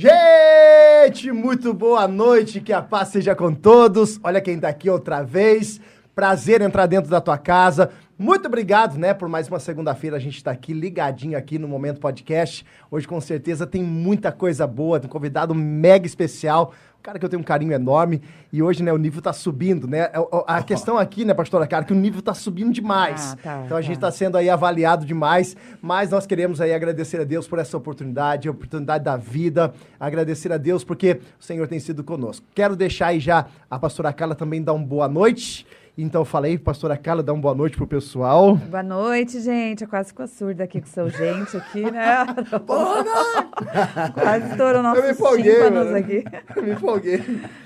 Gente, muito boa noite, que a paz seja com todos. Olha quem tá aqui outra vez. Prazer entrar dentro da tua casa. Muito obrigado, né, por mais uma segunda-feira a gente está aqui ligadinho aqui no Momento Podcast. Hoje com certeza tem muita coisa boa, tem um convidado mega especial, um cara que eu tenho um carinho enorme e hoje, né, o nível tá subindo, né? A, a questão aqui, né, pastora cara, que o nível tá subindo demais. Ah, tá, então a tá. gente tá sendo aí avaliado demais, mas nós queremos aí agradecer a Deus por essa oportunidade, a oportunidade da vida, agradecer a Deus porque o Senhor tem sido conosco. Quero deixar aí já a pastora Carla também dar uma boa noite. Então falei, pastora Carla, dá uma boa noite pro pessoal. Boa noite, gente. Eu quase ficou surda aqui com seu gente aqui, né? boa noite! Quase estourou nossos tímpanos aqui. Eu me empolguei.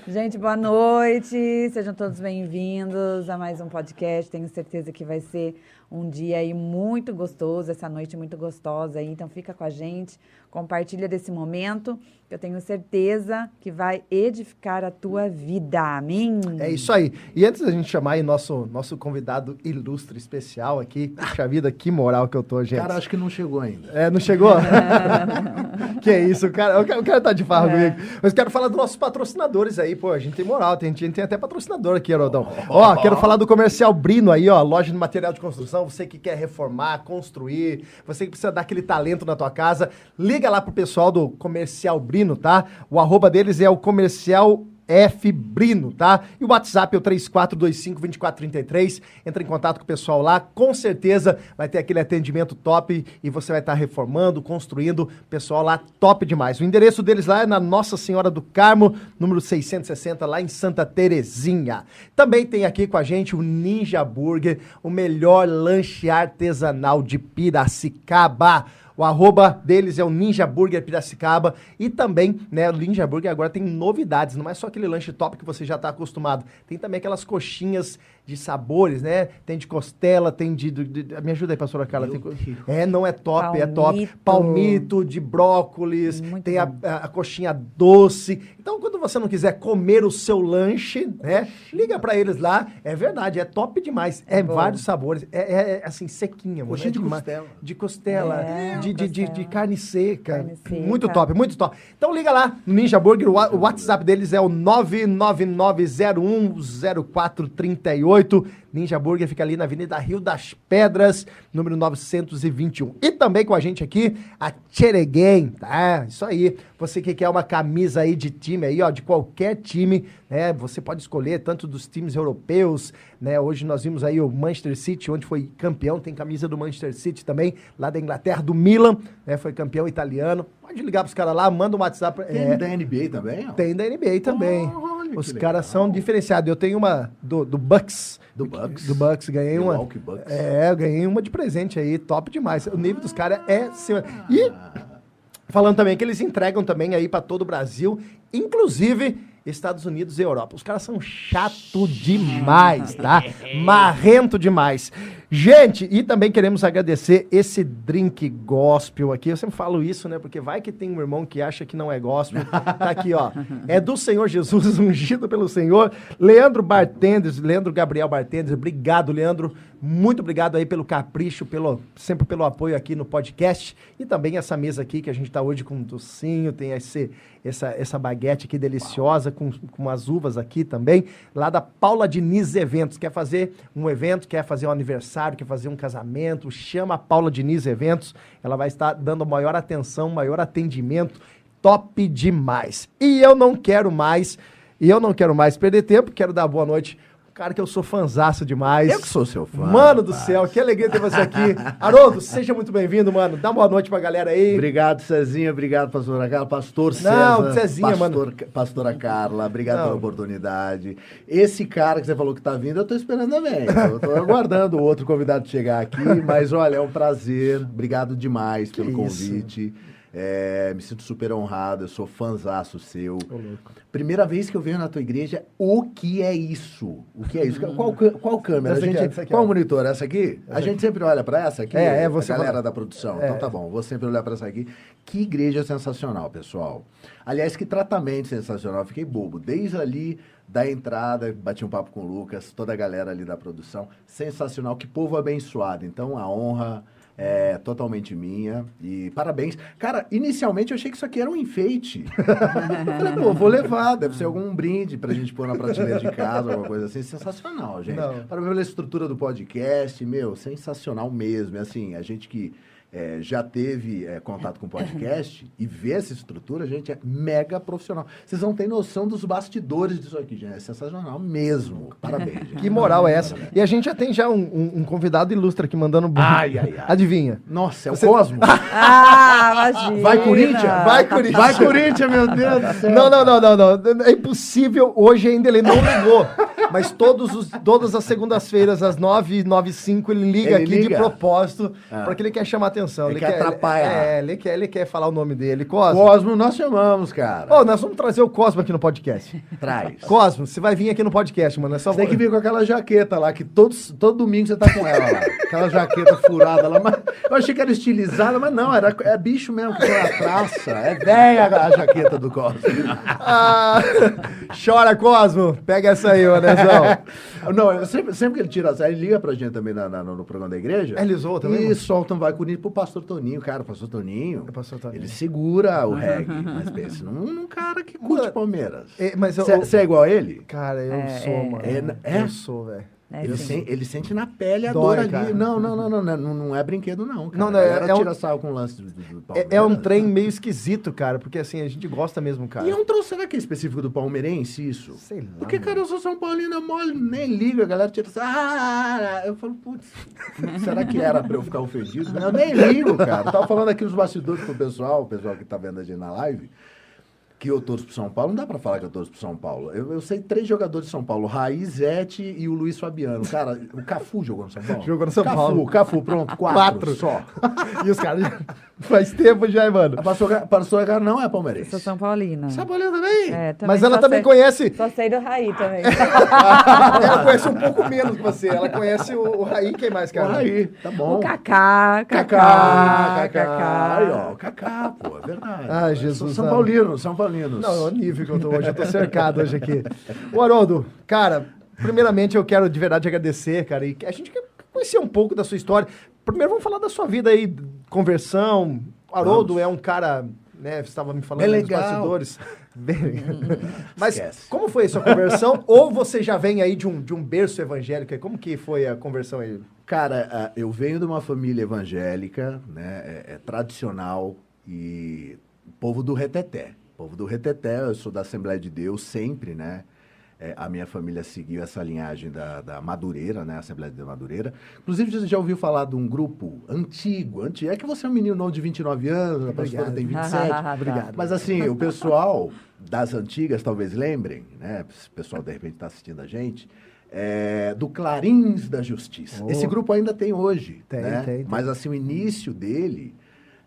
Gente, boa noite. Sejam todos bem-vindos a mais um podcast. Tenho certeza que vai ser um dia aí muito gostoso, essa noite muito gostosa aí. Então fica com a gente, compartilha desse momento, que eu tenho certeza que vai edificar a tua vida. Amém. É isso aí. E antes da gente chamar aí nosso nosso convidado ilustre especial aqui, puxa vida, que moral que eu tô, gente. Cara, acho que não chegou ainda. É, não chegou? que é isso, o cara, o cara, o cara tá de farra é. comigo. Mas quero falar dos nossos patrocinadores aí, pô, a gente tem moral, tem, a gente tem até patrocinador aqui, Herodão. Ó, oh, quero falar do Comercial Brino aí, ó, loja de material de construção você que quer reformar, construir, você que precisa dar aquele talento na tua casa, liga lá pro pessoal do Comercial Brino, tá? O arroba deles é o Comercial F Brino, tá? E o WhatsApp é o 3425-2433. Entra em contato com o pessoal lá, com certeza vai ter aquele atendimento top e você vai estar tá reformando, construindo. Pessoal lá, top demais. O endereço deles lá é na Nossa Senhora do Carmo, número 660, lá em Santa Terezinha. Também tem aqui com a gente o Ninja Burger, o melhor lanche artesanal de Piracicaba. O arroba deles é o Ninja Burger Piracicaba. E também, né, o Ninja Burger agora tem novidades. Não é só aquele lanche top que você já está acostumado. Tem também aquelas coxinhas de sabores, né? Tem de costela, tem de. de, de me ajuda aí, pastora Carla. Tem, é, não é top, Palmito. é top. Palmito de brócolis, Muito tem a, a, coxinha doce. Então, quando você não quiser comer o seu lanche, né? Liga para eles lá. É verdade, é top demais. É, é vários sabores. É, é, é, assim, sequinha. Coxinha é de costela. De costela, é, de, de, de, de, carne seca. Carne seca. Muito top, muito top. Então, liga lá no Ninja Burger. O WhatsApp deles é o 999010438. 8. Ninja Burger fica ali na Avenida Rio das Pedras, número 921. E também com a gente aqui, a Tchereguem, tá? Isso aí. Você que quer uma camisa aí de time aí, ó, de qualquer time, né? Você pode escolher tanto dos times europeus, né? Hoje nós vimos aí o Manchester City, onde foi campeão, tem camisa do Manchester City também, lá da Inglaterra, do Milan, né? Foi campeão italiano. Pode ligar pros caras lá, manda um WhatsApp. Tem é, da NBA também? Ó. Tem da NBA também. Oh, Os caras são diferenciados. Eu tenho uma do, do Bucks, do Bucks. Do Bucks, ganhei uma. Bucks. É, eu ganhei uma de presente aí, top demais. O nível dos caras é. E falando também que eles entregam também aí para todo o Brasil, inclusive Estados Unidos e Europa. Os caras são chato demais, tá? Marrento demais. Gente, e também queremos agradecer esse drink gospel aqui. Eu sempre falo isso, né? Porque vai que tem um irmão que acha que não é gospel. Tá aqui, ó. É do Senhor Jesus, ungido pelo Senhor. Leandro Bartendes, Leandro Gabriel Bartendes. Obrigado, Leandro. Muito obrigado aí pelo capricho, pelo, sempre pelo apoio aqui no podcast. E também essa mesa aqui que a gente tá hoje com um docinho, tem esse, essa, essa baguete aqui deliciosa com, com as uvas aqui também. Lá da Paula Diniz Eventos. Quer fazer um evento, quer fazer um aniversário aniversário, quer fazer um casamento, chama a Paula Diniz Eventos. Ela vai estar dando maior atenção, maior atendimento. Top demais. E eu não quero mais, e eu não quero mais perder tempo, quero dar boa noite Cara, que eu sou fanzaço demais. Eu que sou seu fã. Mano do céu, que alegria ter você aqui. Haroldo, seja muito bem-vindo, mano. Dá uma boa noite pra galera aí. Obrigado, Cezinha. Obrigado, pastora Carla. Pastor César. Não, Cezinha, pastor, mano. Pastora Carla, obrigado Não. pela oportunidade. Esse cara que você falou que tá vindo, eu tô esperando também. Eu tô aguardando o outro convidado chegar aqui. Mas, olha, é um prazer. Obrigado demais que pelo isso? convite. É, me sinto super honrado, eu sou fãzaço seu. Primeira vez que eu venho na tua igreja, o que é isso? O que é isso? Qual, qual câmera? Essa a gente, aqui, qual monitor? Essa aqui? Essa a gente sempre olha para essa aqui? É, é você. A galera da produção. É. Então tá bom, vou sempre olhar para essa aqui. Que igreja sensacional, pessoal. Aliás, que tratamento sensacional. Fiquei bobo. Desde ali da entrada, bati um papo com o Lucas, toda a galera ali da produção. Sensacional, que povo abençoado. Então, a honra É totalmente minha. E parabéns. Cara, inicialmente eu achei que isso aqui era um enfeite. Falei, pô, vou levar. Deve ser algum brinde pra gente pôr na prateleira de casa, alguma coisa assim. Sensacional, gente. Não. Parabéns pela estrutura do podcast. Meu, sensacional mesmo. E assim, a gente que é, já teve é, contato com podcast e vê essa estrutura, gente, é mega profissional. Vocês não têm noção dos bastidores disso aqui, gente. É sensacional mesmo. Parabéns, gente. Que moral é essa? E a gente já tem já um, um- um convidado ilustre aqui mandando... Ai, ai, ai. Adivinha? Nossa, é o Você- Cosmo. Ah, imagina. Vai, Corinthians? Vai, Corinthians. Vai, Corinthians, meu Deus do céu. Não, não, não, não, não. É impossível. Hoje ainda ele não ligou. Mas todos os, todas as segundas-feiras, às 9 e 9 5 ele liga Ele aqui de liga? propósito, Ah. porque ele quer chamar atenção. Ele quer atrapalhar. É, ele quer, ele quer falar o nome dele. Cosmo. Cosmo, nós chamamos, cara. Ô, nós vamos trazer o Cosmo aqui no podcast. Traz. Cosmo, você vai vir aqui no podcast, mano. É só Você tem que vir com aquela jaqueta lá, que todos, todo domingo você tá com ela lá. Aquela jaqueta furada lá. Mas eu achei que era estilizada, mas não, era, é bicho mesmo que foi a traça. É velha a jaqueta do Cosmo. Ah, chora, Cosmo. Pega essa aí, ô Nezão. Não, sempre, sempre que ele tira essa, ele liga pra gente também na- na- no programa da igreja. Ele zoa também, E mano? solta um vai com pro pastor Toninho. Cara, o pastor Toninho, o pastor Toninho. ele segura o reggae. Mas pensa num, num cara que curte Palmeiras. é, mas eu- Você é igual a ele? Cara, eu É, sou, é. mano. É, é? Eu sou, velho. É, ele, sen- ele sente na pele a Dói, dor ali. cara. Não, não, não, não, não, não, é brinquedo, não. Cara. Não, não, é- é um- tira sal com o lance do, do, do É, é um trem meio esquisito, cara, porque assim, a gente gosta mesmo, cara. E é um troço, será que é específico do palmeirense isso? Sei lá, Porque, mano. cara, eu sou São Paulino, eu mole, nem ligo, a galera tira sal. Ah, eu falo, putz, será que era pra eu ficar ofendido? Eu nem ligo, cara. Eu tava falando aqui nos bastidores pro pessoal, o pessoal que tá vendo a gente na live, que eu torço pro São Paulo. Não dá pra falar que eu torço pro São Paulo. Eu, eu sei três jogadores de São Paulo, Raiz, Zete e o Luiz Fabiano. Cara, o Cafu jogou no São Paulo? Jogou no São Cafu, Paulo. Cafu, pronto, quatro, Quatro. só. E os caras faz tempo já, mano. A pastora, a pastora não é Eu palmeirense. sou São Paulina. São Paulino também? É, também Mas ela também sei- conhece. Só sei do Raí também. Ela conhece um pouco menos que você. Ela conhece o, o Raí, quem mais, cara? Aí, tá bom. O Kaká, Cacá, Kaká, Cacá. Aí, ó, Kaká. o Cacá, pô, é verdade. Ah, Jesus, São, São não. Paulinos, São Paulinos. Não, é o nível que eu tô hoje. Eu tô cercado hoje aqui. Ô, Haroldo, cara, primeiramente eu quero de verdade agradecer, cara. E a gente quer conhecer um pouco da sua história. Primeiro vamos falar da sua vida aí, conversão. O Haroldo é um cara, né? Você estava me falando dos bastidores. Bem... Mas Esquece. como foi a sua conversão? Ou você já vem aí de um, de um berço evangélico? Como que foi a conversão aí? Cara, eu venho de uma família evangélica, né? É, é tradicional e povo do reteté. Povo do reteté, eu sou da Assembleia de Deus sempre, né? É, a minha família seguiu essa linhagem da, da Madureira, né? Assembleia de Deus Madureira. Inclusive, você já ouviu falar de um grupo antigo, antigo. É que você é um menino novo de 29 anos, a pastora tem 27. Obrigado. Mas assim, o pessoal das antigas talvez lembrem, né? O pessoal de repente está assistindo a gente. é, do Clarins da Justiça. Oh. Esse grupo ainda tem hoje. Tem, né? tem, tem. Mas assim, o início dele,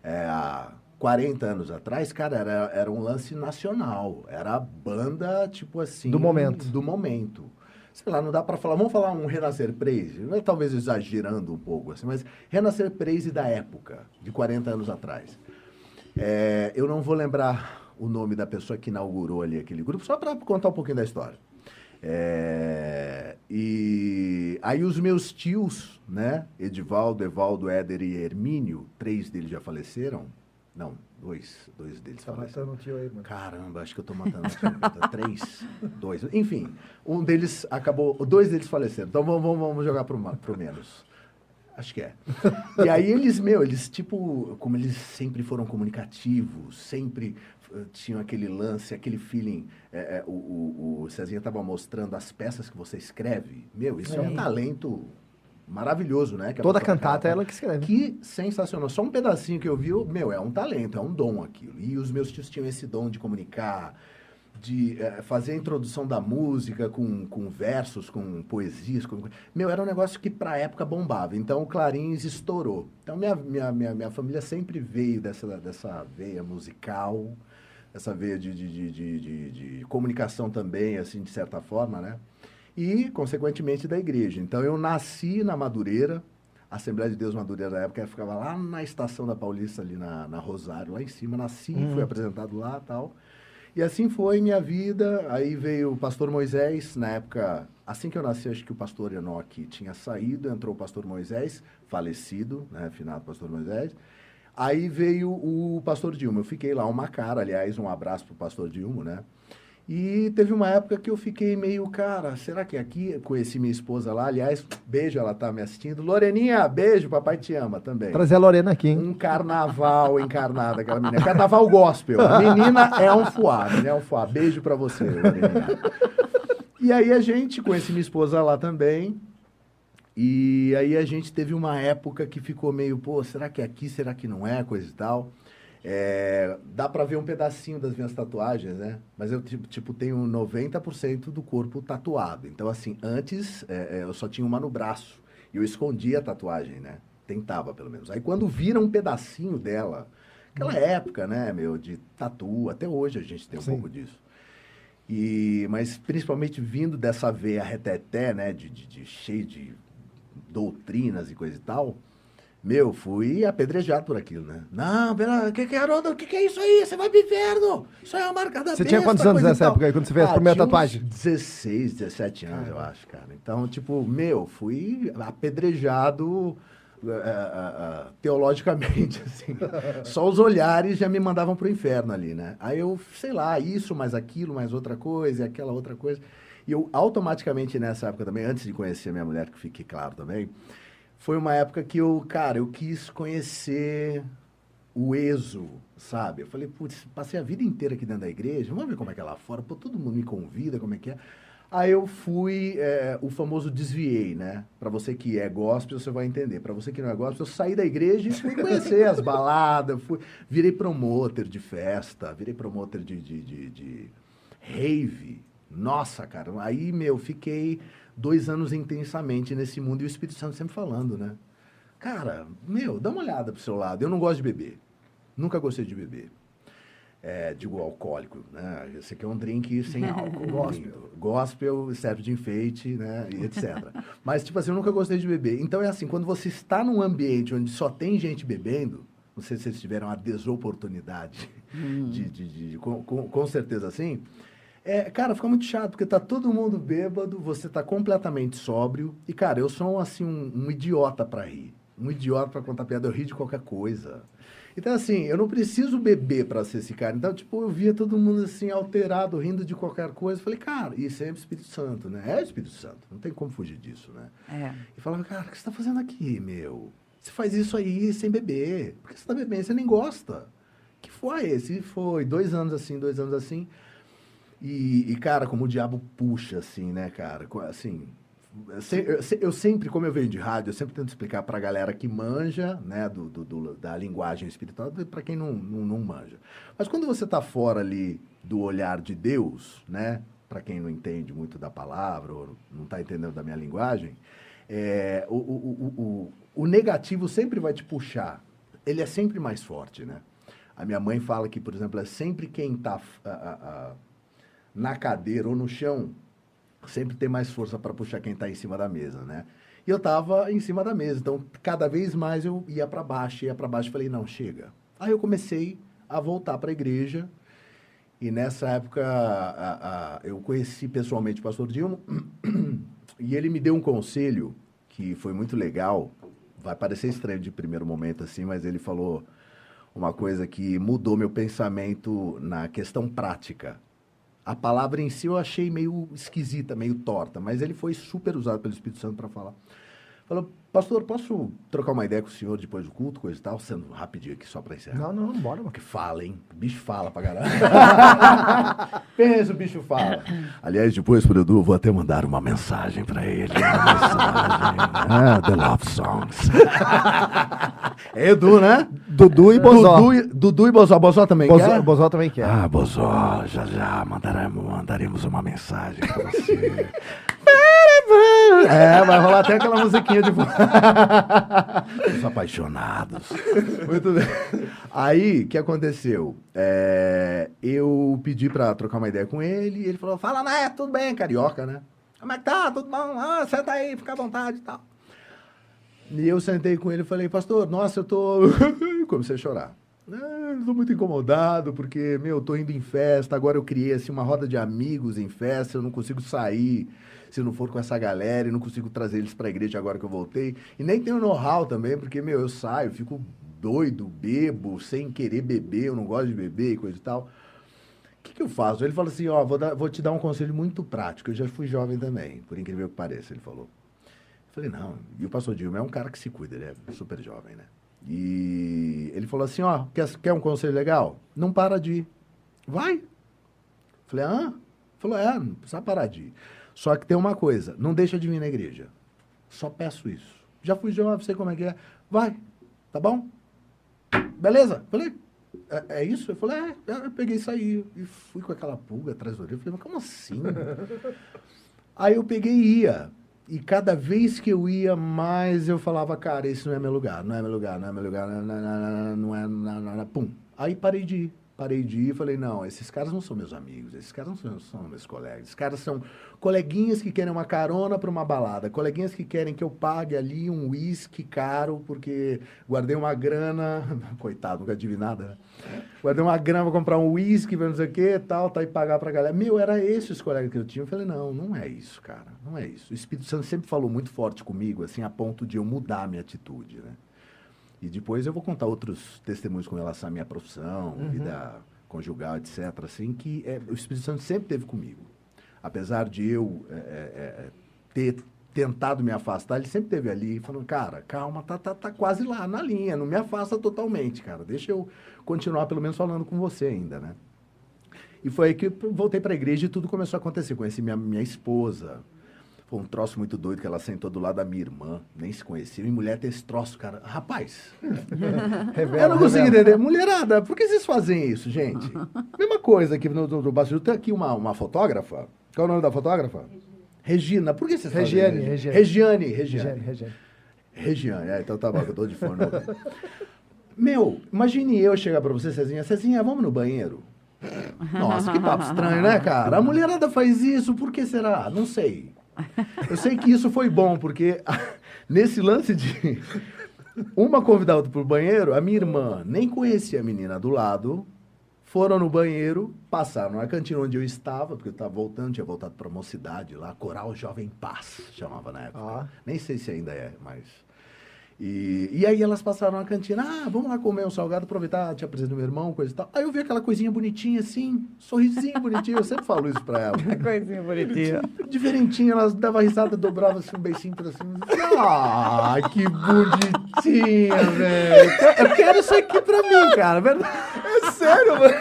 é, há 40 anos atrás, cara, era, era um lance nacional. Era a banda, tipo assim. Do momento. Do momento. Sei lá, não dá pra falar. Vamos falar um Renascer Praise. Não é talvez exagerando um pouco, assim, mas Renascer Praise da época, de 40 anos atrás. É, eu não vou lembrar o nome da pessoa que inaugurou ali aquele grupo, só para contar um pouquinho da história. É, e aí os meus tios, né? Edivaldo, Evaldo, Éder e Hermínio, três deles já faleceram. Não, dois, dois deles Tá faleceram. matando o tio aí, mano. Caramba, acho que eu tô matando o tio. Tá, três, dois. Enfim, um deles acabou, dois deles faleceram. Então vamos, vamos, vamos jogar pro, pro menos. Acho que é. E aí eles, meu, eles tipo, como eles sempre foram comunicativos, sempre eh, tinham aquele lance, aquele feeling. eh, o, o, o Cezinha estava mostrando as peças que você escreve. Meu, isso é, um Sim. talento maravilhoso, né? a Toda cantata é ela que escreve. que sensacional. Só um pedacinho que eu vi, meu, é um talento, é um dom aquilo. E os meus tios tinham esse dom de comunicar, de eh, fazer a introdução da música com, com versos, com poesias. Com... Meu, era um negócio que pra época bombava. Então o Clarins estourou. Então minha, minha, minha, minha família sempre veio dessa, dessa veia musical, essa veia de, de, de, de, de- de comunicação também, assim, de certa forma, né? E, consequentemente, da igreja. Então eu nasci na Madureira, a Assembleia de Deus Madureira da época ficava lá na estação da Paulista, ali na, na Rosário, lá em cima. Nasci, fui apresentado lá tal. E assim foi minha vida. Aí veio o pastor Moisés, na época, assim que eu nasci, acho que o pastor Enoque tinha saído, entrou o pastor Moisés, falecido, né, finado pastor Moisés. Aí veio o pastor Dilma. Eu fiquei lá uma cara, aliás, um abraço pro pastor Dilma, né? E teve uma época que eu fiquei meio, cara, será que é aqui? Conheci minha esposa lá, aliás, beijo, ela tá me assistindo. Loreninha, beijo, papai te ama também. Trazer a Lorena aqui, hein? Um carnaval encarnado, aquela menina. Carnaval gospel. Menina é um fuá, menina é um fuá. Beijo pra você, Loreninha. E aí a gente, conheci minha esposa lá também. E aí a gente teve uma época que ficou meio, pô, será que é aqui, será que não é, coisa e tal. É, dá pra ver um pedacinho das minhas tatuagens, né? Mas eu, tipo, tenho 90% do corpo tatuado. Então, assim, antes é, é, eu só tinha uma no braço. E eu escondia a tatuagem, né? Tentava, pelo menos. Aí, quando vira um pedacinho dela, aquela época, né, meu, de tatu, até hoje a gente tem um Sim. pouco disso. E, mas principalmente vindo dessa veia reteté, né, de, de, de cheio de doutrinas e coisa e tal, meu, fui apedrejado por aquilo, né? Não, pera, que que é, Haroldo? O que, que é isso aí? Você vai pro inferno! Isso aí é uma marca da Você tinha quantos anos nessa época aí, quando você fez a primeira tatuagem? 16, 17 anos, eu acho, cara. Então, tipo, meu, fui apedrejado eh, eh, eh, teologicamente, assim. Só os olhares já me mandavam pro inferno ali, né? Aí eu, sei lá, isso, mais aquilo, mais outra coisa, e aquela outra coisa. E eu automaticamente nessa época também, antes de conhecer a minha mulher, que fique claro também, foi uma época que eu, cara, eu quis conhecer o ESO, sabe? Eu falei, putz, passei a vida inteira aqui dentro da igreja, vamos ver como é que é lá fora, pô, todo mundo me convida, como é que é. Aí eu fui, é, o famoso desviei, né? Pra você que é gospel, você vai entender. Pra você que não é gospel, eu saí da igreja e fui conhecer as baladas, fui, virei promoter de festa, virei promoter de, de, de, de rave. Nossa, cara, aí, meu, fiquei dois anos intensamente nesse mundo e o Espírito Santo sempre falando, né? Cara, meu, dá uma olhada pro seu lado. Eu não gosto de beber. Nunca gostei de beber. É, digo alcoólico, né? Esse aqui é um drink sem álcool. Gospel. Gospel serve de enfeite, né? E etc. Mas, tipo assim, eu nunca gostei de beber. Então é assim, quando você está num ambiente onde só tem gente bebendo, não sei se vocês tiveram a desoportunidade de, de, de- de- com, com, com certeza assim. É, cara, fica muito chato, porque tá todo mundo bêbado, você tá completamente sóbrio. E, cara, eu sou, assim, um, um idiota pra rir. Um idiota pra contar piada, eu rio de qualquer coisa. Então, assim, eu não preciso beber pra ser esse cara. Então, tipo, eu via todo mundo, assim, alterado, rindo de qualquer coisa. Falei, cara, isso é Espírito Santo, né? É Espírito Santo, não tem como fugir disso, né? É. E falava, cara, o que você tá fazendo aqui, meu? Você faz isso aí sem beber. Por que você tá bebendo? Você nem gosta. Que foi esse? E foi dois anos assim, dois anos assim. E, e, cara, como o diabo puxa, assim, né, cara? Assim, eu, se- eu se- eu sempre, como eu venho de rádio, eu sempre tento explicar pra galera que manja, né, do, do- da linguagem espiritual, pra quem não, não, não manja. Mas quando você tá fora ali do olhar de Deus, né, pra quem não entende muito da palavra, ou não tá entendendo da minha linguagem, é, o, o, o, o negativo sempre vai te puxar. Ele é sempre mais forte, né? A minha mãe fala que, por exemplo, é sempre quem está na cadeira ou no chão, sempre tem mais força para puxar quem está em cima da mesa, né? E eu estava em cima da mesa, então cada vez mais eu ia para baixo, ia para baixo, falei, não, chega. Aí eu comecei a voltar para a igreja, e nessa época a- a- eu conheci pessoalmente o pastor Dilma, e ele me deu um conselho que foi muito legal. Vai parecer estranho de primeiro momento assim, mas ele falou uma coisa que mudou meu pensamento na questão prática. A palavra em si eu achei meio esquisita, meio torta, mas ele foi super usado pelo Espírito Santo para falar. Falou, pastor, posso trocar uma ideia com o senhor depois do culto, coisa e tal? Sendo rapidinho aqui só para encerrar. Não, não, bora, mano. Que fala, hein? O bicho fala pra caralho. Pensa, o bicho fala. Aliás, depois pro Edu, eu vou até mandar uma mensagem pra ele. Uma mensagem. Ah, The Love Songs. é Edu, né? Dudu e Bozó. Dudu, e- Dudu e Bozó. Bozó também Bozó, quer? Bozó também quer. Ah, Bozó, já já mandaremos, mandaremos uma mensagem pra você. É, vai rolar até aquela musiquinha de Os apaixonados. Muito bem. Aí, o que aconteceu? É, eu pedi pra trocar uma ideia com ele, e ele falou, fala, né, tudo bem, carioca, né? Como é que tá? Tudo bom? Ah, senta aí, fica à vontade e tal. E eu sentei com ele e falei, pastor, nossa, eu tô... Comecei a chorar. Ah, estou muito incomodado porque, meu, tô indo em festa, agora eu criei assim uma roda de amigos em festa, eu não consigo sair se não for com essa galera e não consigo trazer eles para a igreja agora que eu voltei. E nem tenho know-how também, porque, meu, eu saio, fico doido, bebo, sem querer beber, eu não gosto de beber e coisa e tal. O que, que eu faço? Ele falou assim, ó, vou, dar, vou te dar um conselho muito prático, eu já fui jovem também, por incrível que pareça, ele falou. Eu falei, não, e o pastor Dilma é um cara que se cuida, ele é super jovem, né? E ele falou assim, ó, quer, quer um conselho legal? Não para de ir. Vai. Falei, ah? Falou, é, não precisa parar de ir. Só que tem uma coisa, não deixa de vir na igreja. Só peço isso. Já fui jovem, sei como é que é. Vai, tá bom? Beleza? Falei, é, é isso? Eu falei, é, é. Eu peguei e saí. E fui com aquela pulga atrás do orelha. Falei, mas como assim? Aí eu peguei e ia. E cada vez que eu ia, mais eu falava, cara, esse não é meu lugar, não é meu lugar, não é meu lugar, não, não, não, não é, não, não, não, pum. Aí parei de ir parei de ir e falei, não, esses caras não são meus amigos, esses caras não são, são meus colegas, esses caras são coleguinhas que querem uma carona para uma balada, coleguinhas que querem que eu pague ali um uísque caro, porque guardei uma grana, coitado, nunca tive nada, né? Guardei uma grana para comprar um uísque, não sei o que, tal, tá, e pagar para a galera. Meu, era esses os colegas que eu tinha. Eu falei, não, não é isso, cara, não é isso. O Espírito Santo sempre falou muito forte comigo, assim, a ponto de eu mudar a minha atitude, né? E depois eu vou contar outros testemunhos com relação à minha profissão, uhum. vida conjugal, etc. Assim, que é, o Espírito Santo sempre teve comigo. Apesar de eu é, é, é, ter tentado me afastar, ele sempre teve ali, falando, cara, calma, tá, tá, tá quase lá, na linha, não me afasta totalmente, cara. Deixa eu continuar pelo menos falando com você ainda, né? E foi aí que eu voltei para a igreja e tudo começou a acontecer. Conheci minha, minha esposa, foi um troço muito doido que ela sentou do lado da minha irmã, nem se conhecia. E mulher tem esse troço, cara. Rapaz, revela, eu não consigo entender. Mulherada, por que vocês fazem isso, gente? Mesma coisa aqui no, no, no Bastidor. Tem aqui uma, uma fotógrafa. Qual é o nome da fotógrafa? Regina. Por que vocês Regiane, fazem isso? Regiane. Regiane. Regiane. Regiane. Regiane. É, então tá bom, eu tô de fone. Meu, imagine eu chegar pra você, Cezinha. Cezinha, vamos no banheiro? Nossa, que papo estranho, né, cara? A mulherada faz isso, por que será? Não sei. Eu sei que isso foi bom, porque nesse lance de uma convidar outra para o banheiro, a minha irmã nem conhecia a menina do lado, foram no banheiro, passaram na cantina onde eu estava, porque eu estava voltando, tinha voltado para a mocidade lá, Coral Jovem Paz, chamava na época. Ah. Nem sei se ainda é, mas e, e aí elas passaram na cantina, ah, vamos lá comer um salgado, aproveitar, te apresento meu irmão, coisa e tal. Aí eu vi aquela coisinha bonitinha assim, sorrisinho bonitinho, eu sempre falo isso pra ela. coisinha bonitinha. Diferentinha, elas davam risada, dobravam assim, um beicinho pra cima. Ah, que bonitinha, velho. Eu quero isso aqui pra mim, cara. É sério, mano.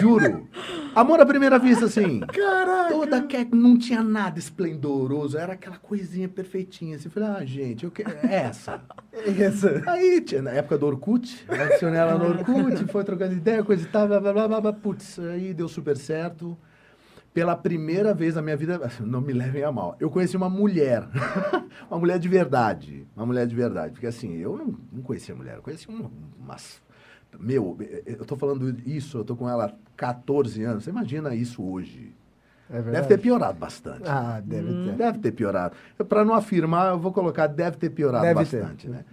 Juro. Amor à primeira vista, assim. Caraca. Toda que não tinha nada esplendoroso, era aquela coisinha perfeitinha. Assim, eu falei, ah, gente, eu quero. É essa. Essa. Aí, tinha, na época do Orkut, adicionei ela no Orkut, foi trocando ideia, coisa e tal, blá, blá, blá, blá, putz, aí deu super certo. Pela primeira vez na minha vida, assim, não me levem a mal, eu conheci uma mulher, uma mulher de verdade, uma mulher de verdade, porque assim, eu não, não conhecia mulher, eu conhecia umas meu, eu tô falando isso, eu tô com ela há 14 anos. Você imagina isso hoje. É deve ter piorado bastante. Ah, deve hum. ter. Deve ter piorado. Para não afirmar, eu vou colocar deve ter piorado deve bastante, ter. né?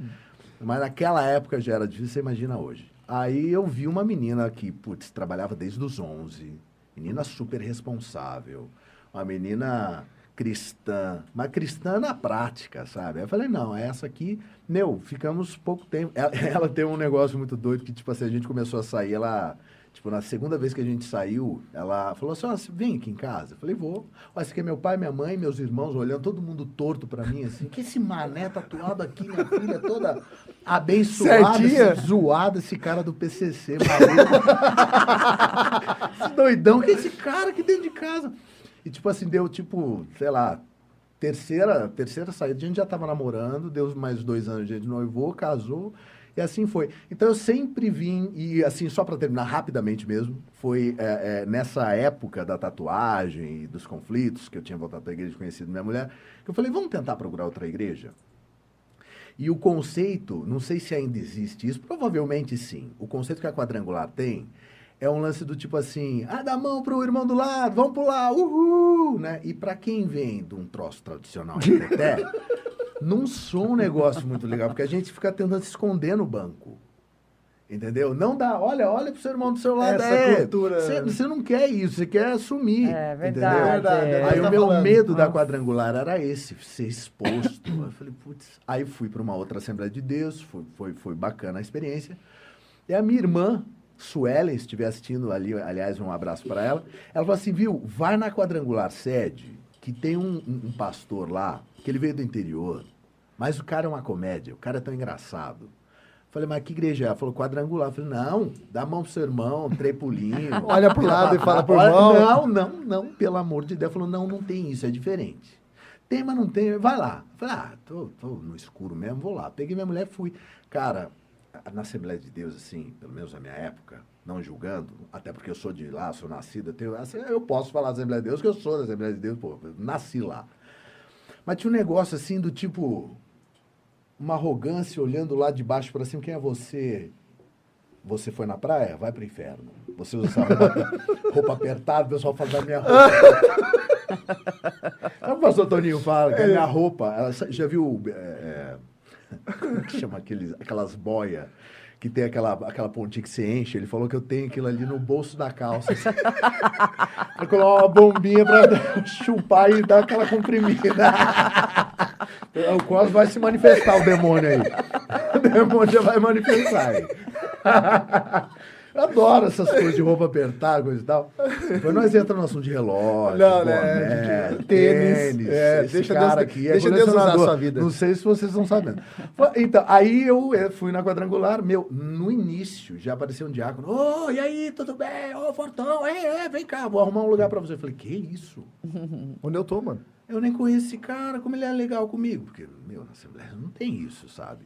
Mas naquela época já era difícil, você imagina hoje. Aí eu vi uma menina que, putz, trabalhava desde os 11. Menina super responsável. Uma menina cristã, mas cristã na prática, sabe? Aí eu falei, não, essa aqui, meu, ficamos pouco tempo. Ela, ela, tem um negócio muito doido que, tipo assim, a gente começou a sair, ela, tipo, na segunda vez que a gente saiu, ela falou assim, ó, vem aqui em casa. Eu falei, vou. Olha, esse aqui é meu pai, minha mãe, meus irmãos olhando, todo mundo torto pra mim, assim, que esse mané tatuado aqui, minha filha toda abençoada, zoada, esse cara do PCC, maluco. esse doidão, que é esse cara aqui dentro de casa. E, tipo assim, deu, tipo, sei lá, terceira, terceira saída, a gente já estava namorando, deu mais dois anos, a gente noivou, casou, e assim foi. Então, eu sempre vim, e assim, só para terminar rapidamente mesmo, foi é, é, nessa época da tatuagem e dos conflitos, que eu tinha voltado para a igreja conhecido minha mulher, que eu falei, vamos tentar procurar outra igreja? E o conceito, não sei se ainda existe isso, provavelmente sim. O conceito que a quadrangular tem é um lance do tipo assim, ah, dá a mão pro irmão do lado, vamos pular, uhul, né? E para quem vem de um troço tradicional de até, não sou um negócio muito legal, porque a gente fica tentando se esconder no banco. Entendeu? Não dá. Olha, olha pro seu irmão do seu lado. Essa é, cultura- Você, não quer isso, você quer assumir. É verdade, Entendeu? Verdade, é. Aí Tá o meu falando. medo da Nossa. quadrangular era esse, ser exposto. eu falei, putz. Aí fui para uma outra Assembleia de Deus, foi, foi, foi bacana a experiência. E a minha irmã, Suelen, se estiver assistindo ali, aliás, um abraço para ela, ela falou assim, viu, vai na quadrangular sede, que tem um, um- um pastor lá, que ele veio do interior, mas o cara é uma comédia, o cara é tão engraçado. Falei, mas que igreja é? Ela falou, quadrangular. Eu falei, não, dá a mão pro seu irmão, trepulinho. Olha pro lado e fala pro irmão. Não, não, não, pelo amor de Deus. Falou, não, não tem isso, é diferente. Tem, mas não tem, vai lá. Falei, ah, tô, tô no escuro mesmo, vou lá. Peguei minha mulher e fui. Cara, na Assembleia de Deus, assim, pelo menos na minha época, não julgando, até porque eu sou de lá, sou nascido, eu, tenho, assim, eu posso falar da Assembleia de Deus, que eu sou da Assembleia de Deus, pô, nasci lá. Mas tinha um negócio assim do tipo, uma arrogância olhando lá de baixo para cima, quem é você? Você foi na praia? Vai pro inferno. Você usa essa roupa, roupa apertada, o pessoal fala da minha roupa. Sabe o pastor Toninho fala? Que a minha roupa, ela, já viu, é, é, como que chama aqueles, aquelas boias que tem aquela, aquela pontinha que você enche? Ele falou que eu tenho aquilo ali no bolso da calça. Pra colocar uma bombinha pra chupar e dar aquela comprimida. O Cosmo vai se manifestar, o demônio aí. O demônio já vai manifestar aí. Eu adoro essas coisas de roupa apertada, coisa e tal. Depois nós entramos no assunto de relógio, Não, boné, né, tênis, é, esse deixa cara Deus- aqui é deixa Deus usar a sua vida. Não sei se vocês estão sabendo. Então, aí eu eh, fui na quadrangular, meu, no início já apareceu um diácono. Ô, e aí, tudo bem? Ô, Fortão, é, é, vem cá, vou arrumar um lugar pra você. Eu falei, que isso? Onde eu tô, mano? Eu nem conheço esse cara, como ele é legal comigo. Porque, meu, na Assembleia não tem isso, sabe?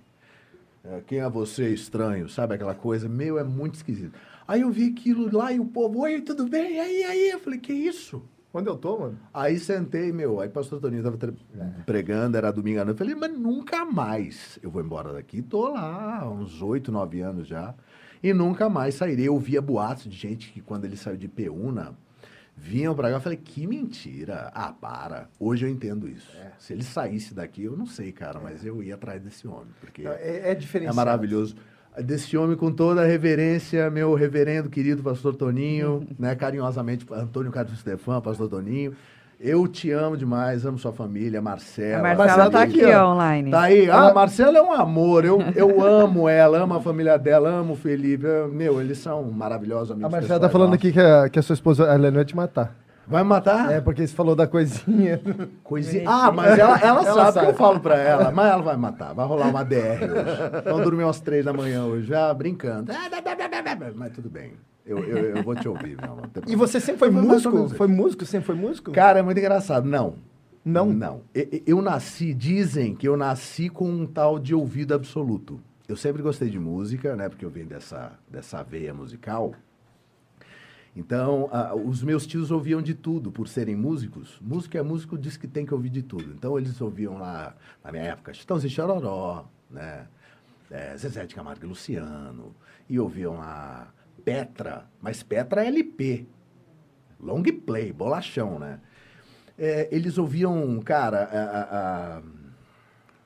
É, quem é você, estranho, sabe aquela coisa? Meu, é muito esquisito. Aí eu vi aquilo lá e o povo, oi, tudo bem? E aí, aí? Eu falei, que isso? Onde eu tô, mano? Aí sentei, meu, aí pastor Toninho tava tre- pregando, era domingo à noite. Eu falei, mas nunca mais eu vou embora daqui. Tô lá, uns oito, nove anos já. E nunca mais sairei. Eu via boatos de gente que quando ele saiu de Peúna, vinham pra cá. Eu falei, que mentira. Ah, para. Hoje eu entendo isso. Se ele saísse daqui, eu não sei, cara, mas eu ia atrás desse homem. Porque É, é é maravilhoso. Desse homem com toda a reverência, meu reverendo querido pastor Toninho, né, carinhosamente Antônio Carlos Stefan, pastor Toninho. Eu te amo demais, amo sua família, Marcela. A Marcela Marcela tá aqui, ó. online. Tá aí. Ela- A Marcela é um amor. Eu, eu amo ela, amo a família dela, amo o Felipe. Eu- Meu, eles são maravilhosos amigos. A Marcela tá falando nossos. aqui que a, que a sua esposa, a Helena, vai te matar. Vai me matar? É, porque você falou da coisinha. Coisinha. Ah, mas ela, ela, Ela sabe, sabe. que eu falo pra ela. Mas ela vai matar. Vai rolar uma DR hoje. Vamos dormir umas três da manhã hoje, já brincando. Mas tudo bem. Eu, eu, eu vou te ouvir, meu amor. E você sempre foi músico? Foi músico? Sempre foi músico? Cara, é muito engraçado. Não. Não? Não. E- e- Eu nasci, dizem que eu nasci com um tal de ouvido absoluto. Eu sempre gostei de música, né? Porque eu venho dessa, dessa veia musical. Então, ah, os meus tios ouviam de tudo, por serem músicos. Músico é músico, diz que tem que ouvir de tudo. Então, eles ouviam lá, na minha época, Chitãozinho Chororó, né? É, Zezé de Camargo e Luciano. E ouviam lá Petra, mas Petra é LP. Long play, bolachão, né? É, eles ouviam, cara, a, a- a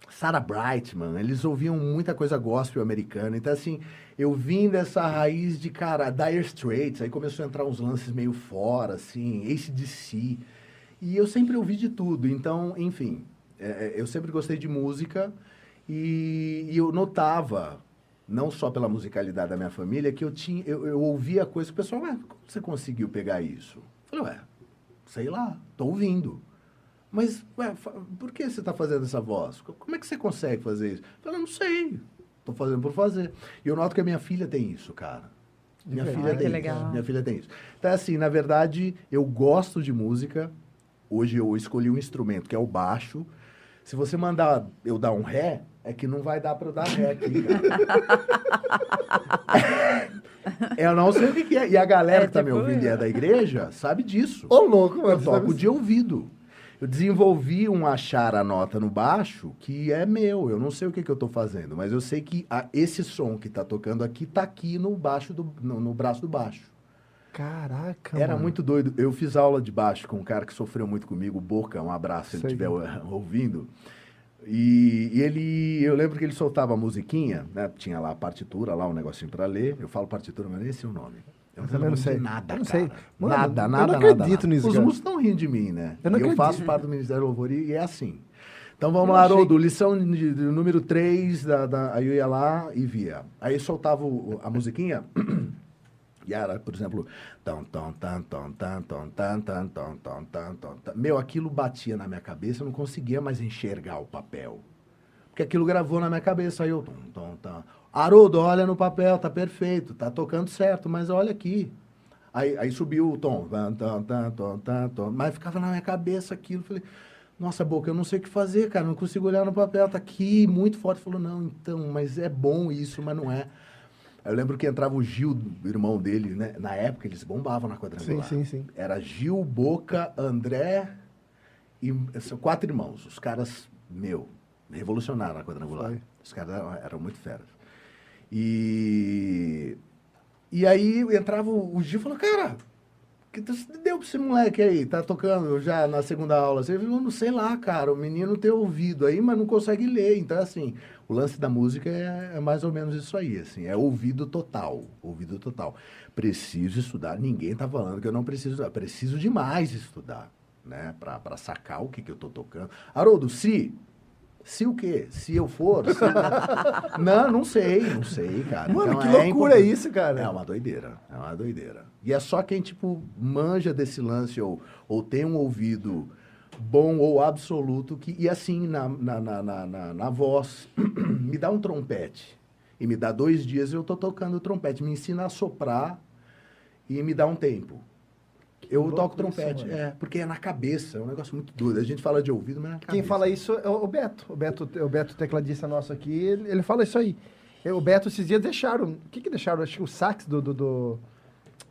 Sarah Brightman, eles ouviam muita coisa gospel americana. Então, assim, eu vim dessa raiz de, cara, Dire Straits, aí começou a entrar uns lances meio fora, assim, ACDC. E eu sempre ouvi de tudo. Então, enfim, é, eu sempre gostei de música e, e eu notava, não só pela musicalidade da minha família, que eu tinha, eu, eu ouvia coisas que o pessoal, ué, como você conseguiu pegar isso? Eu falei, ué, sei lá, tô ouvindo. Mas, ué, por que você está fazendo essa voz? Co- Como é que você consegue fazer isso? Eu falei, não sei, tô fazendo por fazer. E eu noto que a minha filha tem isso, cara. Minha Diferente. filha Ai, que tem legal. isso. Minha filha tem isso. Então, assim, na verdade, eu gosto de música. Hoje eu escolhi um instrumento, que é o baixo. Se você mandar eu dar um ré, é que não vai dar para eu dar ré aqui, cara. eu não sei o que, que é. E a galera É que tá me tipo ouvindo e é da igreja sabe disso. Ô, louco, mano. Eu toco de ouvido. Eu desenvolvi um achar a nota no baixo que é meu. Eu não sei o que, que eu estou fazendo, mas eu sei que a- esse som que está tocando aqui está aqui no baixo do, no, no braço do baixo. Caraca, Era mano. muito doido. Eu fiz aula de baixo com um cara que sofreu muito comigo, Boca, um abraço se ele estiver ouvindo. E, e ele, eu lembro que ele soltava a musiquinha, né? Tinha lá a partitura, lá um negocinho para ler. Eu falo partitura, mas esse é o nome. Eu, eu também não sei. Nada, eu não cara. sei. Mano, nada, nada, eu não nada, acredito nada. nisso, Os músicos estão rindo de mim, né? Eu não eu faço parte do Ministério do Louvor e, e é assim. Então vamos Eu lá, achei Haroldo, lição de, de número 3, da, da, aí eu ia lá e via. Aí soltava o- a musiquinha, e era, por exemplo, tom, tom, tom, tom, tom, tom, tom, tom, tom, tom, tom, tom, tom. meu, aquilo batia na minha cabeça, eu não conseguia mais enxergar o papel. Porque aquilo gravou na minha cabeça, aí eu, tom, tom, tom. Haroldo, olha no papel, tá perfeito, tá tocando certo, mas olha aqui. Aí, aí subiu o tom, tan, tan, tan, tan, tan. mas ficava na minha cabeça aquilo, falei, nossa, Boca, eu não sei o que fazer, cara, não consigo olhar no papel, tá aqui, muito forte. Falou, não, então, mas é bom isso, mas não é. Eu lembro que entrava o Gil, o irmão dele, né? Na época eles bombavam na quadrangular. Sim, sim, sim. Era Gil, Boca, André e são quatro irmãos. Os caras, meu, revolucionaram a quadrangular. Foi. Os caras eram, eram muito feras. E, e aí entrava o, o Gil e falou, cara, que tu deu pra esse moleque aí? Tá tocando já na segunda aula. Você falou, não sei lá, cara, o menino tem ouvido aí, mas não consegue ler. Então, assim, o lance da música é, é mais ou menos isso aí, assim, é ouvido total, ouvido total. Preciso estudar, ninguém tá falando que eu não preciso estudar, preciso demais estudar, né, pra, pra sacar o que que eu tô tocando. Haroldo, se... Se o quê? Se eu for? se- não, não sei, não sei, cara. Mano, Então, que é loucura é isso, cara? É uma doideira, é uma doideira. E é só quem, tipo, manja desse lance ou, ou tem um ouvido bom ou absoluto que... E assim, na, na, na, na, na- voz, me dá um trompete e me dá dois dias eu tô tocando trompete. Me ensina a soprar e me dá um tempo. Eu louco toco isso, trompete, mano. é, porque é na cabeça, é um negócio muito doido. A gente fala de ouvido, mas é na cabeça. Quem fala isso é o Beto. O Beto, o Beto tecladista nosso aqui, ele, ele fala isso aí. O Beto esses dias deixaram. O que que deixaram? Acho que o sax do. do, do-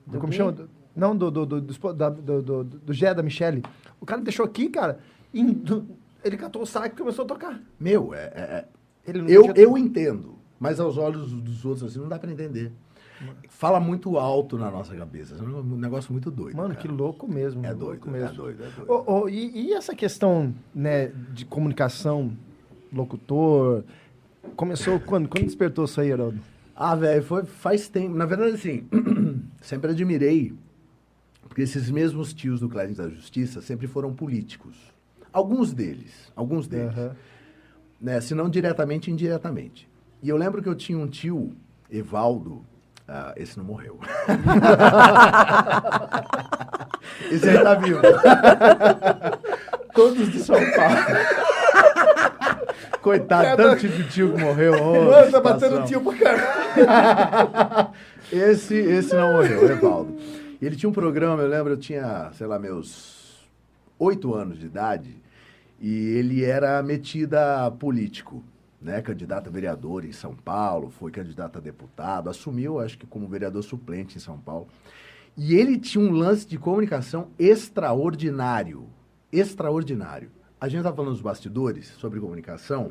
do- como chama? Não, do, do, do, do, da- do, do, do Gé da Michele. O cara deixou aqui, cara. e do- ele catou o sax e começou a tocar. Meu, é- é- é, Eu, eu entendo, mas aos olhos dos outros assim não dá pra entender. Fala muito alto na nossa cabeça. É um negócio muito doido. Mano, cara. que louco mesmo. É doido, mesmo. é doido, é doido. Ô, ô, e, e essa questão né, de comunicação, locutor, começou quando? Quando despertou isso aí, Haroldo? Ah, velho, foi faz tempo. Na verdade, assim, sempre admirei, porque esses mesmos tios do Clarins da Justiça sempre foram políticos. Alguns deles, alguns deles. Aham. né? Se não diretamente, indiretamente. E eu lembro que eu tinha um tio, Evaldo, ah, esse não morreu. esse aí tá vivo. Todos de São Paulo. Coitado, tanto tipo de tio que morreu. ô, Mano, tá batendo tio pra caralho. Esse, esse não morreu, Evaldo. Ele tinha um programa, eu lembro, eu tinha, sei lá, meus oito anos de idade, e ele era metida político, né? Candidato a vereador em São Paulo, foi candidato a deputado, assumiu, acho que como vereador suplente em São Paulo. E ele tinha um lance de comunicação extraordinário. Extraordinário. A gente estava falando nos bastidores sobre comunicação,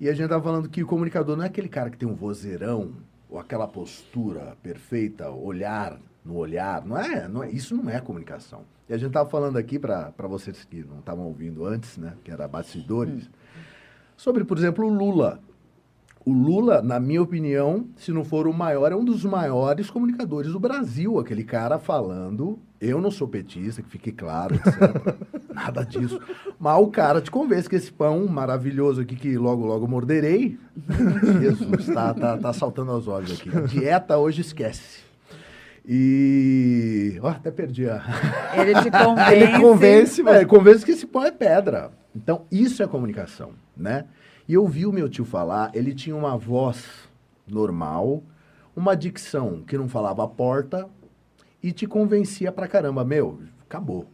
e a gente estava falando que o comunicador não é aquele cara que tem um vozeirão, ou aquela postura perfeita, olhar no olhar. Não é, não é isso não é comunicação. E a gente estava falando aqui, para vocês que não estavam ouvindo antes, né, que era bastidores, sobre, por exemplo, o Lula. O Lula, na minha opinião, se não for o maior, é um dos maiores comunicadores do Brasil. Aquele cara falando. Eu não sou petista, que fique claro, etc. Nada disso. Mas o cara te convence que esse pão maravilhoso aqui, que logo, logo morderei. Jesus, tá, tá, tá saltando aos olhos aqui. Dieta hoje esquece. E. Ó, até perdi a. Ele te convence. Ele convence, convence que esse pão é pedra. Então, isso é comunicação, né? E eu vi o meu tio falar, ele tinha uma voz normal, uma dicção que não falava a porta e te convencia pra caramba. Meu, acabou.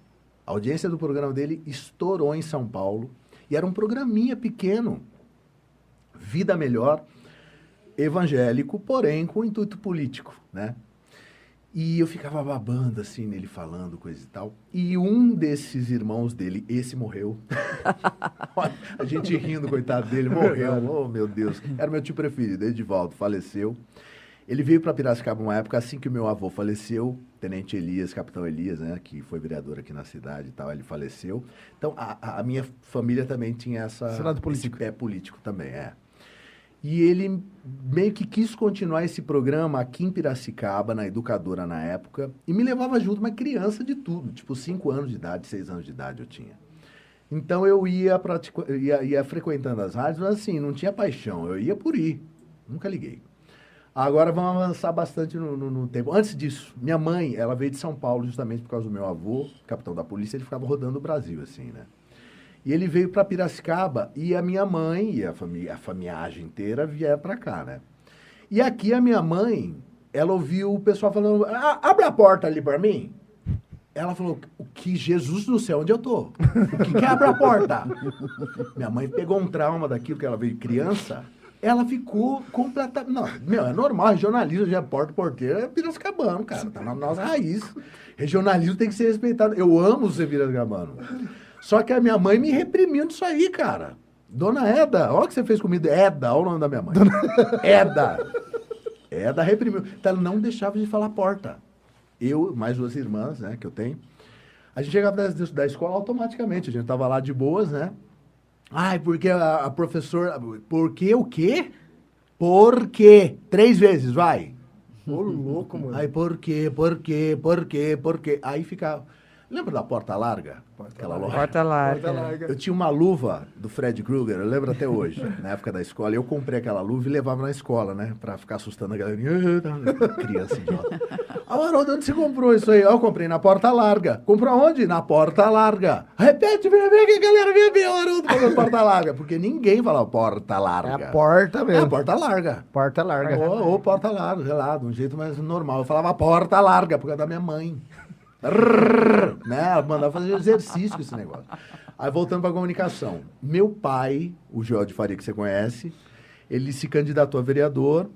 A audiência do programa dele estourou em São Paulo e era um programinha pequeno. Vida melhor, evangélico, porém com intuito político, né? E eu ficava babando assim nele falando coisa e tal. E um desses irmãos dele, esse morreu. A gente rindo, coitado dele, morreu. Oh, meu Deus. Era meu tio preferido, Edivaldo, faleceu. Ele veio para Piracicaba uma época assim que o meu avô faleceu, Tenente Elias, Capitão Elias, né, que foi vereador aqui na cidade e tal, ele faleceu. Então, a, a minha família também tinha essa, esse lado político. esse pé político também, é. E ele meio que quis continuar esse programa aqui em Piracicaba, na educadora na época, e me levava junto, uma criança de tudo, tipo 5 anos de idade, 6 anos de idade eu tinha. Então eu ia, pratico, ia, ia frequentando as rádios, mas assim, não tinha paixão, eu ia por ir, nunca liguei. Agora vamos avançar bastante no, no, no, tempo. Antes disso, minha mãe, ela veio de São Paulo justamente por causa do meu avô, capitão da polícia, ele ficava rodando o Brasil, assim, né? E ele veio para Piracicaba e a minha mãe e a família, a família inteira vieram para cá, né? E aqui a minha mãe, ela ouviu o pessoal falando: abre a porta ali para mim. Ela falou: o que Jesus do céu, onde eu tô? O que, que abre a porta? minha mãe pegou um trauma daquilo que ela veio criança ela ficou completamente. Não, meu, é normal, regionalismo, já porta porteiro é piracicabano, cara. Tá na nossa raiz. Regionalismo tem que ser respeitado. Eu amo ser piracicabano. Só que a minha mãe me reprimiu disso aí, cara. Dona Eda, olha o que você fez comigo. Eda, olha o nome da minha mãe. Dona... Eda. Eda reprimiu. Então ela não deixava de falar porta. Eu, mais duas irmãs, né, que eu tenho. A gente chegava da, da escola automaticamente. A gente tava lá de boas, né? Ai, porque a, a professora. Porque o quê? Por quê? Três vezes, vai. Ô, louco, mano. Aí, por quê? Por quê? Por quê? Por quê? Aí fica. Lembra da porta larga? Porta Aquela larga. Porta larga. Porta larga. Eu tinha uma luva do Fred Krueger, eu lembro até hoje, na época da escola. Eu comprei aquela luva e levava na escola, né? Pra ficar assustando a galera. Criança idiota. Ah, Haroldo, onde você comprou isso aí? Eu comprei na porta larga. Comprou onde? Na porta larga. Repete, vem ver que a galera vem ver o Haroldo falando porta larga. Porque ninguém fala porta larga. É a porta mesmo. É a porta larga. Porta larga. Ou, ou porta larga, sei lá, de um jeito mais normal. Eu falava porta larga, por causa da minha mãe né? Mandava fazer exercício com esse negócio. Aí voltando para a comunicação. Meu pai, o Joel de Faria, que você conhece, ele se candidatou a vereador.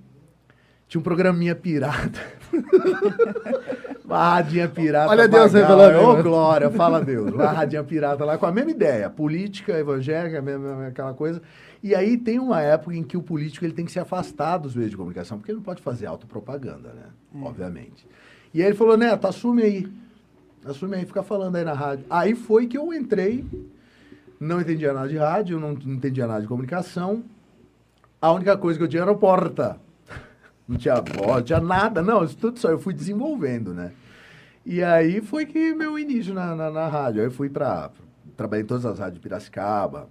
Tinha um programinha pirata. Uma radinha pirata. Olha Deus revelando. Ô, oh, Glória, fala Deus. Uma radinha pirata lá com a mesma ideia. Política, evangélica, mesma, aquela coisa. E aí tem uma época em que o político ele tem que se afastar dos meios de comunicação, porque ele não pode fazer autopropaganda, né? É. Obviamente. E aí ele falou, Neto, assume aí. Assume aí, fica falando aí na rádio. Aí foi que eu entrei, não entendia nada de rádio, não, não entendia nada de comunicação. A única coisa que eu tinha era porta. Não tinha voz, não tinha nada, não, isso tudo só eu fui desenvolvendo, né? E aí foi que meu início na, na, na rádio. Aí eu fui para. Trabalhei em todas as rádios de Piracicaba,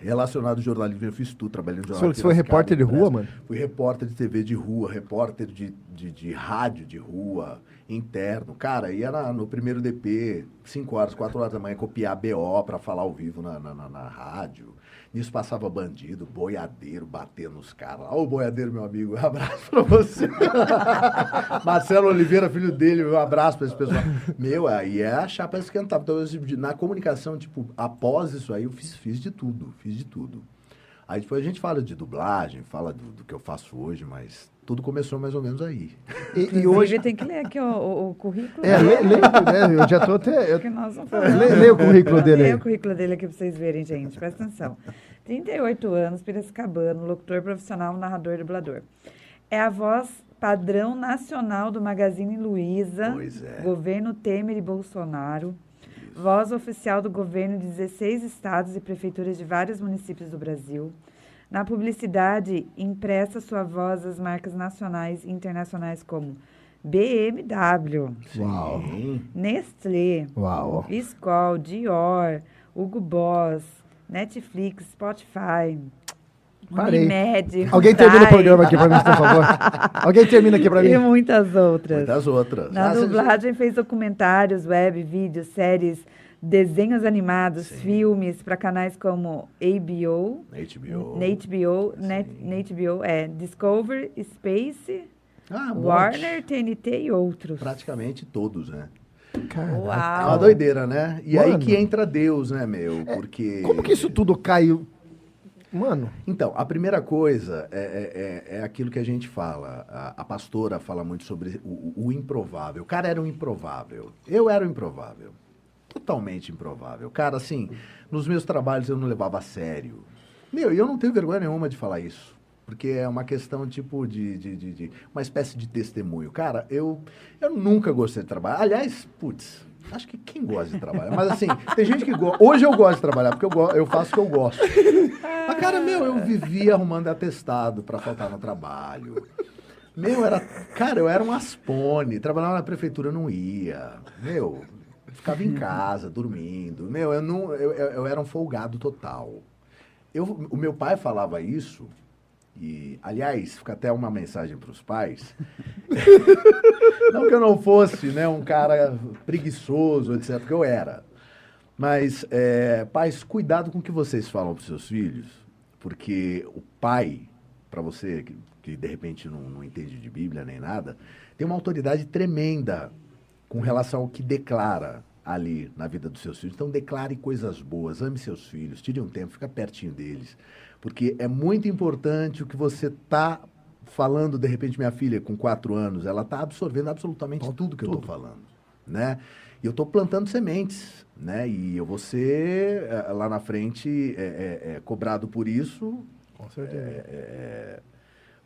relacionado ao jornalismo, eu fiz tudo, trabalhei no jornalismo. Você foi repórter de rua, mano? Fui repórter de TV de rua, repórter de, de, de rádio de rua, interno. Cara, ia na, no primeiro DP, 5 horas, 4 horas da manhã, copiar BO para falar ao vivo na, na, na, na rádio. Nisso passava bandido, boiadeiro, batendo nos caras. Olha o boiadeiro, meu amigo. Um abraço pra você. Marcelo Oliveira, filho dele, um abraço pra esse pessoal. Meu, aí é a chapa esquentar. Então, na comunicação, tipo, após isso aí, eu fiz, fiz de tudo. Fiz de tudo. Aí depois a gente fala de dublagem, fala do, do que eu faço hoje, mas tudo começou mais ou menos aí. E, e hoje tem que ler aqui o, o, o currículo. É, lê, lê, né? eu já estou até. Eu... Que nós vamos lê, lê, o currículo dele. Lê o currículo dele aqui para vocês verem, gente. Presta atenção. 38 anos, piracicabano, locutor profissional, narrador e dublador. É a voz padrão nacional do Magazine Luiza, é. governo Temer e Bolsonaro. Voz oficial do governo de 16 estados e prefeituras de vários municípios do Brasil. Na publicidade, impressa sua voz às marcas nacionais e internacionais como BMW, Uau. Nestlé, Uau. Skol, Dior, Hugo Boss, Netflix, Spotify, Parei. Unimed, Alguém termina o programa aqui para mim, por favor. Alguém termina aqui para mim. E muitas outras. Muitas outras. Na ah, dublagem fez documentários, web, vídeos, séries desenhos animados, Sim. filmes para canais como HBO, HBO, HBO, Net, HBO é Discovery, Space, ah, Warner, TNT e outros. Praticamente todos, né? Uau. É uma doideira, né? E Mano. aí que entra Deus, né, meu? É, Porque. Como que isso tudo caiu? Mano. Então, a primeira coisa é, é, é, é aquilo que a gente fala. A, a pastora fala muito sobre o, o, improvável. O cara era um improvável. Eu era um improvável totalmente improvável. Cara, assim, nos meus trabalhos eu não levava a sério. Meu, e eu não tenho vergonha nenhuma de falar isso. porque é uma questão tipo de, de, de, de uma espécie de testemunho. Cara, eu, eu nunca gostei de trabalhar. Aliás, putz, acho que quem gosta de trabalhar? Mas assim, tem gente que gosta. Hoje eu gosto de trabalhar, porque eu, go eu faço o que eu gosto. Mas, cara, meu, eu vivia arrumando atestado para faltar no trabalho. Meu, era. Cara, eu era um aspone. Trabalhava na prefeitura, eu não ia. Meu, ficava em casa, dormindo. Meu, eu não. Eu, eu, era um folgado total. Eu, o meu pai falava isso, e, aliás, fica até uma mensagem para os pais. não que eu não fosse né, um cara preguiçoso, etc., porque eu era. Mas, é, pais, cuidado com o que vocês falam para seus filhos, porque o pai, para você que, que, de repente não, não entende de Bíblia nem nada, tem uma autoridade tremenda com relação ao que declara ali na vida dos seus filhos. Então, declare coisas boas, ame seus filhos, tire um tempo, fica pertinho deles. Porque é muito importante o que você está falando, de repente, minha filha, com quatro anos, ela está absorvendo absolutamente tudo, tudo que tudo. eu estou falando. Né? E eu estou plantando sementes, né? E eu vou ser, eh, lá na frente, é, é, é, cobrado por isso. Com certeza. É, é,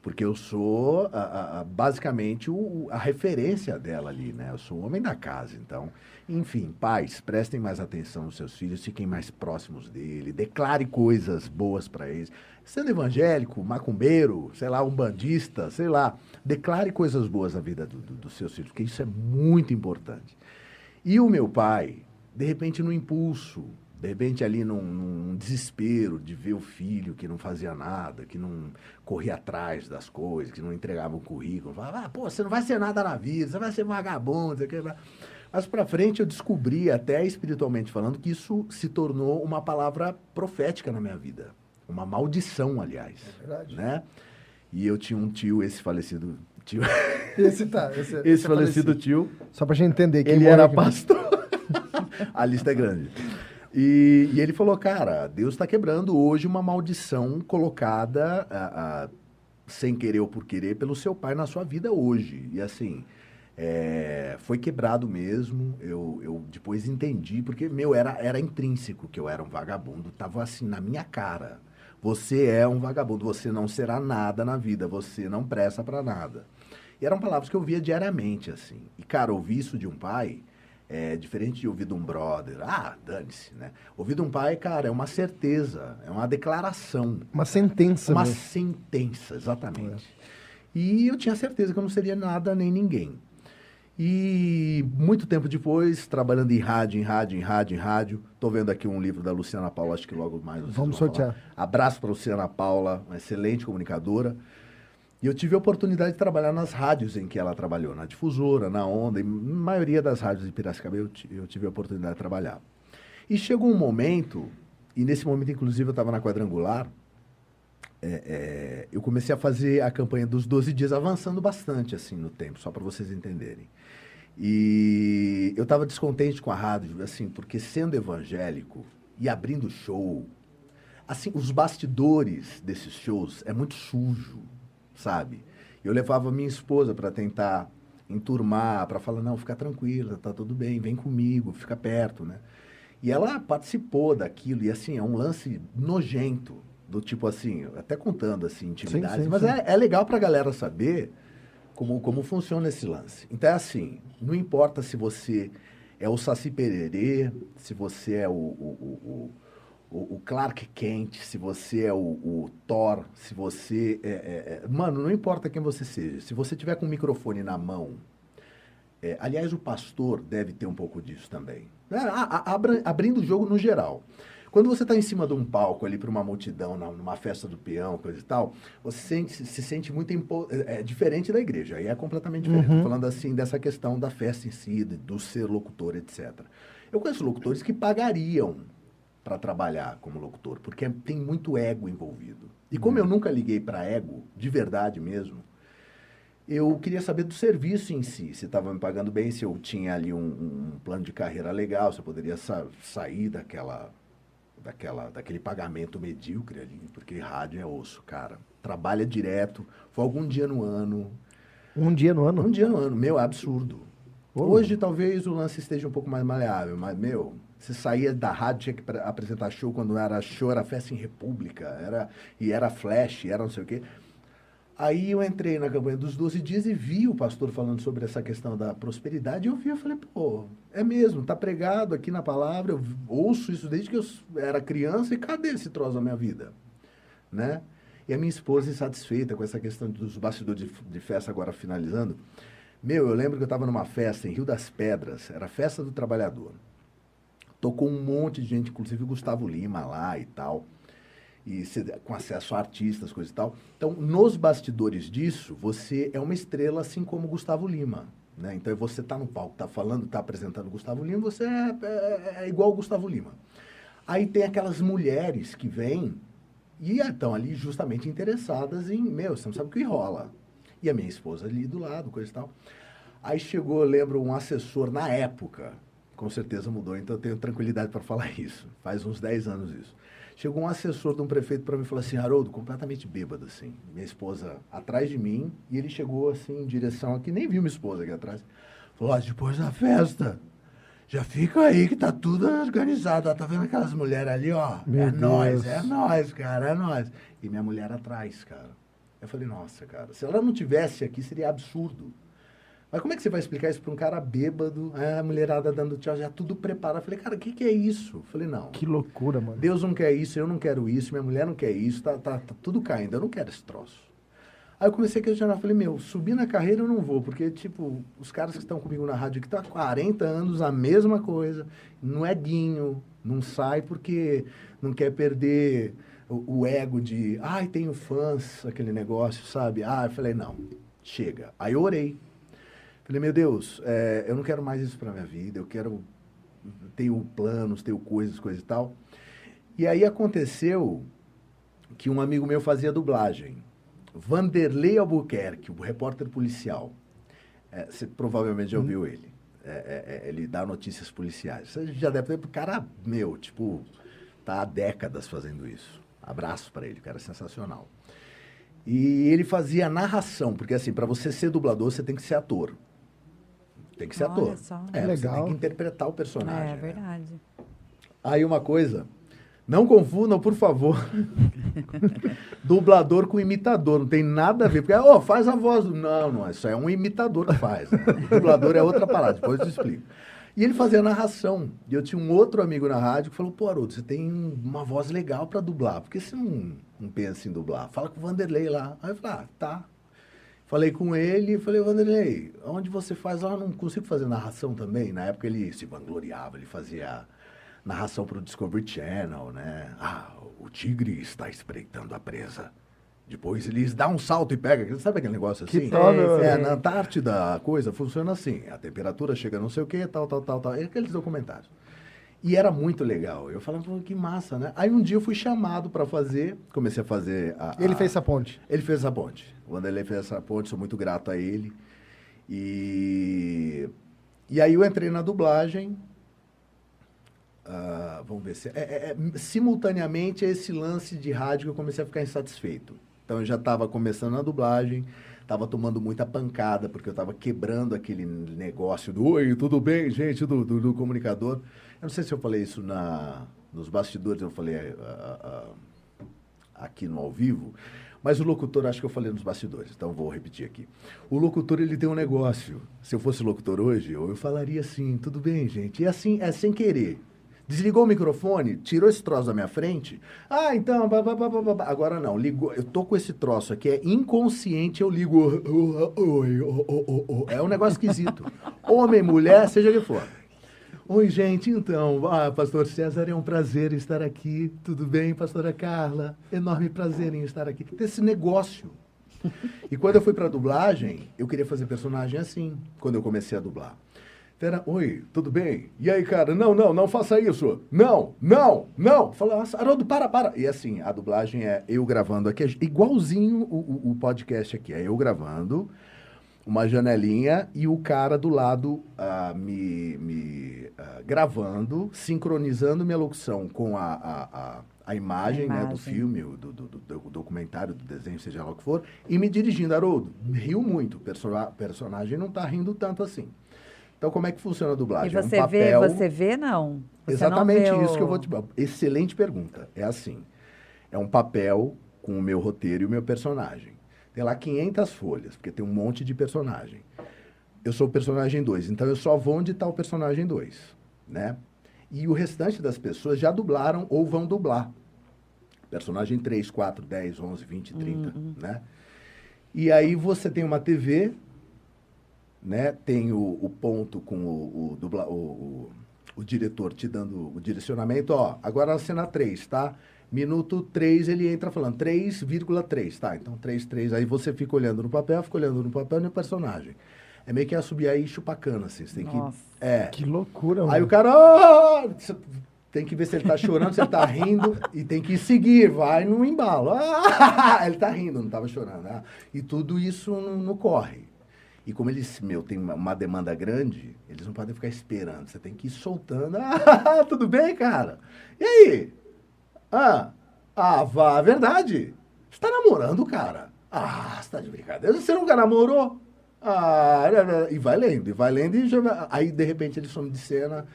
porque eu sou, a, a, basicamente, o, a referência dela ali, né? Eu sou o homem da casa, então... Enfim, pais, prestem mais atenção nos seus filhos, fiquem mais próximos dele, declare coisas boas para eles. Sendo evangélico, macumbeiro, sei lá, um bandista, sei lá, declare coisas boas na vida do, do, dos seus filhos, porque isso é muito importante. E o meu pai, de repente, no impulso, de repente ali num, num, desespero de ver o filho que não fazia nada, que não corria atrás das coisas, que não entregava um currículo, falava, ah, pô, você não vai ser nada na vida, você vai ser vagabundo, você quer... Mas para frente eu descobri, até espiritualmente falando, que isso se tornou uma palavra profética na minha vida. Uma maldição, aliás. É verdade. Né? E eu tinha um tio, esse falecido tio. Esse tá. Esse, esse, esse falecido falecido. tio. Só pra gente entender que ele era aqui. pastor. a lista é grande. E, e ele falou, cara, Deus está quebrando hoje uma maldição colocada a, a, sem querer ou por querer pelo seu pai na sua vida hoje. E assim, é, foi quebrado mesmo. Eu, eu depois entendi, porque, meu, era, era intrínseco que eu era um vagabundo. Tava assim na minha cara. Você é um vagabundo, você não será nada na vida, você não presta para nada. E eram palavras que eu via diariamente, assim. E, cara, ouvir isso de um pai é diferente de ouvir de um brother. Ah, dane-se, né? Ouvir de um pai, cara, é uma certeza, é uma declaração. Uma sentença. Uma mesmo. sentença, exatamente. É. E eu tinha certeza que eu não seria nada nem ninguém. E muito tempo depois, trabalhando em rádio, em rádio, em rádio, em rádio, estou vendo aqui um livro da Luciana Paula, acho que logo mais Vamos sortear. Falar. Abraço para a Luciana Paula, uma excelente comunicadora. E eu tive a oportunidade de trabalhar nas rádios em que ela trabalhou, na Difusora, na Onda, em maioria das rádios de Piracicaba eu, eu tive a oportunidade de trabalhar. E chegou um momento, e nesse momento, inclusive, eu estava na quadrangular, é, é, eu comecei a fazer a campanha dos 12 dias avançando bastante assim no tempo, só para vocês entenderem. E eu estava descontente com a rádio, assim, porque sendo evangélico e abrindo show, assim, os bastidores desses shows é muito sujo, sabe? Eu levava minha esposa para tentar enturmar, para falar, não, fica tranquila, tá tudo bem, vem comigo, fica perto, né? E ela participou daquilo, e assim, é um lance nojento, do tipo assim, até contando assim, intimidades, sim, sim, mas sim. É, é legal para a galera saber como, como funciona esse lance. Então é assim, não importa se você é o Saci Pererê, se você é o, o, o, o Clark Kent, se você é o, Thor, se você é, é, é, Mano, não importa quem você seja. Se você tiver com o microfone na mão, é, aliás, o pastor deve ter um pouco disso também. É, abrindo o jogo no geral. Quando você está em cima de um palco ali para uma multidão, numa festa do peão, coisa e tal, você sente, se sente muito impo... é, é, diferente da igreja. Aí é completamente diferente. Uhum. falando assim dessa questão da festa em si, do ser locutor, etc. Eu conheço locutores que pagariam para trabalhar como locutor, porque tem muito ego envolvido. E como uhum. eu nunca liguei para ego, de verdade mesmo, eu queria saber do serviço em si, se estava me pagando bem, se eu tinha ali um, um, plano de carreira legal, se eu poderia sa sair daquela daquela, daquele pagamento medíocre ali, porque rádio é osso, cara. Trabalha direto, foi algum dia no ano. Um dia no ano? Um dia no ano, meu, é absurdo. Hoje talvez o lance esteja um pouco mais maleável, mas, meu, você saía da rádio, tinha que apresentar show quando era show, era festa em república, era, e era flash, era não sei o quê. Aí eu entrei na campanha dos 12 dias e vi o pastor falando sobre essa questão da prosperidade. E eu vi, eu falei, pô, é mesmo, tá pregado aqui na palavra, eu ouço isso desde que eu era criança e cadê esse troço na minha vida? Né? E a minha esposa insatisfeita com essa questão dos bastidores de, de festa agora finalizando. Meu, eu lembro que eu estava numa festa em Rio das Pedras, era a festa do trabalhador. Tocou um monte de gente, inclusive Gustavo Lima lá e tal e com acesso a artistas, coisa e tal. Então, nos bastidores disso, você é uma estrela assim como Gustavo Lima. Né? Então, você está no palco, está falando, está apresentando Gustavo Lima, você é, é, é igual Gustavo Lima. Aí tem aquelas mulheres que vêm e estão ali justamente interessadas em, meu, você não sabe o que rola. E a minha esposa ali do lado, coisa e tal. Aí chegou, lembro, um assessor na época, com certeza mudou, então eu tenho tranquilidade para falar isso. Faz uns 10 anos isso. Chegou um assessor de um prefeito para mim e falou assim, Haroldo, completamente bêbado, assim. Minha esposa atrás de mim, e ele chegou assim em direção aqui, nem viu minha esposa aqui atrás. Falou, ah, depois da festa, já fica aí que tá tudo organizado. Ó, tá vendo aquelas mulheres ali, ó? Meu é nós, é nós, cara, é nós. E minha mulher atrás, cara. Eu falei, nossa, cara, se ela não tivesse aqui, seria absurdo. Mas como é que você vai explicar isso para um cara bêbado, é, a mulherada dando tchau, já tudo preparado? Eu falei, cara, o que, que é isso? Eu falei, não. Que loucura, mano. Deus não quer isso, eu não quero isso, minha mulher não quer isso, tá, tá, tá tudo caindo, eu não quero esse troço. Aí eu comecei a questionar, falei, meu, subir na carreira eu não vou, porque, tipo, os caras que estão comigo na rádio que estão há 40 anos, a mesma coisa, não é guinho, não sai porque não quer perder o, o ego de, ai, tenho fãs, aquele negócio, sabe? Ah, eu falei, não, chega. Aí eu orei. Falei, meu Deus, é, eu não quero mais isso para minha vida, eu quero. Tenho planos, tenho coisas, coisas e tal. E aí aconteceu que um amigo meu fazia dublagem. Vanderlei Albuquerque, o repórter policial. É, você provavelmente já ouviu hum. ele. É, é, é, ele dá notícias policiais. Você já deve ter. Cara, meu, tipo, tá há décadas fazendo isso. Abraço para ele, cara, sensacional. E ele fazia narração, porque assim, para você ser dublador, você tem que ser ator. Tem que ser Olha ator. Só. É, Legal. Você tem que interpretar o personagem. É, verdade. Né? Aí uma coisa, não confundam, por favor, dublador com imitador. Não tem nada a ver. Porque, oh, faz a voz. Não, não, isso é um imitador que faz. Né? dublador é outra palavra, depois eu te explico. E ele fazia narração. E eu tinha um outro amigo na rádio que falou: pô, Haroldo, você tem uma voz legal para dublar. Por que você não, não pensa em dublar? Fala com o Vanderlei lá. Aí eu falei: ah, tá. Falei com ele, falei, Vanderlei, onde você faz lá? Não consigo fazer narração também. Na época ele se vangloriava, ele fazia narração para o Discovery Channel, né? Ah, o tigre está espreitando a presa. Depois eles dá um salto e pega. Sabe aquele negócio assim? Que tal, é, na Antártida a coisa funciona assim. A temperatura chega não sei o que, tal, tal, tal, tal. É aqueles documentários. E era muito legal. Eu falava, que massa, né? Aí um dia eu fui chamado para fazer, comecei a fazer a, a, Ele fez essa ponte? Ele fez essa ponte. O Vanderlei fez essa ponte, sou muito grato a ele. E, e aí eu entrei na dublagem. Uh, vamos ver se. É, é, é, simultaneamente a esse lance de rádio que eu comecei a ficar insatisfeito. Então eu já estava começando a dublagem, estava tomando muita pancada, porque eu estava quebrando aquele negócio do Oi, tudo bem, gente, do, do, do comunicador. Não sei se eu falei isso na, nos bastidores, eu falei uh, uh, aqui no ao vivo, mas o locutor, acho que eu falei nos bastidores, então vou repetir aqui. O locutor, ele tem um negócio. Se eu fosse locutor hoje, eu falaria assim, tudo bem, gente. E assim, é sem querer. Desligou o microfone, tirou esse troço da minha frente. Ah, então, agora não. Ligou, eu tô com esse troço aqui, é inconsciente, eu ligo. É um negócio esquisito. Homem, mulher, seja que for. Oi, gente, então, ah, pastor César, é um prazer estar aqui. Tudo bem, pastora Carla? Enorme prazer em estar aqui. Esse negócio. E quando eu fui para dublagem, eu queria fazer personagem assim, quando eu comecei a dublar. Era, oi, tudo bem? E aí, cara, não, não, não faça isso. Não, não, não. Fala, Haroldo, para, para. E assim, a dublagem é eu gravando aqui, é igualzinho o, o, o podcast aqui. É eu gravando, uma janelinha e o cara do lado uh, me, me uh, gravando, sincronizando minha locução com a, a, a, a imagem, Né, do filme, do, do, do, documentário, do desenho, seja lá o que for, e me dirigindo. Haroldo, riu muito. O personagem não está rindo tanto assim. Então, como é que funciona a dublagem? E você é um papel... vê, você vê, não? Você Exatamente não isso o... que eu vou te... Excelente pergunta. É assim, é um papel com o meu roteiro e o meu personagem. Tem lá 500 folhas, porque tem um monte de personagem. Eu sou o personagem 2, então eu só vou onde está o personagem 2, né? E o restante das pessoas já dublaram ou vão dublar. Personagem 3, 4, 10, 11, 20, 30, uhum. né? E aí você tem uma TV, né? Tem o, o ponto com o, o, dubla, o, o, diretor te dando o direcionamento, ó, agora na cena 3, tá? Minuto 3 ele entra falando 3,3, tá? Então 3, 3. Aí você fica olhando no papel, fica olhando no papel e no personagem. É meio que subir aí chupacana, assim. Você tem Nossa, que. É. Que loucura, mano. Aí o cara. Oh! Tem que ver se ele tá chorando, se ele tá rindo. e tem que seguir, vai no embalo. Ah! Ele tá rindo, não tava chorando. Ah! E tudo isso não, não corre. E como eles, meu, tem uma demanda grande, eles não podem ficar esperando. Você tem que ir soltando. Ah, tudo bem, cara? E aí? Ah, ah, vá, verdade. Você tá namorando, cara? Ah, você tá de brincadeira. Você nunca namorou? Ah, e vai lendo, e vai lendo, e já, aí de repente ele some de cena,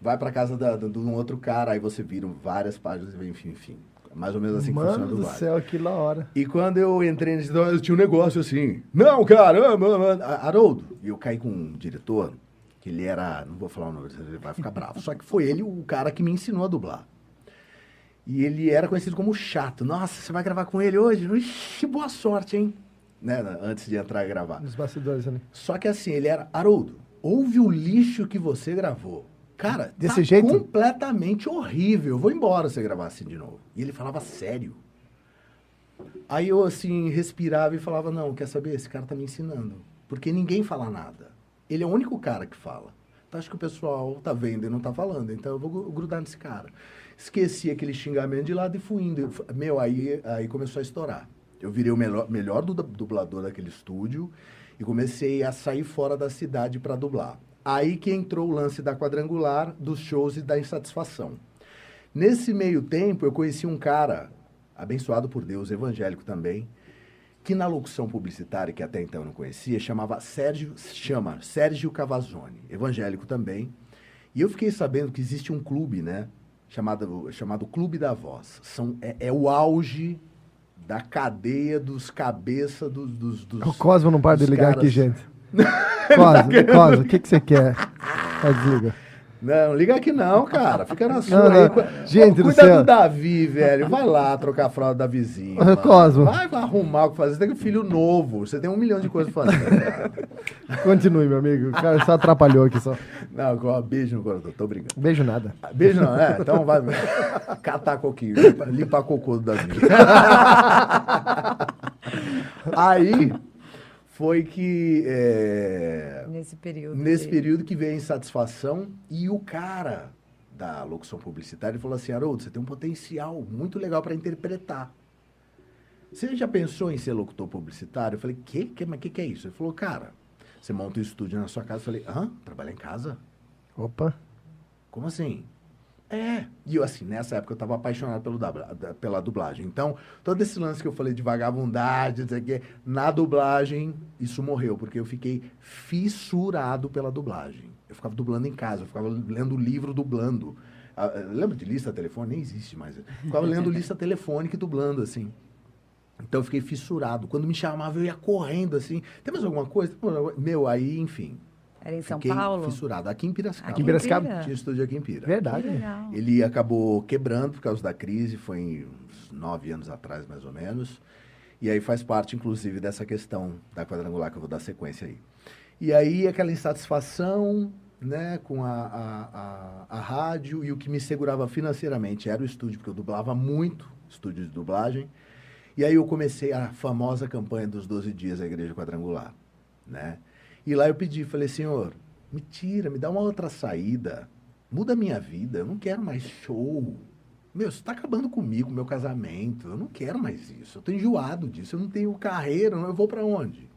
vai pra casa da, de um outro cara, aí você vira várias páginas, enfim, enfim. Mais ou menos assim Mano que funciona do vale. céu, que la hora. E quando eu entrei nesse eu tinha um negócio assim, não, caramba, Haroldo. E eu caí com um diretor, que ele era, não vou falar o nome, ele vai ficar bravo. Só que foi ele o cara que me ensinou a dublar. E ele era conhecido como chato. Nossa, você vai gravar com ele hoje? Ixi, boa sorte, hein? Né? Antes de entrar e gravar. Nos bastidores ali. Só que assim, ele era, Haroldo, ouve o lixo que você gravou. Cara, desse tá jeito? completamente horrível. Eu vou embora se gravar assim de novo. E ele falava sério. Aí eu, assim, respirava e falava, não, quer saber? Esse cara tá me ensinando. Porque ninguém fala nada. Ele é o único cara que fala. Então acho que o pessoal tá vendo e não tá falando. Então eu vou grudar nesse cara. Esqueci aquele xingamento de lado e fui indo. Meu, aí, aí começou a estourar. Eu virei o melhor, melhor dublador daquele estúdio e comecei a sair fora da cidade para dublar. Aí que entrou o lance da quadrangular, dos shows e da insatisfação. Nesse meio tempo, eu conheci um cara, abençoado por Deus, evangélico também, que na locução publicitária, que até então eu não conhecia, chamava Sérgio, chama Sérgio Cavazzoni, evangélico também. E eu fiquei sabendo que existe um clube, né? Chamado, chamado Clube da Voz. São, é, é o auge da cadeia dos cabeça dos, dos, dos O Cosmo não para de ligar caras... aqui, gente. Cosmo, Cosmo, o que, que você quer? Vai, desliga. Não, liga aqui não, cara. Fica na sua. Não, não. Aí. Gente Cuida do, do Davi, velho. Vai lá trocar a fralda da vizinha. Cosmo. Vai arrumar o que fazer. Você tem um filho novo. Você tem um milhão de coisas pra fazer. Continue, meu amigo. O cara só atrapalhou aqui só. Não, beijo no coração. Tô brincando. Beijo nada. Beijo não, é. Então vai catar coquinho. Limpar cocô do Davi. Aí foi que. É, nesse período. Nesse período que veio a insatisfação e o cara da locução publicitária falou assim: Haroldo, você tem um potencial muito legal para interpretar. Você já pensou em ser locutor publicitário? Eu falei: que? que mas o que, que é isso? Ele falou: cara, você monta um estúdio na sua casa. Eu falei: hã? Trabalhar em casa? Opa. Como assim? É. E eu, assim, nessa época eu estava apaixonado pelo pela dublagem. Então, todo esse lance que eu falei de vagabundade, dizer que na dublagem, isso morreu, porque eu fiquei fissurado pela dublagem. Eu ficava dublando em casa, eu ficava lendo o livro dublando. Ah, lembra de lista telefônica? Nem existe mais. Eu ficava lendo lista telefônica e dublando, assim. Então eu fiquei fissurado. Quando me chamava, eu ia correndo, assim. Tem mais alguma coisa? Meu, aí, enfim. Era em São Fiquei Paulo? fissurado. Aqui em Piracicaba. Aqui em Piracicaba? Tinha estúdio aqui em Pira. Verdade. Ele acabou quebrando por causa da crise, foi uns nove anos atrás, mais ou menos. E aí faz parte, inclusive, dessa questão da quadrangular, que eu vou dar sequência aí. E aí aquela insatisfação né, com a, a, a, a rádio e o que me segurava financeiramente era o estúdio, porque eu dublava muito, estúdio de dublagem. E aí eu comecei a famosa campanha dos 12 dias da Igreja Quadrangular, né? E lá eu pedi, falei, senhor, me tira, me dá uma outra saída, muda a minha vida, eu não quero mais show. Meu, você está acabando comigo, meu casamento, eu não quero mais isso, eu estou enjoado disso, eu não tenho carreira, eu vou para onde?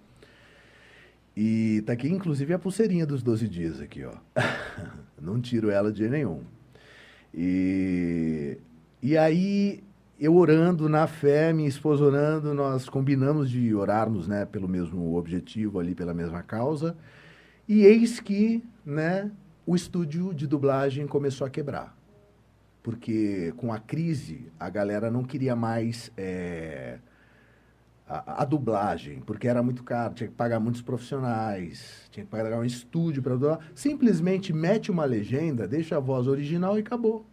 E tá aqui, inclusive, a pulseirinha dos 12 dias aqui, ó. não tiro ela de nenhum. E, e aí eu orando na fé, minha esposa orando, nós combinamos de orarmos, né, pelo mesmo objetivo ali, pela mesma causa. E eis que, né, o estúdio de dublagem começou a quebrar. Porque com a crise, a galera não queria mais é, a, a, dublagem, porque era muito caro, tinha que pagar muitos profissionais, tinha que pagar um estúdio para dublar. Simplesmente mete uma legenda, deixa a voz original e acabou.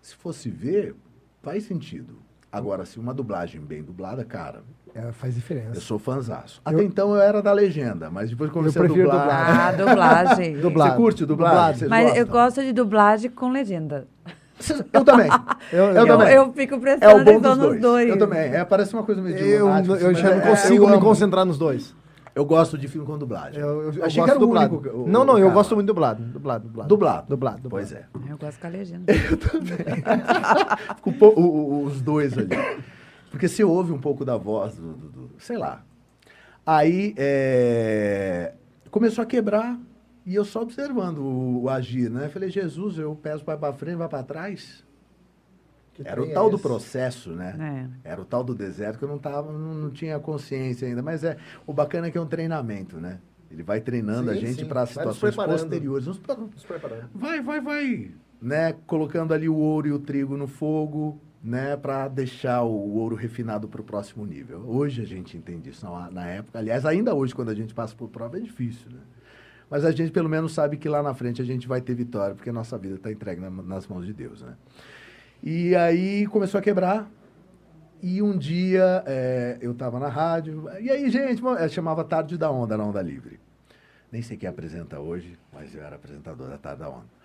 Se fosse ver, faz sentido. Agora, se uma dublagem bem dublada, cara. É, faz diferença. Eu sou fãzaço. Até eu... então eu era da legenda, mas depois comecei eu prefiro a dublar. Dublar. Ah, dublagem. Você curte dublagem? Mas gostam? eu gosto de dublagem com legenda. Eu também. Eu, eu, eu também. Eu fico prestando é atenção nos dois. dois. Eu também. É, parece uma coisa meio Eu, eu já não consigo me concentrar nos dois. Eu gosto de filme com dublagem. Eu, eu Achei que era dublado. Único, o, não, não, eu gosto muito dublado. Dublado, dublado. Dublado. Dublado. dublado. Pois é. Eu gosto com a legenda. Eu também. o, o, os dois ali. Porque você ouve um pouco da voz do, do, do sei lá. Aí é, começou a quebrar e eu só observando o, o agir, né? Eu falei, Jesus, eu peço vai para frente, vai para trás. Era o tal é do processo, né? É. Era o tal do deserto que eu não tava, não, não, tinha consciência ainda. Mas é o bacana é que é um treinamento, né? Ele vai treinando sim, a gente para situações posteriores. Nos, nos preparando. Vai, vai, vai, né? Colocando ali o ouro e o trigo no fogo, né? Para deixar o ouro refinado para o próximo nível. Hoje a gente entende isso. Na, na época, aliás, ainda hoje quando a gente passa por prova é difícil, né? Mas a gente pelo menos sabe que lá na frente a gente vai ter vitória, porque a nossa vida está entregue na, nas mãos de Deus, né? E aí começou a quebrar. E um dia é, eu estava na rádio. E aí, gente, chamava Tarde da Onda, na Onda Livre. Nem sei quem apresenta hoje, mas eu era apresentador da Tarde da Onda.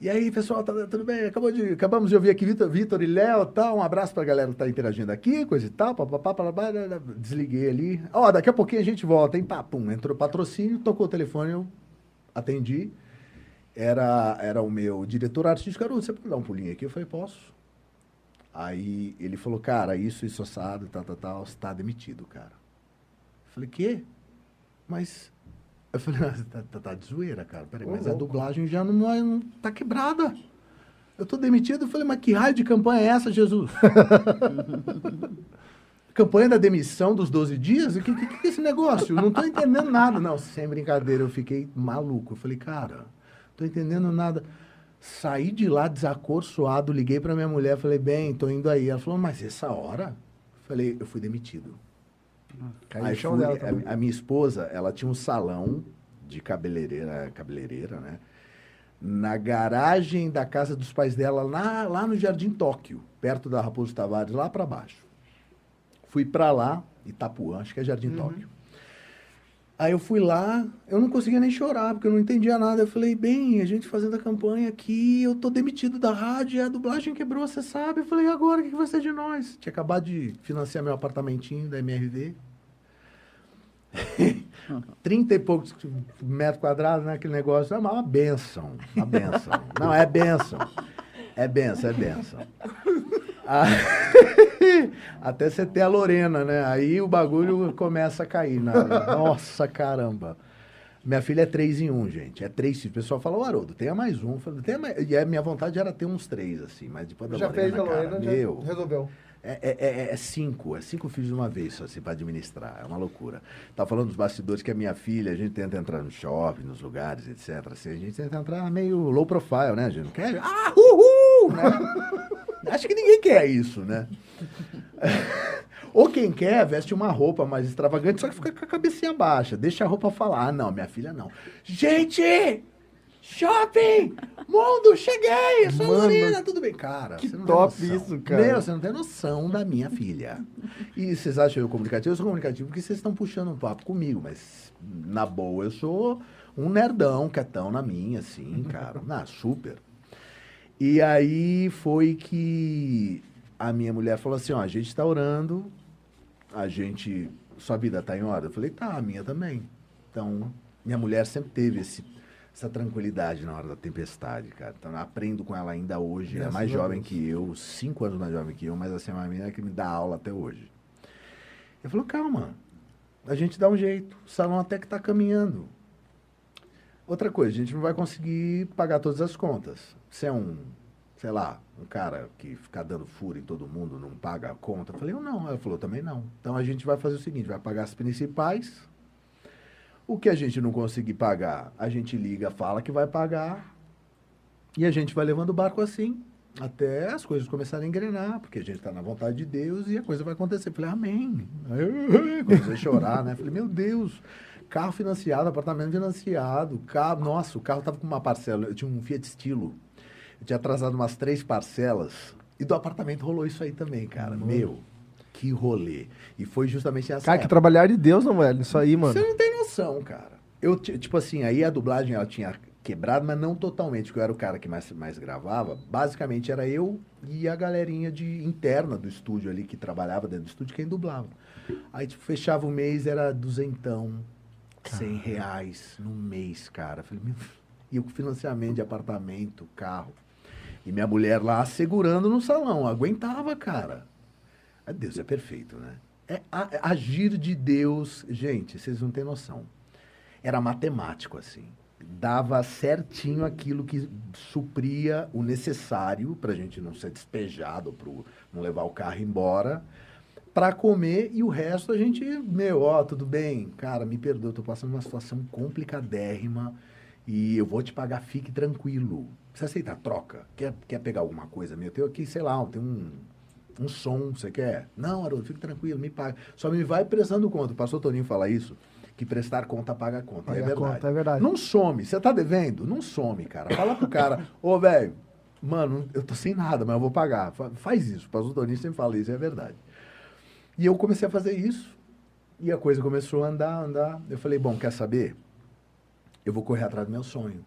E aí, pessoal, tá, tudo bem? Acabou de, acabamos de ouvir aqui Vitor, Vitor e Léo, tal. Um abraço para a galera que está interagindo aqui, coisa e tal. Papapá, papapá, desliguei ali. Ó, daqui a pouquinho a gente volta, hein? Papum, entrou patrocínio, tocou o telefone, eu atendi era, era o meu diretor artístico, Caruso, você pode dar um pulinho aqui? Eu falei, posso. Aí ele falou, cara, isso, isso, assado, tal, tal, tal, você tá demitido, cara. Eu falei, quê? Mas. Eu falei, tá, tá, tá, de zoeira, cara. Peraí, mas louco. a dublagem já não, não tá quebrada. Eu tô demitido. Eu falei, mas que raio de campanha é essa, Jesus? campanha da demissão dos 12 dias? O que, que, que é esse negócio? Eu não tô entendendo nada. Não, sem brincadeira, eu fiquei maluco. Eu falei, cara, tô entendendo nada. Saí de lá desacorçoado, liguei para minha mulher, falei, bem, tô indo aí. Ela falou, mas essa hora? Falei, eu fui demitido. Ah, aí fui, a, a, minha esposa, ela tinha um salão de cabeleireira, cabeleireira, né? Na garagem da casa dos pais dela, lá, lá no Jardim Tóquio, perto da Raposo Tavares, lá para baixo. Fui para lá, Itapuã, acho que é Jardim uhum. Tóquio. Aí eu fui lá, eu não conseguia nem chorar, porque eu não entendia nada. Eu falei, bem, a gente fazendo a campanha aqui, eu tô demitido da rádio, a dublagem quebrou, você sabe. Eu falei, agora, o que vai ser de nós? Tinha acabado de financiar meu apartamentinho da MRV. Trinta e poucos metros quadrados, né? Aquele negócio. É uma benção, uma benção. não, é benção. É benção, é benção. Até você ter a Lorena, né? Aí o bagulho começa a cair. Na... Nossa, caramba. Minha filha é três em um, gente. É três filhos. O pessoal fala, o Haroldo, tenha mais um. Tenha mais... E a minha vontade era ter uns três, assim. Mas depois da já Lorena, fez a Lorena, cara, meu, resolveu. É, é, é, é, cinco, é cinco filhos de uma vez, assim, para administrar. É uma loucura. Tava falando dos bastidores que a minha filha, a gente tenta entrar no shopping, nos lugares, etc. Assim, a gente tenta entrar meio low profile, né? A gente não quer. Ah, uhul! Né? Acho que ninguém quer isso, né? Ou quem quer, veste uma roupa mais extravagante, só que fica com a cabecinha baixa. Deixa a roupa falar. Ah, não, minha filha não. Gente! Shopping! Mundo, cheguei! Sou Mano, Lorena, tudo bem? Cara, que top isso, cara. Meu, você não tem noção da minha filha. E vocês acham eu comunicativo? Eu sou comunicativo porque vocês estão puxando um papo comigo, mas na boa eu sou um nerdão, quietão na minha, assim, cara. Ah, super. E aí foi que a minha mulher falou assim, ó, a gente está orando, a gente, sua vida está em ordem? Eu falei, tá, a minha também. Então, minha mulher sempre teve esse, essa tranquilidade na hora da tempestade, cara. Então, eu aprendo com ela ainda hoje. Graças é mais jovem que eu, cinco anos mais jovem que eu, mas assim, é uma menina que me dá aula até hoje. Eu falou, calma, a gente dá um jeito. O salão até que está caminhando. Outra coisa, a gente não vai conseguir pagar todas as contas. Se é um, sei lá, um cara que fica dando furo em todo mundo, não paga a conta. Eu falei, eu não. Ela falou, também não. Então a gente vai fazer o seguinte, vai pagar as principais. O que a gente não conseguir pagar, a gente liga, fala que vai pagar. E a gente vai levando o barco assim. Até as coisas começarem a engrenar, porque a gente está na vontade de Deus e a coisa vai acontecer. Falei, amém. Aí, comecei a chorar, né? Falei, meu Deus, carro financiado, apartamento financiado, carro. Nossa, o carro tava com uma parcela. Eu tinha um Fiat Stilo. Eu tinha atrasado umas três parcelas. E do apartamento rolou isso aí também, cara. Uhum. Meu, que rolê. E foi justamente essa. Cara, época. que trabalhar de Deus, não, velho? Isso aí, mano. Você não tem noção, cara. Eu, tipo assim, aí a dublagem ela tinha quebrado, mas não totalmente, porque eu era o cara que mais, mais gravava. Basicamente era eu e a galerinha de interna do estúdio ali, que trabalhava dentro do estúdio, quem dublava. Aí, tipo, fechava o mês, era duzentão, cem reais no mês, cara. Falei, meu... E o financiamento de apartamento, carro. E minha mulher lá segurando no salão, aguentava, cara. Deus é perfeito, né? É, agir de Deus, gente, vocês não têm noção. Era matemático, assim. Dava certinho aquilo que supria o necessário para a gente não ser despejado, para não levar o carro embora, para comer e o resto a gente, meu, ó, tudo bem, cara, me perdoa, tô passando uma situação complicadérrima e eu vou te pagar, fique tranquilo. Você aceita a troca? Quer, quer pegar alguma coisa meu? Eu tenho aqui, sei lá, tem um um som, você quer? Não, Haroldo, fique tranquilo, me paga. Só me vai prestando conta. O pastor Toninho fala isso, que prestar conta paga a conta. Paga é, verdade. Conta, é verdade. Não some. Você tá devendo? Não some, cara. Fala pro cara, ô, velho, mano, eu tô sem nada, mas eu vou pagar. Faz isso. O pastor Toninho sempre fala isso, é verdade. E eu comecei a fazer isso, e a coisa começou a andar, andar. Eu falei, bom, quer saber? Eu vou correr atrás do meu sonho.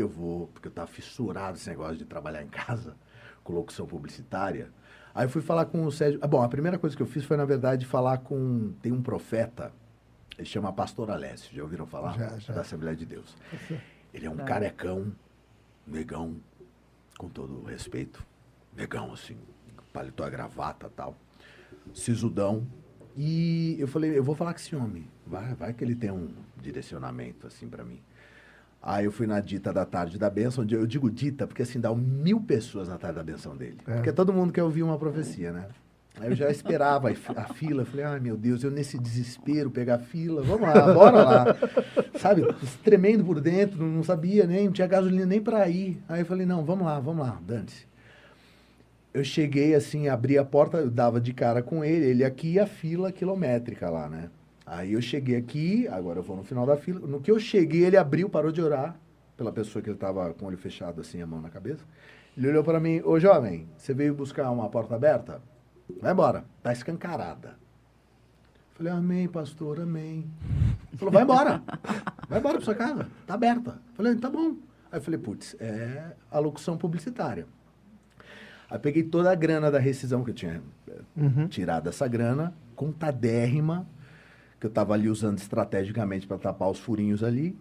Eu vou, porque eu tava fissurado esse negócio de trabalhar em casa, com locução publicitária. Aí eu fui falar com o Sérgio. Ah, bom, a primeira coisa que eu fiz foi, na verdade, falar com. Tem um profeta, ele chama Pastor Alessio, já ouviram falar? Já, já. Da Assembleia de Deus. Ele é um carecão, negão, com todo o respeito. Negão, assim, paletó a gravata tal. Sisudão. E eu falei, eu vou falar com esse homem. Vai, vai que ele tem um direcionamento, assim, para mim. Aí eu fui na dita da tarde da benção. Eu digo dita porque assim dá mil pessoas na tarde da benção dele. É. Porque todo mundo quer ouvir uma profecia, né? Aí eu já esperava a fila. Falei, ai meu Deus, eu nesse desespero pegar a fila. Vamos lá, bora lá. Sabe, tremendo por dentro, não sabia nem, não tinha gasolina nem para ir. Aí eu falei, não, vamos lá, vamos lá, dane-se. Eu cheguei assim, abri a porta, eu dava de cara com ele, ele aqui e a fila quilométrica lá, né? Aí eu cheguei aqui, agora eu vou no final da fila. No que eu cheguei, ele abriu, parou de orar pela pessoa que ele estava com o olho fechado, assim, a mão na cabeça. Ele olhou para mim, ô jovem, você veio buscar uma porta aberta? Vai embora, tá escancarada. Falei, amém, pastor, amém. Ele falou, vai embora, vai embora para sua casa, tá aberta. Falei, tá bom. Aí eu falei, putz, é a locução publicitária. Aí peguei toda a grana da rescisão que eu tinha uhum. tirado essa grana, contadérrima, que eu estava ali usando estrategicamente para tapar os furinhos ali.